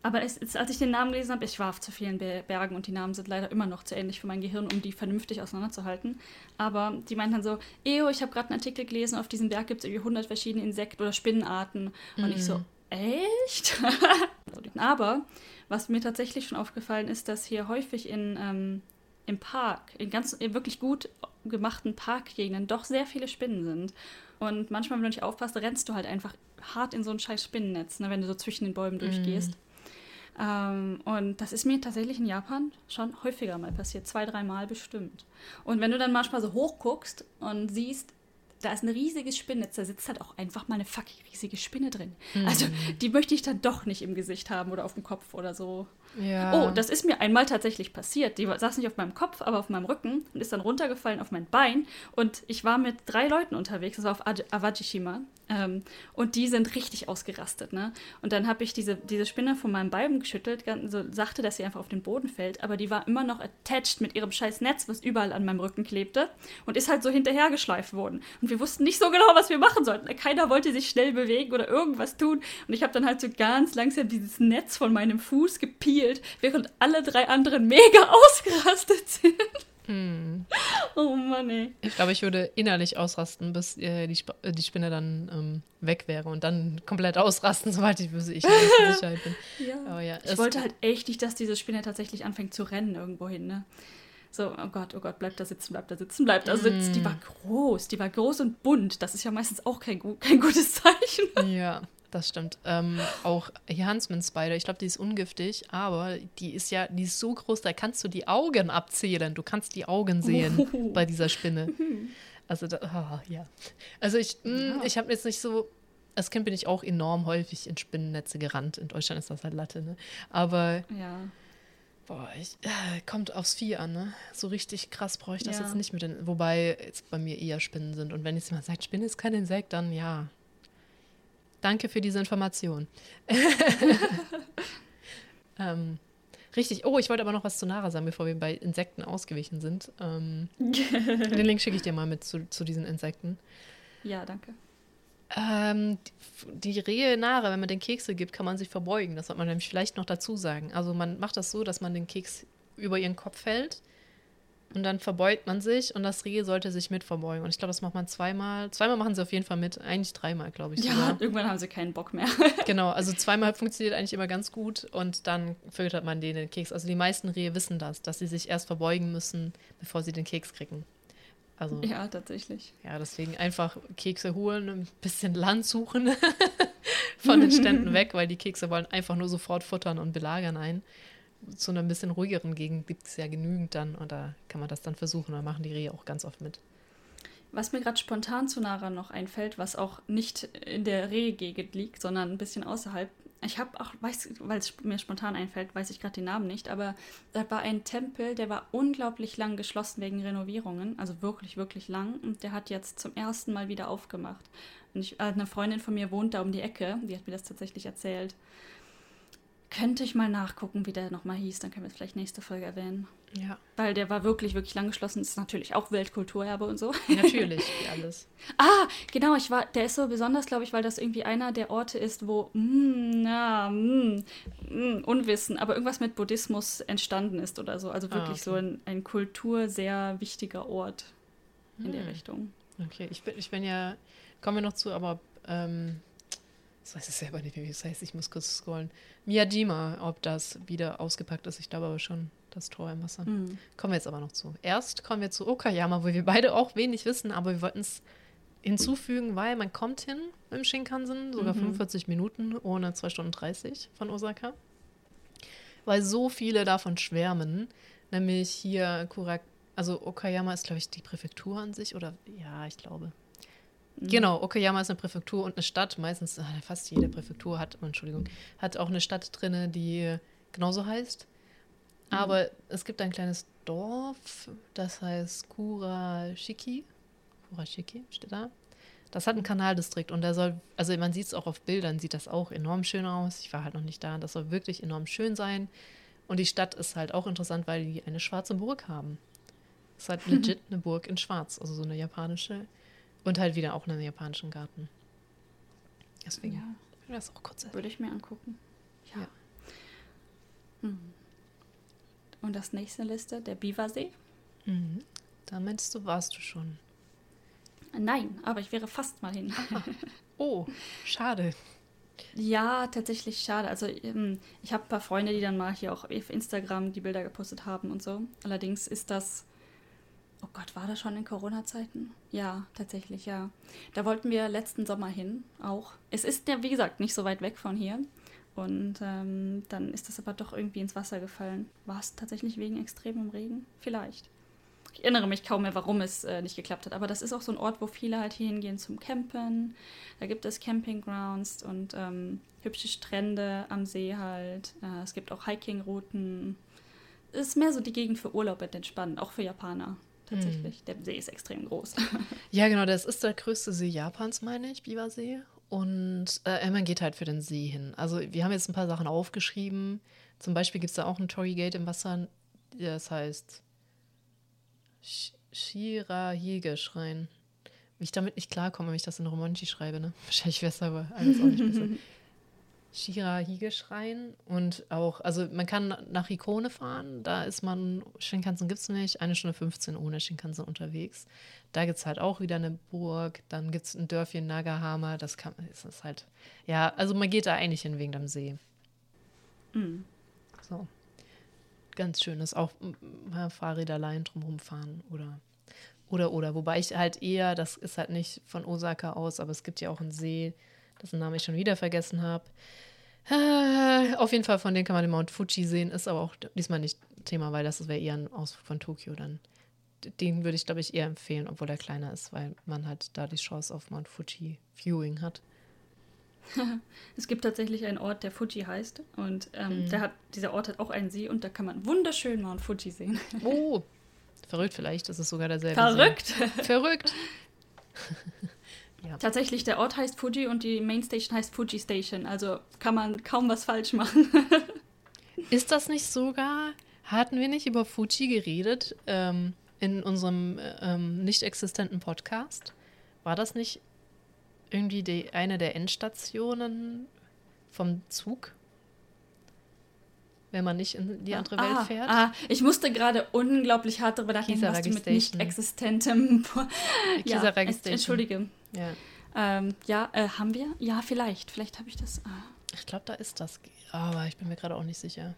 Speaker 2: Aber es, es, als ich den Namen gelesen habe, ich war auf zu vielen Bergen und die Namen sind leider immer noch zu ähnlich für mein Gehirn, um die vernünftig auseinanderzuhalten. Aber die meinten dann so, Eo, ich habe gerade einen Artikel gelesen, auf diesem Berg gibt es irgendwie 100 verschiedene Insekten- oder Spinnenarten. Mhm. Und ich so, mhm. echt? <laughs> Aber was mir tatsächlich schon aufgefallen ist, dass hier häufig in, ähm, im Park, in ganz in wirklich gut gemachten Parkgegenden doch sehr viele Spinnen sind. Und manchmal, wenn du nicht aufpasst, rennst du halt einfach hart in so ein scheiß Spinnennetz, ne, wenn du so zwischen den Bäumen durchgehst. Mm. Ähm, und das ist mir tatsächlich in Japan schon häufiger mal passiert, zwei, dreimal bestimmt. Und wenn du dann manchmal so hoch guckst und siehst, da ist ein riesiges Spinnennetz, da sitzt halt auch einfach mal eine fucking riesige Spinne drin. Mhm. Also die möchte ich dann doch nicht im Gesicht haben oder auf dem Kopf oder so. Ja. Oh, das ist mir einmal tatsächlich passiert. Die saß nicht auf meinem Kopf, aber auf meinem Rücken und ist dann runtergefallen auf mein Bein. Und ich war mit drei Leuten unterwegs, das war auf Awajishima. Ähm, und die sind richtig ausgerastet. Ne? Und dann habe ich diese, diese Spinne von meinem Bein geschüttelt, so sagte, dass sie einfach auf den Boden fällt. Aber die war immer noch attached mit ihrem scheiß Netz, was überall an meinem Rücken klebte. Und ist halt so hinterhergeschleift worden. Und wir wussten nicht so genau, was wir machen sollten. Keiner wollte sich schnell bewegen oder irgendwas tun. Und ich habe dann halt so ganz langsam dieses Netz von meinem Fuß gepielt, während alle drei anderen mega <laughs> ausgerastet sind. Hm. Oh Mann, ey.
Speaker 1: Ich glaube, ich würde innerlich ausrasten, bis äh, die, Sp äh, die Spinne dann ähm, weg wäre und dann komplett ausrasten, <laughs> sobald ich, ich in Sicherheit bin.
Speaker 2: ja. ja ich wollte halt echt nicht, dass diese Spinne tatsächlich anfängt zu rennen irgendwo hin, ne? So, oh Gott, oh Gott, bleibt da sitzen, bleibt da sitzen, bleibt da sitzen. Mm. Die war groß, die war groß und bunt. Das ist ja meistens auch kein, kein gutes Zeichen.
Speaker 1: Ja das stimmt. Ähm, auch hier Huntsman Spider, ich glaube, die ist ungiftig, aber die ist ja, die ist so groß, da kannst du die Augen abzählen. Du kannst die Augen sehen oh. bei dieser Spinne. Also, da, oh, ja. Also, ich, mh, mm, ja. ich habe jetzt nicht so. Als Kind bin ich auch enorm häufig in Spinnennetze gerannt. In Deutschland ist das halt Latte, ne? Aber. Ja. Boah, ich, äh, kommt aufs Vieh an, ne? So richtig krass brauche ich das ja. jetzt nicht mit den. Wobei jetzt bei mir eher Spinnen sind. Und wenn jetzt mal sagt, Spinne ist kein Insekt, dann ja, Danke für diese Information. <laughs> ähm, richtig. Oh, ich wollte aber noch was zu Nara sagen, bevor wir bei Insekten ausgewichen sind. Ähm, <laughs> den Link schicke ich dir mal mit zu, zu diesen Insekten.
Speaker 2: Ja, danke.
Speaker 1: Ähm, die, Rehe Nara, wenn man den Kekse gibt, kann man sich verbeugen. Das sollte man nämlich vielleicht noch dazu sagen. Also man macht das so, dass man den Keks über ihren Kopf hält und dann verbeugt man sich und das Reh sollte sich mit verbeugen. Und ich glaube, das macht man zweimal. Zweimal machen sie auf jeden Fall mit. Eigentlich dreimal, glaube ich.
Speaker 2: Ja, sogar. <laughs> irgendwann haben sie keinen Bock mehr. <laughs>
Speaker 1: genau, also zweimal funktioniert eigentlich immer ganz gut und dann füttert man denen den Keks. Also die meisten Rehe wissen das, dass sie sich erst verbeugen müssen, bevor sie den Keks kriegen.
Speaker 2: Also, ja, tatsächlich.
Speaker 1: Ja, deswegen einfach Kekse holen, ein bisschen Land suchen <laughs> von den Ständen weg, weil die Kekse wollen einfach nur sofort futtern und belagern ein zu einer bisschen ruhigeren Gegend gibt es ja genügend dann und da kann man das dann versuchen. Da machen die Rehe auch ganz oft mit.
Speaker 2: Was mir gerade spontan zu Nara noch einfällt, was auch nicht in der Rehgegend liegt, sondern ein bisschen außerhalb. Ich habe auch, weil es mir spontan einfällt, weiß ich gerade den Namen nicht, aber da war ein Tempel, der war unglaublich lang geschlossen wegen Renovierungen, also wirklich, wirklich lang. Und der hat jetzt zum ersten Mal wieder aufgemacht. Und ich, eine Freundin von mir wohnt da um die Ecke, die hat mir das tatsächlich erzählt. Könnte ich mal nachgucken, wie der nochmal hieß, dann können wir es vielleicht nächste Folge erwähnen.
Speaker 1: Ja.
Speaker 2: Weil der war wirklich, wirklich lang geschlossen. Ist natürlich auch Weltkulturerbe und so.
Speaker 1: Natürlich, wie alles. <laughs>
Speaker 2: ah, genau, ich war, der ist so besonders, glaube ich, weil das irgendwie einer der Orte ist, wo mm, na, mm, mm, Unwissen, aber irgendwas mit Buddhismus entstanden ist oder so. Also
Speaker 1: Ah,
Speaker 2: wirklich
Speaker 1: okay.
Speaker 2: so ein, ein Kultur sehr wichtiger Ort in der
Speaker 1: Hm.
Speaker 2: Richtung.
Speaker 1: Okay, ich bin, ich bin ja, kommen wir noch zu, aber ähm, das weiß ich selber nicht, wie es heißt. Ich muss kurz scrollen. Miyajima, ob das wieder ausgepackt ist. Ich glaube aber schon, das Tor im Wasser.
Speaker 2: Hm.
Speaker 1: Kommen wir jetzt aber noch zu. Erst kommen wir zu Okayama, wo wir beide auch wenig wissen, aber wir wollten es hinzufügen, weil man kommt hin dem Shinkansen, sogar
Speaker 2: Mhm.
Speaker 1: 45 Minuten ohne 2 Stunden 30 von Osaka. Weil so viele davon schwärmen, nämlich hier Kurak, also Okayama ist, glaube ich, die Präfektur an sich, oder ja, ich glaube.
Speaker 2: Mhm.
Speaker 1: Genau, Okayama ist eine Präfektur und eine Stadt. Meistens, äh, fast jede Präfektur hat, Entschuldigung, hat auch eine Stadt drinne, die genauso heißt. Aber es gibt ein kleines Dorf, das heißt Kurashiki. Kurashiki steht da. Das hat einen Kanaldistrikt und der soll, also man sieht es auch auf Bildern, sieht das auch enorm schön aus. Ich war halt noch nicht da. Das soll wirklich enorm schön sein. Und die Stadt ist halt auch interessant, weil die eine schwarze Burg haben. Das ist halt <laughs> legit eine Burg in Schwarz, also so eine japanische. Und halt wieder auch einen japanischen Garten. Deswegen
Speaker 2: Ja,
Speaker 1: will das auch kurz
Speaker 2: würde ich mir angucken. Ja.
Speaker 1: Ja.
Speaker 2: Hm. Und das nächste Liste, der Biwasee.
Speaker 1: Mhm. Da meinst du, warst du schon.
Speaker 2: Nein, aber ich wäre fast mal hin.
Speaker 1: Oh, schade.
Speaker 2: Ja, tatsächlich schade. Also ähm, ich habe ein paar Freunde, die dann mal hier auch auf Instagram die Bilder gepostet haben und so. Allerdings ist das, oh Gott, war das schon in Corona-Zeiten? Ja, tatsächlich, ja. Da wollten wir letzten Sommer hin auch. Es ist ja, wie gesagt, nicht so weit weg von hier. Und ähm, dann ist das aber doch irgendwie ins Wasser gefallen. War es tatsächlich wegen extremem Regen? Vielleicht. Ich erinnere mich kaum mehr, warum es äh, nicht geklappt hat. Aber das ist auch so ein Ort, wo viele halt hier hingehen zum Campen. Da gibt es Campinggrounds und ähm, hübsche Strände am See halt. Äh, es gibt auch Hiking-Routen. Es ist mehr so die Gegend für Urlaub und Entspannen, auch für Japaner tatsächlich. Der See ist extrem groß. <laughs>
Speaker 1: Ja, genau, das ist der größte See Japans, meine ich, Biwasee. Und äh, man geht halt für den See hin. Also wir haben jetzt ein paar Sachen aufgeschrieben. Zum Beispiel gibt es da auch ein Torigate im Wasser, das heißt Sh- Shirahige-Schrein. Wie ich damit nicht klarkomme, wenn ich das in Romanchi schreibe, ne? <laughs> Wahrscheinlich wäre es aber alles auch nicht besser. Shirahige-Schrein und auch, also man kann nach Ikone fahren, da ist man, Shinkansen gibt es nicht, eine Stunde 15 ohne Shinkansen unterwegs. Da gibt es halt auch wieder eine Burg, dann gibt es ein Dörfchen Nagahama, das kann, ist das halt, ja, also man geht da eigentlich hin wegen dem See.
Speaker 2: Mm.
Speaker 1: So. Ganz schön ist auch m- mal Fahrräderlein drumherum fahren oder, oder, oder. Wobei ich halt eher, das ist halt nicht von Osaka aus, aber es gibt ja auch einen See, dessen Namen ich schon wieder vergessen habe. Äh, auf jeden Fall, von dem kann man den Mount Fuji sehen, ist aber auch diesmal nicht Thema, weil das wäre eher ein Ausflug von Tokio dann. Den würde ich, glaube ich, eher empfehlen, obwohl er kleiner ist, weil man halt da die Chance auf Mount Fuji Viewing hat. <laughs>
Speaker 2: Es gibt tatsächlich einen Ort, der Fuji heißt. Und ähm,
Speaker 1: Mhm.
Speaker 2: der hat, dieser Ort hat auch einen See und da kann man wunderschön Mount Fuji sehen.
Speaker 1: Oh, verrückt vielleicht, ist es sogar derselbe
Speaker 2: Verrückt!
Speaker 1: See. Verrückt! <laughs>
Speaker 2: Tatsächlich, der Ort heißt Fuji und die Mainstation heißt Fuji Station. Also kann man kaum was falsch machen. <laughs>
Speaker 1: Ist das nicht sogar, hatten wir nicht über Fuji geredet ähm, in unserem äh, ähm, nicht existenten Podcast? War das nicht irgendwie die, eine der Endstationen vom Zug? Wenn man nicht in die andere Welt
Speaker 2: ah,
Speaker 1: fährt?
Speaker 2: Ah, ich musste gerade unglaublich hart darüber nachdenken, was du mit nicht existentem. ja,
Speaker 1: Station.
Speaker 2: Entschuldige.
Speaker 1: Ja.
Speaker 2: Ähm, ja, äh, haben wir? Ja, vielleicht. Vielleicht habe ich das. Ah.
Speaker 1: Ich glaube, da ist das. Aber ich bin mir gerade auch nicht sicher.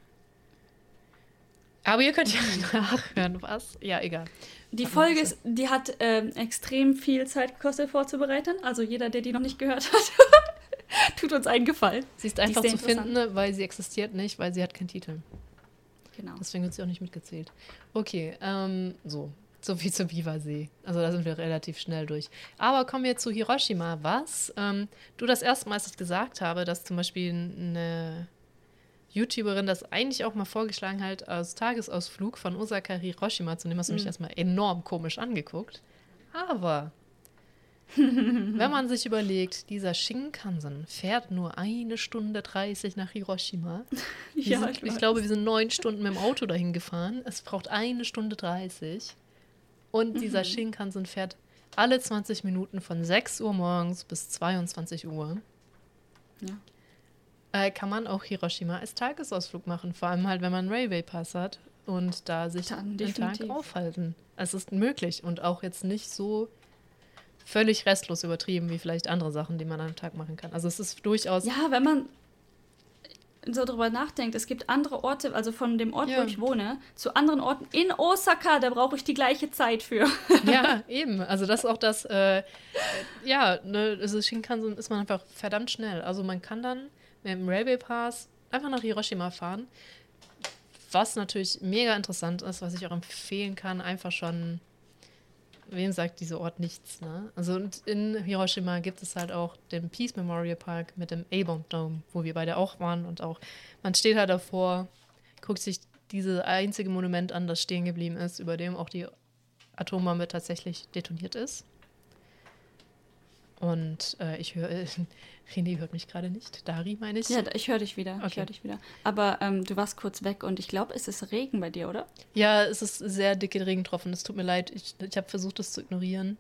Speaker 1: Aber ihr könnt ja <laughs> nachhören, was? Ja, egal.
Speaker 2: Die
Speaker 1: Aber
Speaker 2: Folge, ist, die hat ähm, extrem viel Zeit gekostet vorzubereiten. Also jeder, der die noch nicht gehört hat, <laughs> tut uns einen Gefallen.
Speaker 1: Sie ist
Speaker 2: ist
Speaker 1: einfach
Speaker 2: sehr
Speaker 1: zu finden, weil sie existiert nicht, weil sie hat keinen Titel.
Speaker 2: Genau.
Speaker 1: Deswegen wird sie auch nicht mitgezählt. Okay, ähm, so. <laughs> so viel zum Biwasee. Also da sind wir relativ schnell durch. Aber kommen wir zu Hiroshima. Was ähm, du das erste Mal, als ich gesagt habe, dass zum Beispiel eine YouTuberin das eigentlich auch mal vorgeschlagen hat, als Tagesausflug von Osaka Hiroshima zu nehmen, hast du mich mhm. erstmal enorm komisch angeguckt. Aber <laughs> wenn man sich überlegt, dieser Shinkansen fährt nur eine Stunde 30 nach Hiroshima. <laughs> ja, sind, ich, ich glaube, wir sind neun Stunden mit dem Auto dahin gefahren. Es braucht eine Stunde 30. Und mhm. dieser Shinkansen fährt alle 20 Minuten von 6 Uhr morgens bis 22 Uhr. Ja. Äh, kann man auch Hiroshima als Tagesausflug machen. Vor allem halt, wenn man einen Railway Pass hat und da sich Dann den. Tag aufhalten. Es ist möglich und auch jetzt nicht so völlig restlos übertrieben wie vielleicht andere Sachen, die man am Tag machen kann. Also es ist durchaus.
Speaker 2: Ja, wenn man so drüber nachdenkt, es gibt andere Orte, also von dem Ort, ja. wo ich wohne, zu anderen Orten in Osaka, da brauche ich die gleiche Zeit für. <laughs>
Speaker 1: ja, eben. Also das ist auch das, äh, ja, ne, also Shinkansen ist man einfach verdammt schnell. Also man kann dann mit dem Railway Pass einfach nach Hiroshima fahren, was natürlich mega interessant ist, was ich auch empfehlen kann, einfach schon wem sagt dieser Ort nichts, ne? Also und in Hiroshima gibt es halt auch den Peace Memorial Park mit dem A-Bomb Dome, wo wir beide auch waren und auch, man steht halt davor, guckt sich dieses einzige Monument an, das stehen geblieben ist, über dem auch die Atombombe tatsächlich detoniert ist. Und äh, ich höre, äh, <laughs> René hört mich gerade nicht. Dari meine ich.
Speaker 2: Ja, ich höre dich wieder. Okay. Ich höre dich wieder. Aber ähm, du warst kurz weg und ich glaube, es ist Regen bei dir, oder?
Speaker 1: Ja, es ist sehr dicke Regentropfen. Es tut mir leid. Ich, ich habe versucht, das zu ignorieren.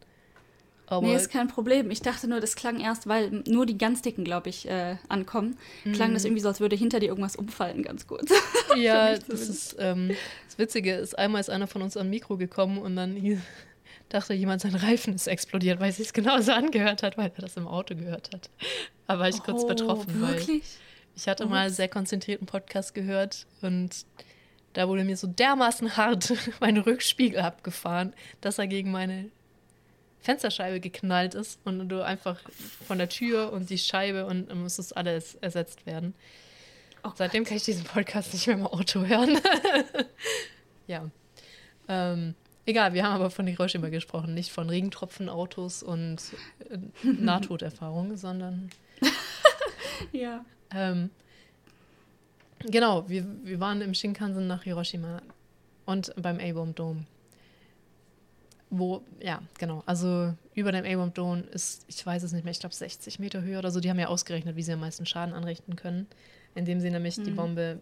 Speaker 2: Aber nee, ist kein Problem. Ich dachte nur, das klang erst, weil nur die ganz dicken, glaube ich, äh, ankommen. Klang das mhm. irgendwie so, als würde hinter dir irgendwas umfallen, ganz kurz.
Speaker 1: Ja, <laughs> das ist ähm, das Witzige ist, einmal ist einer von uns am Mikro gekommen und dann hier dachte jemand, sein Reifen ist explodiert, weil es sich genauso <laughs> angehört hat, weil er das im Auto gehört hat. Da war ich oh, kurz betroffen, wirklich? weil ich hatte Ups. mal sehr konzentrierten Podcast gehört und da wurde mir so dermaßen hart <laughs> mein Rückspiegel abgefahren, dass er gegen meine Fensterscheibe geknallt ist und du einfach von der Tür und die Scheibe und dann muss das alles ersetzt werden. Oh Seitdem kann ich diesen Podcast nicht mehr im Auto hören. <laughs> ja. Ähm, Egal, wir haben aber von Hiroshima gesprochen, nicht von Regentropfenautos und äh, Nahtoderfahrungen, <laughs> sondern. <laughs>
Speaker 2: ja.
Speaker 1: Ähm, genau, wir, wir waren im Shinkansen nach Hiroshima und beim A-Bomb Dome. Wo, ja, genau, also über dem A-Bomb Dome ist, ich weiß es nicht mehr, ich glaube 60 Meter höher oder so. Die haben ja ausgerechnet, wie sie am meisten Schaden anrichten können, indem sie nämlich mhm. die Bombe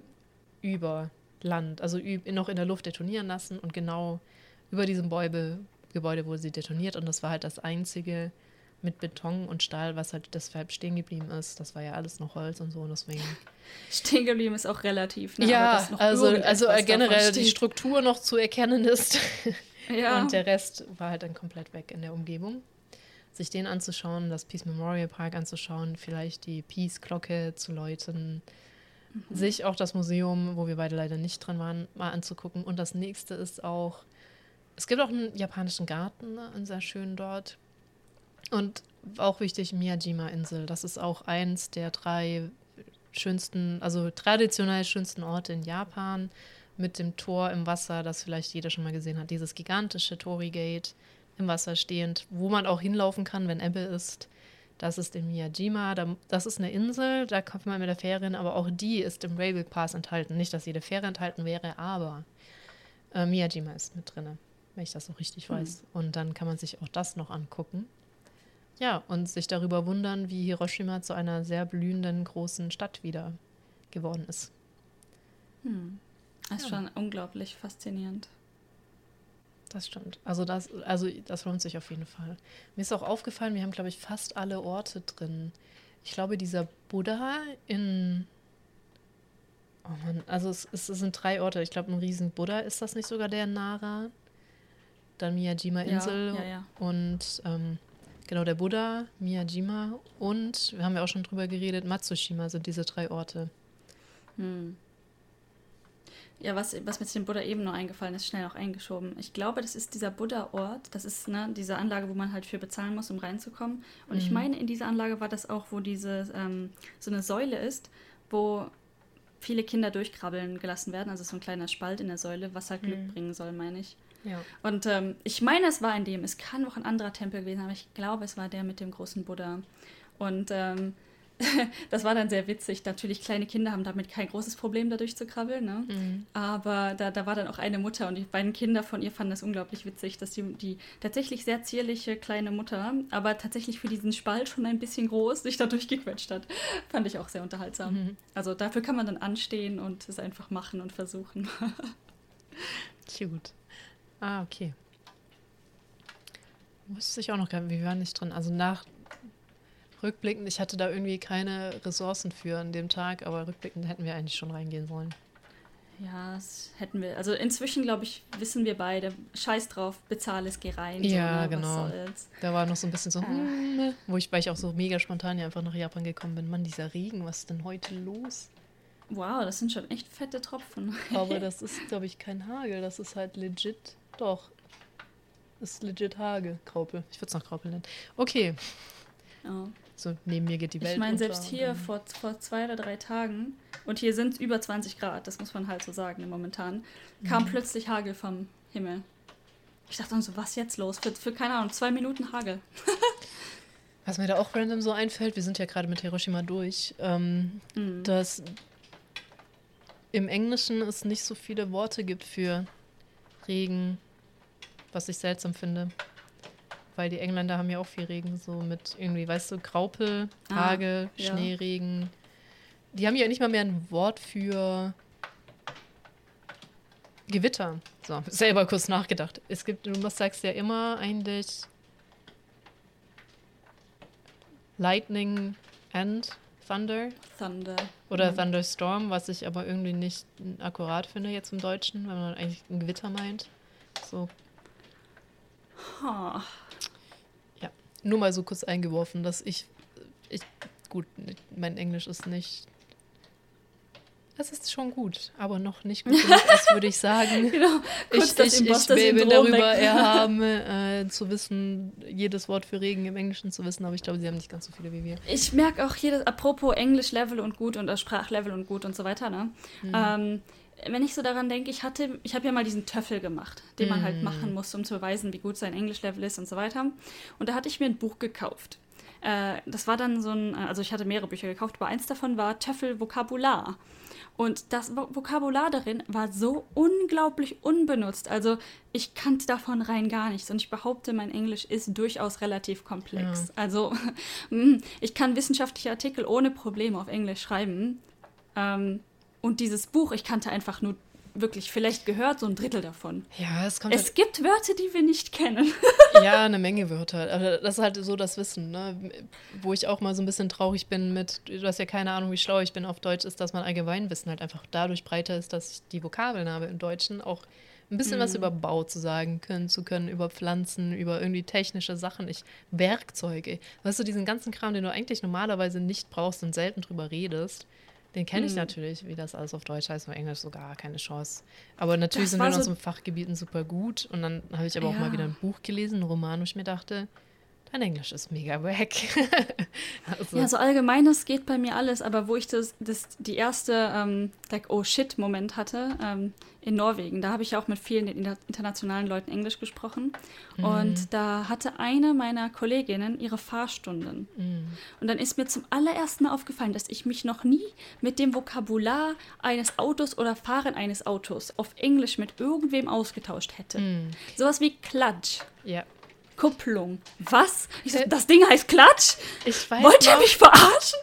Speaker 1: über Land, also noch in der Luft detonieren lassen und genau über diesem Bäube, Gebäude wurde sie detoniert und das war halt das einzige mit Beton und Stahl, was halt deshalb stehen geblieben ist. Das war ja alles noch Holz und so und deswegen. <laughs>
Speaker 2: Stehen geblieben ist auch relativ.
Speaker 1: Ne? Ja, also, also generell die Struktur noch zu erkennen ist. <laughs> ja. Und der Rest war halt dann komplett weg in der Umgebung. Sich den anzuschauen, das Peace Memorial Park anzuschauen, vielleicht die Peace-Glocke zu läuten, mhm. sich auch das Museum, wo wir beide leider nicht dran waren, mal anzugucken. Und das nächste ist auch es gibt auch einen japanischen Garten, ne, einen sehr schönen dort. Und auch wichtig, Miyajima-Insel. Das ist auch eins der drei schönsten, also traditionell schönsten Orte in Japan mit dem Tor im Wasser, das vielleicht jeder schon mal gesehen hat. Dieses gigantische Tori-Gate im Wasser stehend, wo man auch hinlaufen kann, wenn Ebbe ist. Das ist in Miyajima. Das ist eine Insel, da kommt man mit der Fähre hin, aber auch die ist im Railway Pass enthalten. Nicht, dass jede Fähre enthalten wäre, aber äh, Miyajima ist mit drin wenn ich das so richtig mhm. weiß. Und dann kann man sich auch das noch angucken. Ja, und sich darüber wundern, wie Hiroshima zu einer sehr blühenden großen Stadt wieder geworden ist.
Speaker 2: Hm. Das ist ja. schon unglaublich faszinierend.
Speaker 1: Das stimmt. Also das, also das lohnt sich auf jeden Fall. Mir ist auch aufgefallen, wir haben, glaube ich, fast alle Orte drin. Ich glaube, dieser Buddha in. Oh Mann, also es, es sind drei Orte. Ich glaube, ein riesen Buddha ist das nicht sogar der in Nara? Dann Miyajima-Insel
Speaker 2: ja, ja,
Speaker 1: und ähm, genau der Buddha, Miyajima und, wir haben ja auch schon drüber geredet, Matsushima sind diese drei Orte.
Speaker 2: Hm. Ja, was, was mir zu dem Buddha eben noch eingefallen ist, schnell auch eingeschoben. Ich glaube, das ist dieser Buddha-Ort. Das ist ne, diese Anlage, wo man halt für bezahlen muss, um reinzukommen. Und mhm. ich meine, in dieser Anlage war das auch, wo diese ähm, so eine Säule ist, wo viele Kinder durchkrabbeln gelassen werden. Also so ein kleiner Spalt in der Säule, was halt Glück mhm. bringen soll, meine ich. Ja. Und ähm, ich meine, es war in dem, es kann auch ein anderer Tempel gewesen, aber ich glaube, es war der mit dem großen Buddha. Und ähm, <laughs> das war dann sehr witzig. Natürlich, kleine Kinder haben damit kein großes Problem, dadurch zu krabbeln. Ne? Mhm. Aber da, da war dann auch eine Mutter und die beiden Kinder von ihr fanden das unglaublich witzig, dass die, die tatsächlich sehr zierliche kleine Mutter, aber tatsächlich für diesen Spalt schon ein bisschen groß, sich da durchgequetscht hat. <laughs> Fand ich auch sehr unterhaltsam. Mhm. Also dafür kann man dann anstehen und es einfach machen und versuchen. <laughs>
Speaker 1: Cute. Ah, okay. Wusste ich auch noch gar nicht, wir waren nicht drin. Also nach Rückblickend, ich hatte da irgendwie keine Ressourcen für an dem Tag, aber rückblickend hätten wir eigentlich schon reingehen sollen.
Speaker 2: Ja, das hätten wir. Also inzwischen, glaube ich, wissen wir beide, scheiß drauf, bezahle es, geh rein.
Speaker 1: Ja, so, ne? genau. Da war noch so ein bisschen so, äh. hm, wo ich, weil ich auch so mega spontan ja einfach nach Japan gekommen bin. Mann, dieser Regen, was ist denn heute los?
Speaker 2: Wow, das sind schon echt fette Tropfen.
Speaker 1: Aber <laughs> das ist, glaube ich, kein Hagel. Das ist halt legit. Doch. Das ist legit Hagel. Graupel. Ich würde es noch Graupel nennen. Okay.
Speaker 2: Ja.
Speaker 1: So, neben mir geht die Welt.
Speaker 2: Ich meine, selbst hier vor, vor zwei oder drei Tagen, und hier sind über 20 Grad, das muss man halt so sagen momentan, kam mhm. plötzlich Hagel vom Himmel. Ich dachte dann so, was jetzt los? Für, für keine Ahnung, zwei Minuten Hagel. <laughs>
Speaker 1: was mir da auch random so einfällt, wir sind ja gerade mit Hiroshima durch, ähm, mhm. dass im Englischen es nicht so viele Worte gibt für Regen, was ich seltsam finde weil die Engländer haben ja auch viel Regen, so mit irgendwie, weißt du, Graupel, ah, Hagel, ah, Schneeregen. Ja. Die haben ja nicht mal mehr ein Wort für Gewitter. So, selber kurz nachgedacht. Es gibt, du sagst ja immer eigentlich Lightning and Thunder.
Speaker 2: Thunder.
Speaker 1: Oder mhm. Thunderstorm, was ich aber irgendwie nicht akkurat finde jetzt im Deutschen, wenn man eigentlich ein Gewitter meint. So.
Speaker 2: Huh.
Speaker 1: Nur mal so kurz eingeworfen, dass ich, ich gut, mein Englisch ist nicht es ist schon gut, aber noch nicht gut genug, als würde ich sagen. <laughs> genau, ich, ich, ich bin darüber erhaben, äh, zu wissen, jedes Wort für Regen im Englischen zu wissen, aber ich glaube, sie haben nicht ganz so viele wie wir.
Speaker 2: Ich merke auch jedes, apropos Englisch-Level und gut und Sprachlevel und gut und so weiter, ne? Mhm. Ähm, wenn ich so daran denke, ich hatte, ich habe ja mal diesen Töffel gemacht, den mm. man halt mm. machen muss, um zu beweisen, wie gut sein Englischlevel ist und so weiter. Und da hatte ich mir ein Buch gekauft. Äh, das war dann so ein, also ich hatte mehrere Bücher gekauft, aber eins davon war Töffel Vokabular. Und das Vokabular darin war so unglaublich unbenutzt. Also ich kannte davon rein gar nichts. Und ich behaupte, mein Englisch ist durchaus relativ komplex. Ja. Also <laughs> mm, ich kann wissenschaftliche Artikel ohne Probleme auf Englisch schreiben. Ähm, und dieses Buch, ich kannte einfach nur wirklich vielleicht gehört so ein Drittel davon.
Speaker 1: Ja, es kommt.
Speaker 2: Es halt gibt Wörter, die wir nicht kennen. <laughs>
Speaker 1: ja, eine Menge Wörter. Aber das ist halt so das Wissen, ne? Wo ich auch mal so ein bisschen traurig bin mit, du hast ja keine Ahnung, wie schlau ich bin auf Deutsch, ist, dass mein Allgemeinwissen halt einfach dadurch breiter ist, dass ich die Vokabeln habe im Deutschen auch ein bisschen mm. was mhm. über Bau zu sagen können, zu können, über Pflanzen, über irgendwie technische Sachen, ich Werkzeuge. Weißt du, diesen ganzen Kram, den du eigentlich normalerweise nicht brauchst und selten drüber redest den kenne ich mhm. natürlich, wie das alles auf Deutsch heißt, auf Englisch sogar keine Chance. Aber natürlich das sind wir so in unserem Fachgebieten super gut. Und dann habe ich aber ja. auch mal wieder ein Buch gelesen, ein Roman, wo ich mir dachte, dein Englisch ist mega wack. <laughs>
Speaker 2: also. Ja, so allgemeines geht bei mir alles, aber wo ich das, das die erste ähm, like, oh shit Moment hatte ähm, in Norwegen, da habe ich ja auch mit vielen internationalen Leuten Englisch gesprochen mhm. und da hatte eine meiner Kolleginnen ihre Fahrstunden mhm. und dann ist mir zum allerersten Mal aufgefallen, dass ich mich noch nie mit dem Vokabular eines Autos oder Fahren eines Autos auf Englisch mit irgendwem ausgetauscht hätte. Mhm. Sowas wie Klatsch.
Speaker 1: Ja.
Speaker 2: Kupplung. Was? So, das Ding heißt Klatsch?
Speaker 1: Ich weiß
Speaker 2: Wollt ihr mich verarschen?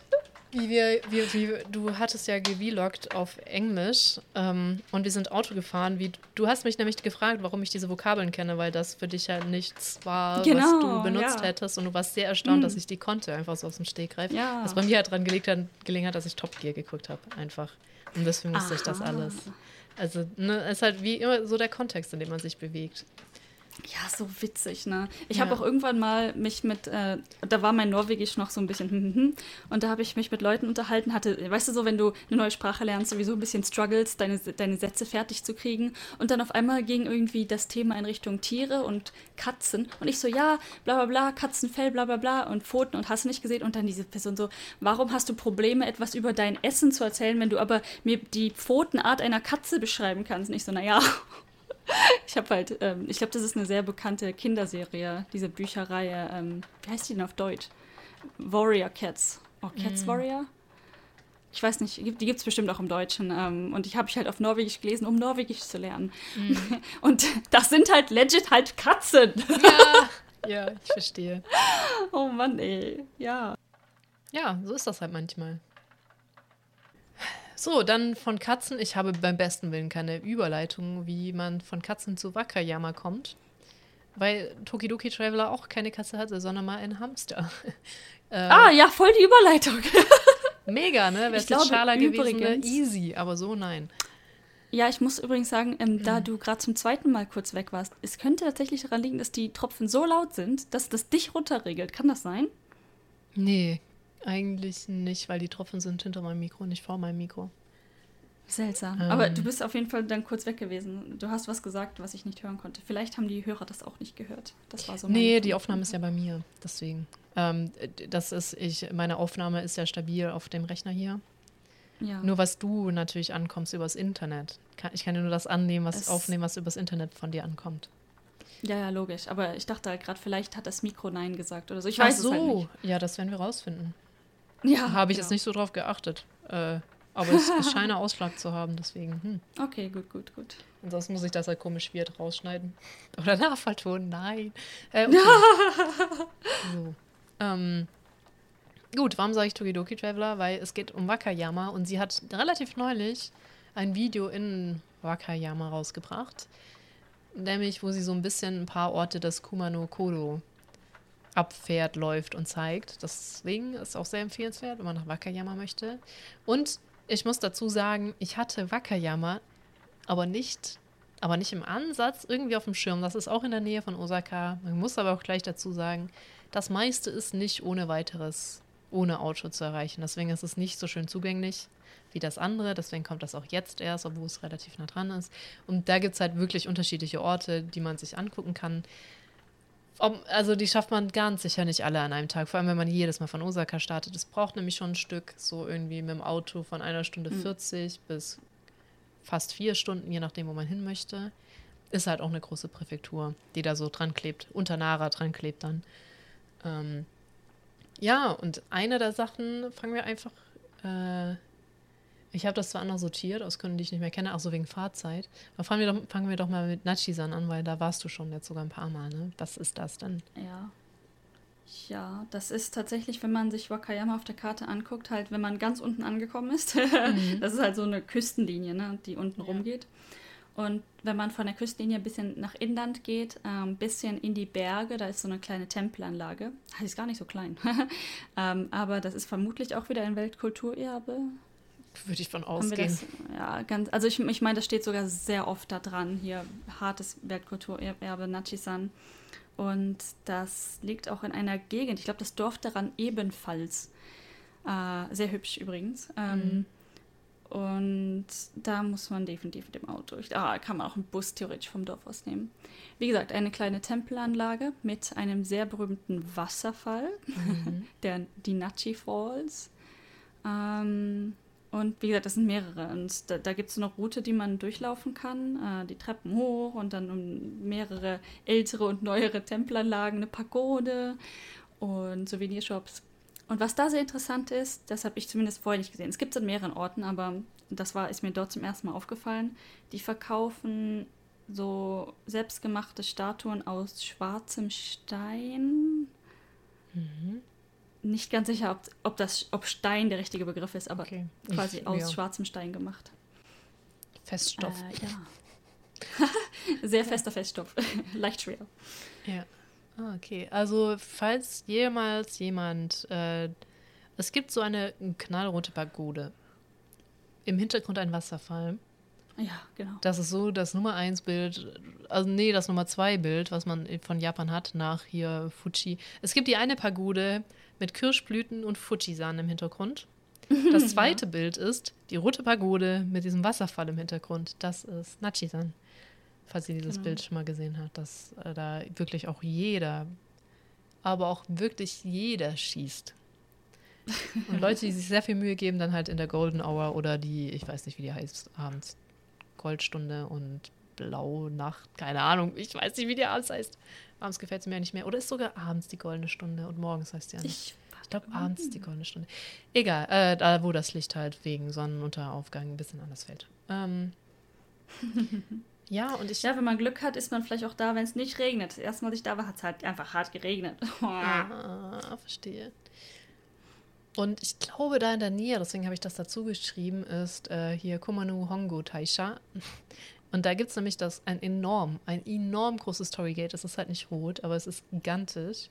Speaker 1: Wie wir, wie, wie, du hattest ja gevlogt auf Englisch ähm, und wir sind Auto gefahren. Wie, du hast mich nämlich gefragt, warum ich diese Vokabeln kenne, weil das für dich ja nichts war, genau, was du benutzt ja. hättest. Und du warst sehr erstaunt, mhm. dass ich die konnte, einfach so aus dem Stegreif. Ja. Was bei mir halt gelegt hat, gelegen hat, dass ich Top Gear geguckt habe, einfach. Und deswegen wusste ich das alles. Also, ne, es ist halt wie immer so der Kontext, in dem man sich bewegt.
Speaker 2: Ja, so witzig, ne? Ich ja. habe auch irgendwann mal mich mit, äh, da war mein Norwegisch noch so ein bisschen, hm, hm, hm, und da habe ich mich mit Leuten unterhalten, hatte, weißt du so, wenn du eine neue Sprache lernst, sowieso ein bisschen struggles, deine, deine Sätze fertig zu kriegen. Und dann auf einmal ging irgendwie das Thema in Richtung Tiere und Katzen. Und ich so, ja, bla bla bla, Katzenfell, bla bla bla und Pfoten und hast du nicht gesehen. Und dann diese Person so, warum hast du Probleme, etwas über dein Essen zu erzählen, wenn du aber mir die Pfotenart einer Katze beschreiben kannst? Und ich so, naja. <laughs> ich habe halt, ähm, ich glaube, das ist eine sehr bekannte Kinderserie, diese Bücherreihe. Ähm, wie heißt die denn auf Deutsch? Warrior Cats. Oh, Cats mm. Warrior? Ich weiß nicht, die gibt es bestimmt auch im Deutschen. Ähm, und ich habe ich halt auf Norwegisch gelesen, um Norwegisch zu lernen. Mm. <laughs> Und das sind halt legit halt Katzen.
Speaker 1: Ja, <laughs> ja, ich verstehe.
Speaker 2: Oh Mann, ey. Ja.
Speaker 1: Ja, so ist das halt manchmal. So, dann von Katzen. Ich habe beim besten Willen keine Überleitung, wie man von Katzen zu Wakayama kommt. Weil Tokidoki Traveler auch keine Katze hatte, sondern mal einen Hamster. <laughs>
Speaker 2: äh, ah, ja, voll die Überleitung. <laughs>
Speaker 1: mega, ne? Wäre es Schala gewesen, ne? easy, aber so nein.
Speaker 2: Ja, ich muss übrigens sagen, ähm, mhm. da du gerade zum zweiten Mal kurz weg warst, es könnte tatsächlich daran liegen, dass die Tropfen so laut sind, dass das dich runterregelt. Kann das sein?
Speaker 1: Nee, eigentlich nicht, weil die Tropfen sind hinter meinem Mikro, nicht vor meinem Mikro.
Speaker 2: Seltsam. Ähm. Aber du bist auf jeden Fall dann kurz weg gewesen. Du hast was gesagt, was ich nicht hören konnte. Vielleicht haben die Hörer das auch nicht gehört. Das war so.
Speaker 1: Nee, die Aufnahme ist ja bei mir. Deswegen. Ähm, das ist, ich, meine Aufnahme ist ja stabil auf dem Rechner hier. Ja. Nur was du natürlich ankommst übers Internet. Ich kann ja nur das annehmen, was es aufnehmen, was übers Internet von dir ankommt.
Speaker 2: Ja, ja, logisch. Aber ich dachte halt gerade, vielleicht hat das Mikro Nein gesagt oder so. Ich
Speaker 1: weiß Ach so. es halt nicht. Ja, das werden wir rausfinden. Ja. Habe ich genau. jetzt nicht so drauf geachtet. Äh, aber es, es scheint <laughs> Ausschlag zu haben, deswegen. Hm.
Speaker 2: Okay, gut, gut, gut.
Speaker 1: Ansonsten muss ich das halt komisch wird rausschneiden. <laughs> Oder nachvertonen, nein. Äh, <laughs> okay. so. ähm, gut, warum sage ich Tokidoki Traveler? Weil es geht um Wakayama und sie hat relativ neulich ein Video in Wakayama rausgebracht. Nämlich, wo sie so ein bisschen ein paar Orte des Kumano Kodo abfährt, läuft und zeigt. Deswegen ist auch sehr empfehlenswert, wenn man nach Wakayama möchte. Und ich muss dazu sagen, ich hatte Wakayama, aber nicht, aber nicht im Ansatz irgendwie auf dem Schirm. Das ist auch in der Nähe von Osaka. Man muss aber auch gleich dazu sagen, das meiste ist nicht ohne weiteres, ohne Auto zu erreichen. Deswegen ist es nicht so schön zugänglich wie das andere. Deswegen kommt das auch jetzt erst, obwohl es relativ nah dran ist. Und da gibt es halt wirklich unterschiedliche Orte, die man sich angucken kann. Also die schafft man ganz sicher nicht alle an einem Tag, vor allem wenn man jedes Mal von Osaka startet. Es braucht nämlich schon ein Stück, so irgendwie mit dem Auto von einer Stunde mhm. 40 bis fast vier Stunden, je nachdem, wo man hin möchte. Ist halt auch eine große Präfektur, die da so dran klebt, unter Nara dran klebt dann. Ähm, ja, und eine der Sachen fangen wir einfach äh, ich habe das zwar anders sortiert, aus Gründen, die ich nicht mehr kenne, auch so wegen Fahrzeit. Aber fangen wir doch, fangen wir doch mal mit Nachisan an, weil da warst du schon jetzt sogar ein paar Mal, ne? Was ist das denn?
Speaker 2: Ja. Ja, das ist tatsächlich, wenn man sich Wakayama auf der Karte anguckt, halt, wenn man ganz unten angekommen ist. <laughs> mhm. Das ist halt so eine Küstenlinie, ne, die unten ja. rumgeht. Und wenn man von der Küstenlinie ein bisschen nach Inland geht, ein ähm, bisschen in die Berge, da ist so eine kleine Tempelanlage. Das ist gar nicht so klein. <laughs> ähm, aber das ist vermutlich auch wieder ein Weltkulturerbe.
Speaker 1: Würde ich von ausgehen. Das,
Speaker 2: ja, ganz, also ich, ich meine, das steht sogar sehr oft da dran, hier hartes Weltkulturerbe Nachisan. Und das liegt auch in einer Gegend, ich glaube, das Dorf daran ebenfalls. Äh, sehr hübsch übrigens. Ähm, mhm. Und da muss man definitiv mit dem Auto. Ich, ah, kann man auch einen Bus theoretisch vom Dorf aus nehmen. Wie gesagt, eine kleine Tempelanlage mit einem sehr berühmten Wasserfall, mhm. <laughs> der, die Nachi Falls. Ähm, und wie gesagt, das sind mehrere. Und da, da gibt es eine Route, die man durchlaufen kann. Äh, die Treppen hoch und dann um mehrere ältere und neuere Tempelanlagen, eine Pagode und Souvenirshops. Und was da sehr interessant ist, das habe ich zumindest vorher nicht gesehen. Es gibt es an mehreren Orten, aber das war, ist mir dort zum ersten Mal aufgefallen. Die verkaufen so selbstgemachte Statuen aus schwarzem Stein. Mhm nicht ganz sicher, ob, ob, das, ob Stein der richtige Begriff ist, aber okay. quasi ich, aus ja. schwarzem Stein gemacht.
Speaker 1: Feststoff.
Speaker 2: Äh, ja. <laughs> Sehr fester Feststoff. <laughs> Leicht schwer.
Speaker 1: Ja. Ah, okay. Also, falls jemals jemand. Äh, es gibt so eine knallrote Pagode. Im Hintergrund ein Wasserfall.
Speaker 2: Ja, genau.
Speaker 1: Das ist so das Nummer 1 Bild, also nee, das Nummer 2 Bild, was man von Japan hat, nach hier Fuji. Es gibt die eine Pagode, mit Kirschblüten und Fujisan im Hintergrund. <laughs> Das zweite ja. Bild ist die rote Pagode mit diesem Wasserfall im Hintergrund. Das ist Nachisan. Falls ihr dieses genau. Bild schon mal gesehen habt, dass äh, da wirklich auch jeder, aber auch wirklich jeder schießt. <laughs> Und Leute, die sich sehr viel Mühe geben, dann halt in der Golden Hour oder die, ich weiß nicht, wie die heißt, abends, Goldstunde und Blau Nacht, keine Ahnung. Ich weiß nicht, wie die abends heißt. Abends gefällt es mir ja nicht mehr. Oder ist sogar abends die goldene Stunde und morgens heißt die ja nicht. Ich, ich glaube, abends die goldene Stunde. Egal, äh, da wo das Licht halt wegen Sonnenuntergaufgang ein bisschen anders fällt. Ähm, <laughs>
Speaker 2: ja, und ich. Ja, wenn man Glück hat, ist man vielleicht auch da, wenn es nicht regnet. Das erste Mal, als ich da war, hat es halt einfach hart geregnet. <laughs>
Speaker 1: ah, verstehe. Und ich glaube, da in der Nähe, deswegen habe ich das dazu geschrieben, ist äh, hier Kumanu Hongo Taisha. Und da gibt es nämlich das ein enorm, ein enorm großes Storygate. Es ist halt nicht rot, aber es ist gigantisch.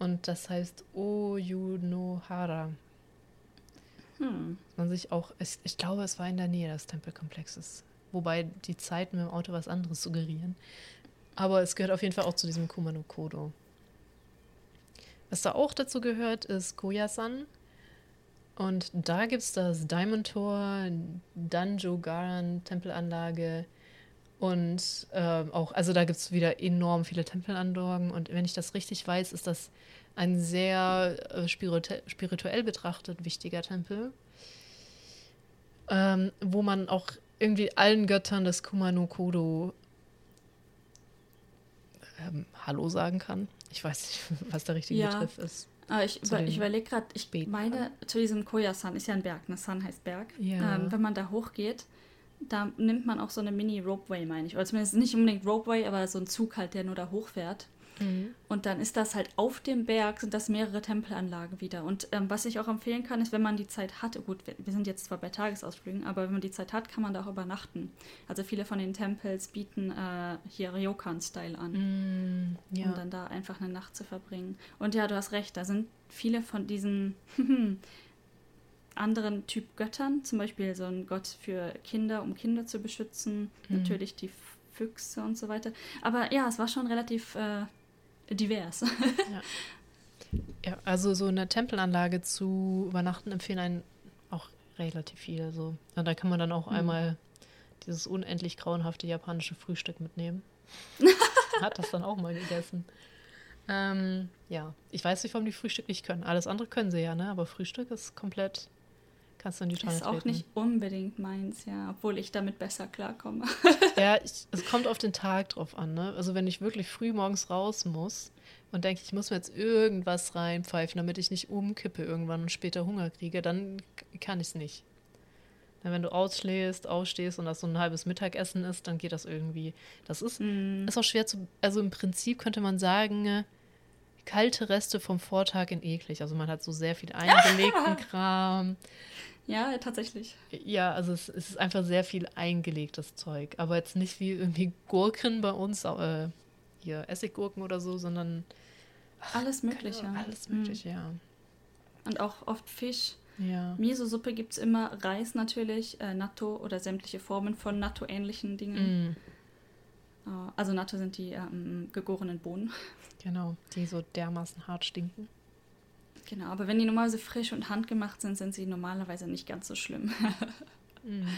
Speaker 1: Und das heißt Oyunohara. Hm. Man sich auch, ich, ich glaube, es war in der Nähe des Tempelkomplexes. Wobei die Zeiten mit dem Auto was anderes suggerieren. Aber es gehört auf jeden Fall auch zu diesem Kumano Kodo. Was da auch dazu gehört, ist Koyasan. Und da gibt es das Diamond Tor, Danjo Garan Tempelanlage und äh, auch, also da gibt es wieder enorm viele Tempelanlagen. Und wenn ich das richtig weiß, ist das ein sehr äh, spiritu spirituell betrachtet wichtiger Tempel, ähm, wo man auch irgendwie allen Göttern des Kumano Kodo ähm, Hallo sagen kann. Ich weiß nicht, <laughs> was der richtige ja. Begriff ist.
Speaker 2: Ah, ich, über, ich überlege gerade, ich Beten. meine, zu diesem Koyasan ist ja ein Berg, ne? San heißt Berg. Ja. Ähm, wenn man da hochgeht, da nimmt man auch so eine Mini-Ropeway, meine ich. Oder zumindest nicht unbedingt Ropeway, aber so ein Zug halt, der nur da hochfährt. Mhm. Und dann ist das halt auf dem Berg, sind das mehrere Tempelanlagen wieder. Und ähm, was ich auch empfehlen kann, ist, wenn man die Zeit hat, gut, wir, sind jetzt zwar bei Tagesausflügen, aber wenn man die Zeit hat, kann man da auch übernachten. Also viele von den Tempels bieten äh, hier Ryokan-Style an, mm, ja. um dann da einfach eine Nacht zu verbringen. Und ja, du hast recht, da sind viele von diesen <laughs> anderen Typ Göttern, zum Beispiel so ein Gott für Kinder, um Kinder zu beschützen, mhm. natürlich die Füchse und so weiter. Aber ja, es war schon relativ äh, divers. <laughs>
Speaker 1: ja. ja. also so eine Tempelanlage zu übernachten empfehlen einen auch relativ viele. So. Ja, da kann man dann auch mhm. einmal dieses unendlich grauenhafte japanische Frühstück mitnehmen. <laughs> Hat das dann auch mal gegessen. Ähm, ja, ich weiß nicht, warum die Frühstück nicht können. Alles andere können sie ja, ne? Aber Frühstück ist komplett Kannst du in die
Speaker 2: Tonne Ist auch nicht unbedingt meins, ja, obwohl ich damit besser klarkomme. <laughs>
Speaker 1: ja, <laughs> ich, es kommt auf den Tag drauf an, ne? Also wenn ich wirklich früh morgens raus muss und denke, ich muss mir jetzt irgendwas reinpfeifen, damit ich nicht umkippe irgendwann und später Hunger kriege, dann kann ich es nicht. wenn du ausschläfst, ausstehst und das so ein halbes Mittagessen ist, dann geht das irgendwie. Das ist, mm. ist auch schwer zu. Also im Prinzip könnte man sagen, kalte Reste vom Vortag in eklig. Also man hat so sehr viel <laughs> eingelegten Kram.
Speaker 2: Ja, tatsächlich.
Speaker 1: Ja, also es, es, ist einfach sehr viel eingelegtes Zeug. Aber jetzt nicht wie irgendwie Gurken bei uns, äh, hier Essiggurken oder so, sondern
Speaker 2: ach, alles Mögliche.
Speaker 1: Ahnung, alles Mögliche, mhm. ja.
Speaker 2: Und auch oft Fisch. Ja. Miso-Suppe gibt es immer, Reis natürlich, äh, Natto oder sämtliche Formen von Natto-ähnlichen Dingen. Mm. Also Natto sind die ähm, gegorenen Bohnen. <laughs>
Speaker 1: Genau, die so dermaßen hart stinken.
Speaker 2: Genau, aber wenn die normalerweise frisch und handgemacht sind, sind sie normalerweise nicht ganz so schlimm. <laughs> mhm.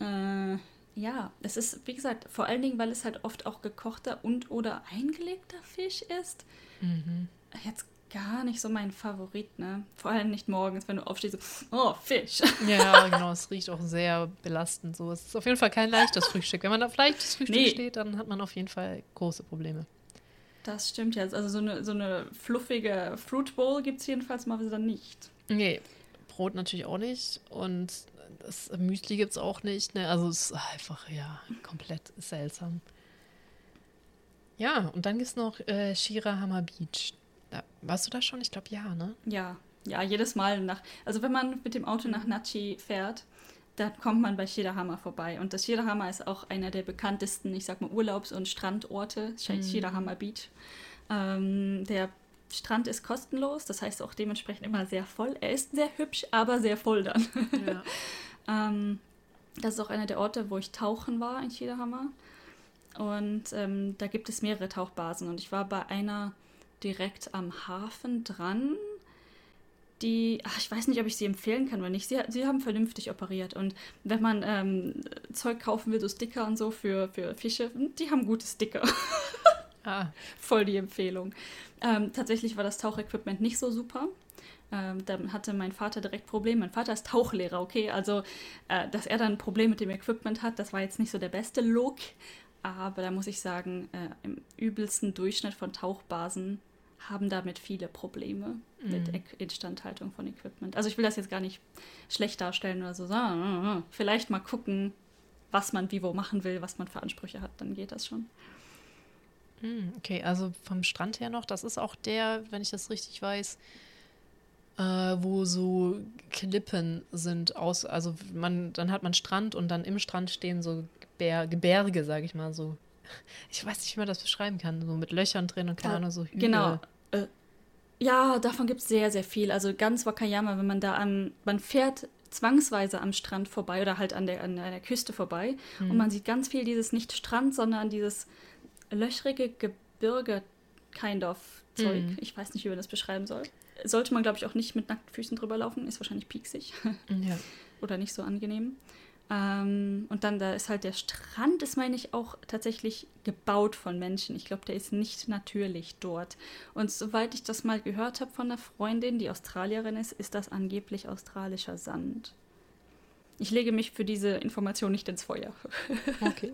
Speaker 2: äh, ja, es ist, wie gesagt, vor allen Dingen, weil es halt oft auch gekochter und oder eingelegter Fisch ist. Mhm. Jetzt gar nicht so mein Favorit, ne? Vor allem nicht morgens, wenn du aufstehst, so, oh, Fisch. <laughs>
Speaker 1: Ja, genau, es riecht auch sehr belastend so. Es ist auf jeden Fall kein leichtes Frühstück. Wenn man auf leichtes Frühstück nee. steht, dann hat man auf jeden Fall große Probleme.
Speaker 2: Das stimmt jetzt. Also so eine, so eine fluffige Fruit Bowl gibt es jedenfalls mal wieder nicht.
Speaker 1: Nee, Brot natürlich auch nicht. Und das Müsli gibt es auch nicht. Ne? Also es ist einfach, ja, komplett seltsam. Ja, und dann gibt es noch äh, Shirahama Beach. Da, warst du da schon? Ich glaube ja, ne?
Speaker 2: Ja, ja, jedes Mal nach. Also wenn man mit dem Auto nach Nachi fährt, da kommt man bei Shirahama vorbei. Und das Shirahama ist auch einer der bekanntesten, ich sag mal, Urlaubs- und Strandorte, mhm. Shirahama Beach. Ähm, der Strand ist kostenlos, das heißt auch dementsprechend immer sehr voll. Er ist sehr hübsch, aber sehr voll dann. Ja. <laughs> ähm, das ist auch einer der Orte, wo ich tauchen war in Shirahama. Und ähm, da gibt es mehrere Tauchbasen. Und ich war bei einer direkt am Hafen dran die, ach, ich weiß nicht, ob ich sie empfehlen kann oder nicht. Sie, sie haben vernünftig operiert. Und wenn man ähm, Zeug kaufen will, so Sticker und so für, für Fische, die haben gute Sticker. <laughs> ah. Voll die Empfehlung. Ähm, tatsächlich war das Tauchequipment nicht so super. Ähm, da hatte mein Vater direkt Probleme. Mein Vater ist Tauchlehrer, okay? Also, äh, dass er dann ein Problem mit dem Equipment hat, das war jetzt nicht so der beste Look. Aber da muss ich sagen, äh, im übelsten Durchschnitt von Tauchbasen haben damit viele Probleme. Mit e Instandhaltung von Equipment. Also ich will das jetzt gar nicht schlecht darstellen oder so, vielleicht mal gucken, was man wie wo machen will, was man für Ansprüche hat, dann geht das schon.
Speaker 1: Mhm, okay, also vom Strand her noch, das ist auch der, wenn ich das richtig weiß, äh, wo so Klippen sind aus, also man, dann hat man Strand und dann im Strand stehen so Ber Gebirge, sage ich mal, so. Ich weiß nicht, wie man das beschreiben kann, so mit Löchern drin und keine Ahnung, so
Speaker 2: Hügel. Genau. Äh, ja, davon gibt es sehr, sehr viel. Also ganz Wakayama, wenn man da an, man fährt zwangsweise am Strand vorbei oder halt an der, an der Küste vorbei mhm. und man sieht ganz viel dieses nicht Strand, sondern dieses löchrige Gebirge kind of Zeug. Mhm. Ich weiß nicht, wie man das beschreiben soll. Sollte man, glaube ich, auch nicht mit nackten Füßen drüber laufen, ist wahrscheinlich pieksig. <laughs> Ja. Oder nicht so angenehm. Ähm, und dann, da ist halt der Strand, ist, meine ich, auch tatsächlich gebaut von Menschen. Ich glaube, der ist nicht natürlich dort. Und soweit ich das mal gehört habe von einer Freundin, die Australierin ist, ist das angeblich australischer Sand. Ich lege mich für diese Information nicht ins Feuer. <laughs>
Speaker 1: Okay.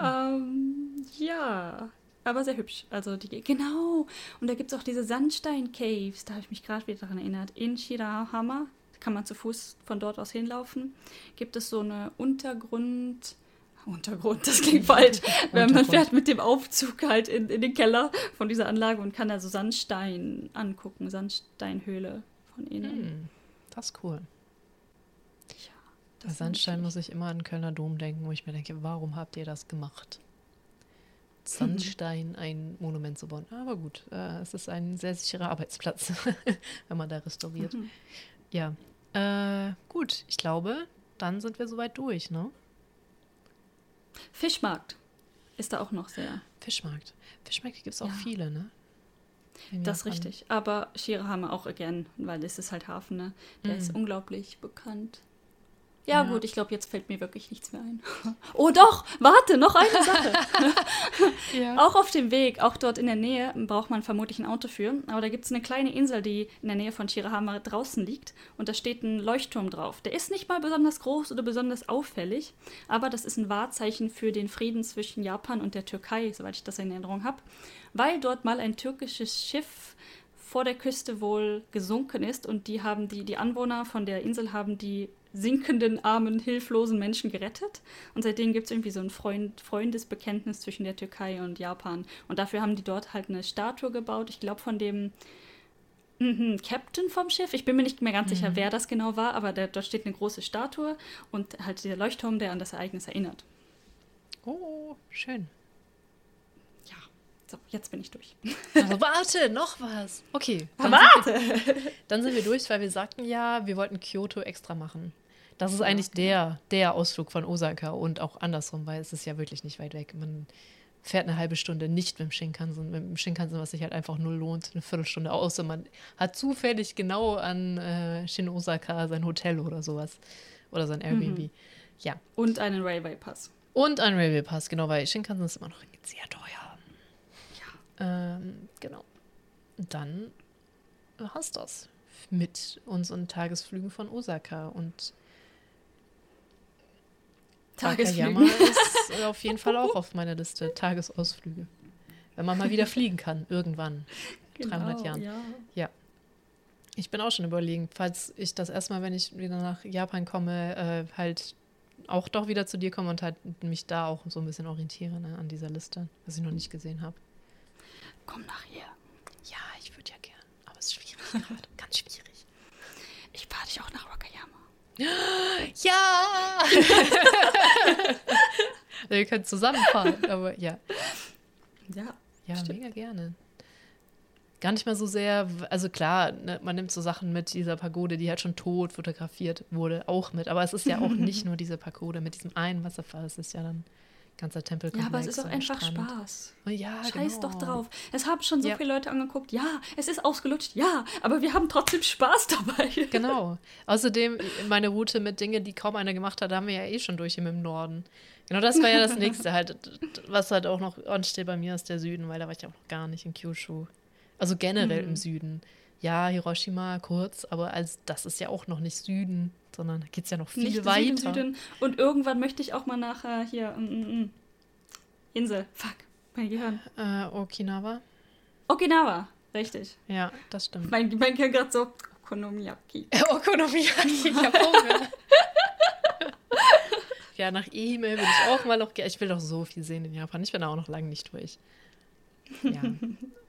Speaker 2: ähm, ja, aber sehr hübsch. Also die, genau. Und da gibt es auch diese Sandstein-Caves. Da habe ich mich gerade wieder daran erinnert. In Shirahama kann man zu Fuß von dort aus hinlaufen. Gibt es so eine Untergrund. Untergrund, das klingt <laughs> falsch. Wenn man fährt mit dem Aufzug halt in, in den Keller von dieser Anlage und kann da so Sandstein angucken, Sandsteinhöhle von innen. Hm,
Speaker 1: das ist cool. Ja, Bei Sandstein muss ich immer an Kölner Dom denken, wo ich mir denke, warum habt ihr das gemacht? Sandstein <laughs> ein Monument zu bauen. Aber gut, äh, es ist ein sehr sicherer Arbeitsplatz, <laughs> wenn man da restauriert. Mhm. Ja, äh, gut, ich glaube, dann sind wir soweit durch, ne?
Speaker 2: Fischmarkt ist da auch noch sehr.
Speaker 1: Fischmarkt. Fischmarkt gibt es auch ja. viele, ne?
Speaker 2: das ist richtig. Aber Shirahama auch gern, weil es ist halt Hafen, ne? Der mm. ist unglaublich bekannt. Ja, ja, gut, ich glaube, jetzt fällt mir wirklich nichts mehr ein. <laughs> Oh doch, warte, noch eine Sache. <laughs> ja. Auch auf dem Weg, auch dort in der Nähe, braucht man vermutlich ein Auto für. Aber da gibt es eine kleine Insel, die in der Nähe von Shirahama draußen liegt. Und da steht ein Leuchtturm drauf. Der ist nicht mal besonders groß oder besonders auffällig, aber das ist ein Wahrzeichen für den Frieden zwischen Japan und der Türkei, soweit ich das in Erinnerung habe. Weil dort mal ein türkisches Schiff vor der Küste wohl gesunken ist und die haben die, die Anwohner von der Insel haben die sinkenden, armen, hilflosen Menschen gerettet. Und seitdem gibt es irgendwie so ein Freund, Freundesbekenntnis zwischen der Türkei und Japan. Und dafür haben die dort halt eine Statue gebaut. Ich glaube, von dem mhm, Captain vom Schiff. Ich bin mir nicht mehr ganz mhm. sicher, wer das genau war, aber da, dort steht eine große Statue und halt dieser Leuchtturm, der an das Ereignis erinnert.
Speaker 1: Oh, schön.
Speaker 2: Ja, so, jetzt bin ich durch.
Speaker 1: Also warte, noch was. Okay.
Speaker 2: Dann warte!
Speaker 1: Sind wir, dann sind wir durch, weil wir sagten ja, wir wollten Kyoto extra machen. Das ist eigentlich der, der Ausflug von Osaka und auch andersrum, weil es ist ja wirklich nicht weit weg. Man fährt eine halbe Stunde nicht mit dem Shinkansen, mit dem Shinkansen, was sich halt einfach null lohnt, eine Viertelstunde aus und man hat zufällig genau an äh, Shin Osaka sein Hotel oder sowas oder sein Airbnb. Mhm. Ja.
Speaker 2: Und einen Railway Pass.
Speaker 1: Und einen Railway Pass, genau, weil Shinkansen ist immer noch sehr teuer. Ja. Ähm, genau. Dann hast du das mit unseren Tagesflügen von Osaka und Tagesflüge. ist auf jeden Fall auch <laughs> auf meiner Liste. Tagesausflüge. Wenn man mal wieder fliegen kann, irgendwann. Genau, 300 Jahren. Ja. ja. Ich bin auch schon überlegen, falls ich das erstmal, wenn ich wieder nach Japan komme, äh, halt auch doch wieder zu dir komme und halt mich da auch so ein bisschen orientiere ne, an dieser Liste, was ich noch nicht gesehen habe.
Speaker 2: Komm nachher.
Speaker 1: Ja, ich würde ja gern, aber es ist schwierig gerade, <laughs> ganz schwierig.
Speaker 2: Ich fahre dich auch nach.
Speaker 1: Ja! <laughs> Wir können zusammenfahren, aber ja.
Speaker 2: Ja.
Speaker 1: Ja, stimmt. mega gerne. Gar nicht mal so sehr, also klar, ne, man nimmt so Sachen mit dieser Pagode, die halt schon tot fotografiert wurde, auch mit. Aber es ist ja auch <laughs> nicht nur diese Pagode mit diesem einen Wasserfall, es ist ja dann ganzer Tempel.
Speaker 2: Ja, aber es ist auch einfach Strand. Spaß.
Speaker 1: Oh, ja,
Speaker 2: Scheiß
Speaker 1: genau.
Speaker 2: doch drauf. Es haben schon so ja. viele Leute angeguckt. Ja, es ist ausgelutscht. Ja, aber wir haben trotzdem Spaß <laughs> dabei.
Speaker 1: Genau. Außerdem meine Route mit Dingen, die kaum einer gemacht hat, haben wir ja eh schon durch im Norden. Genau, das war ja das <laughs> nächste halt, was halt auch noch ansteht bei mir ist der Süden, weil da war ich ja auch noch gar nicht in Kyushu. Also generell mhm. im Süden. ja, Hiroshima kurz, aber als, das ist ja auch noch nicht Süden, sondern da geht es ja noch viel
Speaker 2: Nicht
Speaker 1: weiter.
Speaker 2: Süden, Süden. Und irgendwann möchte ich auch mal nachher hier. Mm, mm, mm. Insel. Fuck. Mein Gehirn.
Speaker 1: Äh, Okinawa?
Speaker 2: Okinawa. Richtig.
Speaker 1: Ja, das stimmt.
Speaker 2: Mein, mein Gehirn gerade so. Okonomiyaki. <laughs>
Speaker 1: Okonomiyaki, ich hab Hunger. ja, nach Ehime will ich auch mal noch. ge- Ich will doch so viel sehen in Japan. Ich bin da auch noch lange nicht durch. Ja,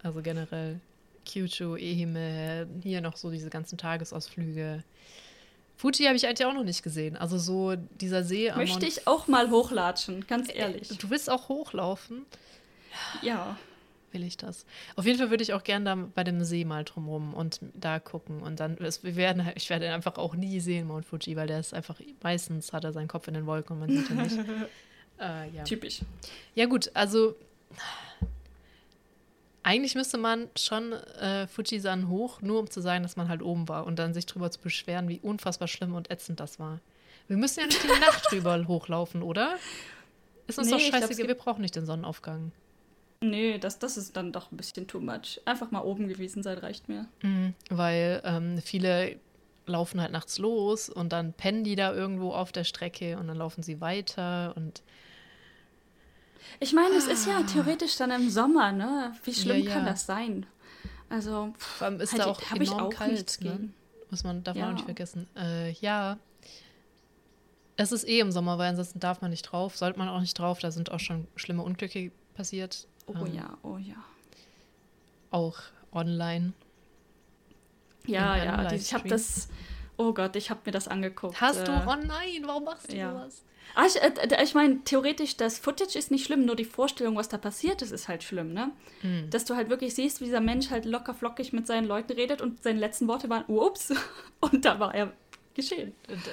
Speaker 1: also generell Kyushu, Ehime, hier noch so diese ganzen Tagesausflüge. Fuji habe ich eigentlich auch noch nicht gesehen. Also so dieser See am
Speaker 2: Möchte ich auch mal hochlatschen, ganz ehrlich.
Speaker 1: Du willst auch hochlaufen?
Speaker 2: Ja.
Speaker 1: Will ich das? Auf jeden Fall würde ich auch gerne da bei dem See mal drumrum und da gucken. Und dann, es, wir werden, <laughs> ich werde ihn einfach auch nie sehen, Mount Fuji, weil der ist einfach, meistens hat er seinen Kopf in den Wolken und man sieht ihn nicht. <laughs> äh, ja.
Speaker 2: Typisch.
Speaker 1: ja, gut, also eigentlich müsste man schon äh, Fujisan hoch, nur um zu sagen, dass man halt oben war und dann sich drüber zu beschweren, wie unfassbar schlimm und ätzend das war. Wir müssen ja nicht die Nacht <laughs> drüber hochlaufen, oder? Ist uns
Speaker 2: Nee,
Speaker 1: doch
Speaker 2: ich glaub, es
Speaker 1: scheiße,
Speaker 2: gibt-
Speaker 1: wir brauchen nicht den Sonnenaufgang.
Speaker 2: Nee, das, das ist dann doch ein bisschen too much. Einfach mal oben gewesen sein reicht mir.
Speaker 1: Mhm, weil ähm, viele laufen halt nachts los und dann pennen die da irgendwo auf der Strecke und dann laufen sie weiter und
Speaker 2: Ich meine, es ist ja theoretisch dann im Sommer, ne? Wie schlimm
Speaker 1: Ja,
Speaker 2: kann
Speaker 1: ja.
Speaker 2: das sein? Also, pff,
Speaker 1: vor allem ist
Speaker 2: halt,
Speaker 1: da auch
Speaker 2: hab ich auch
Speaker 1: kalt,
Speaker 2: nichts
Speaker 1: ne?
Speaker 2: gegen.
Speaker 1: Muss man, darf man auch
Speaker 2: Ja.
Speaker 1: nicht vergessen. Äh, ja. Es ist eh im Sommer, weil ansonsten darf man nicht drauf, sollte man auch nicht drauf. Da sind auch schon schlimme Unglücke passiert.
Speaker 2: Oh
Speaker 1: ähm,
Speaker 2: ja, oh ja.
Speaker 1: Auch online.
Speaker 2: Ja, ja, ich habe das. Oh Gott, ich habe mir das angeguckt.
Speaker 1: Hast du?
Speaker 2: äh,
Speaker 1: Oh nein, warum machst du
Speaker 2: ja.
Speaker 1: sowas?
Speaker 2: Ah, ich, äh, ich meine, theoretisch, das Footage ist nicht schlimm, nur die Vorstellung, was da passiert ist, ist halt schlimm, ne?
Speaker 1: Hm.
Speaker 2: Dass du halt wirklich siehst, wie dieser Mensch halt locker flockig mit seinen Leuten redet und seine letzten Worte waren, ups, <laughs> und da war er geschehen.
Speaker 1: Und, äh,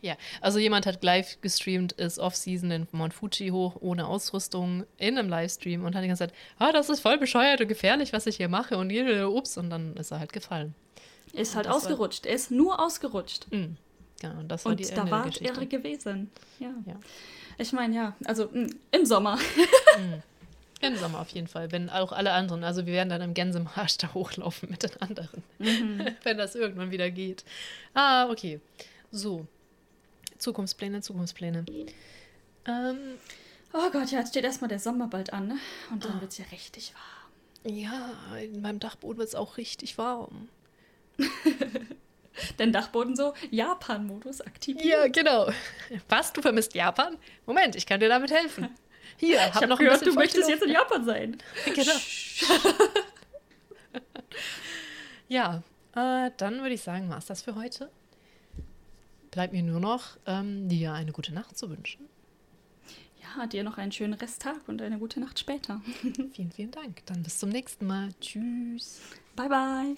Speaker 1: ja, also jemand hat live gestreamt, ist Off-Season in Mount Fuji hoch, ohne Ausrüstung, in einem Livestream und hat die ganze Zeit, ah, das ist voll bescheuert und gefährlich, was ich hier mache und jede, ups, und dann ist er halt gefallen.
Speaker 2: Ist halt
Speaker 1: das war-
Speaker 2: ausgerutscht. Er ist nur ausgerutscht.
Speaker 1: Mhm. Ja, und das war die
Speaker 2: Und
Speaker 1: Ende
Speaker 2: da war
Speaker 1: Geschichte.
Speaker 2: gewesen. Ja.
Speaker 1: Ja.
Speaker 2: Ich meine, ja, also mh, im Sommer. <laughs>
Speaker 1: Im Sommer auf jeden Fall, wenn auch alle anderen, also wir werden dann im Gänsemarsch <laughs> da hochlaufen mit den anderen, <laughs> wenn das irgendwann wieder geht. Ah, okay. So, Zukunftspläne, Zukunftspläne. Ähm,
Speaker 2: Oh Gott, ja, jetzt steht erstmal der Sommer bald an, ne? Und
Speaker 1: Ah.
Speaker 2: dann wird es ja richtig warm.
Speaker 1: ja, in meinem Dachboden wird es auch richtig warm. <laughs>
Speaker 2: Den Dachboden so, Japan-Modus aktiviert.
Speaker 1: Ja, genau. Was, du vermisst Japan? Moment, ich kann dir damit helfen. <laughs> Hier, hab
Speaker 2: ich habe
Speaker 1: noch ein
Speaker 2: gehört,
Speaker 1: bisschen
Speaker 2: du möchtest jetzt in Japan sein. <laughs>
Speaker 1: Genau. Ja, äh, dann würde ich sagen, war es das für heute. Bleibt mir nur noch, ähm, dir eine gute Nacht zu wünschen.
Speaker 2: Ja, dir noch einen schönen Resttag und eine gute Nacht später.
Speaker 1: Vielen, vielen Dank. Dann bis zum nächsten Mal. Tschüss.
Speaker 2: Bye, bye.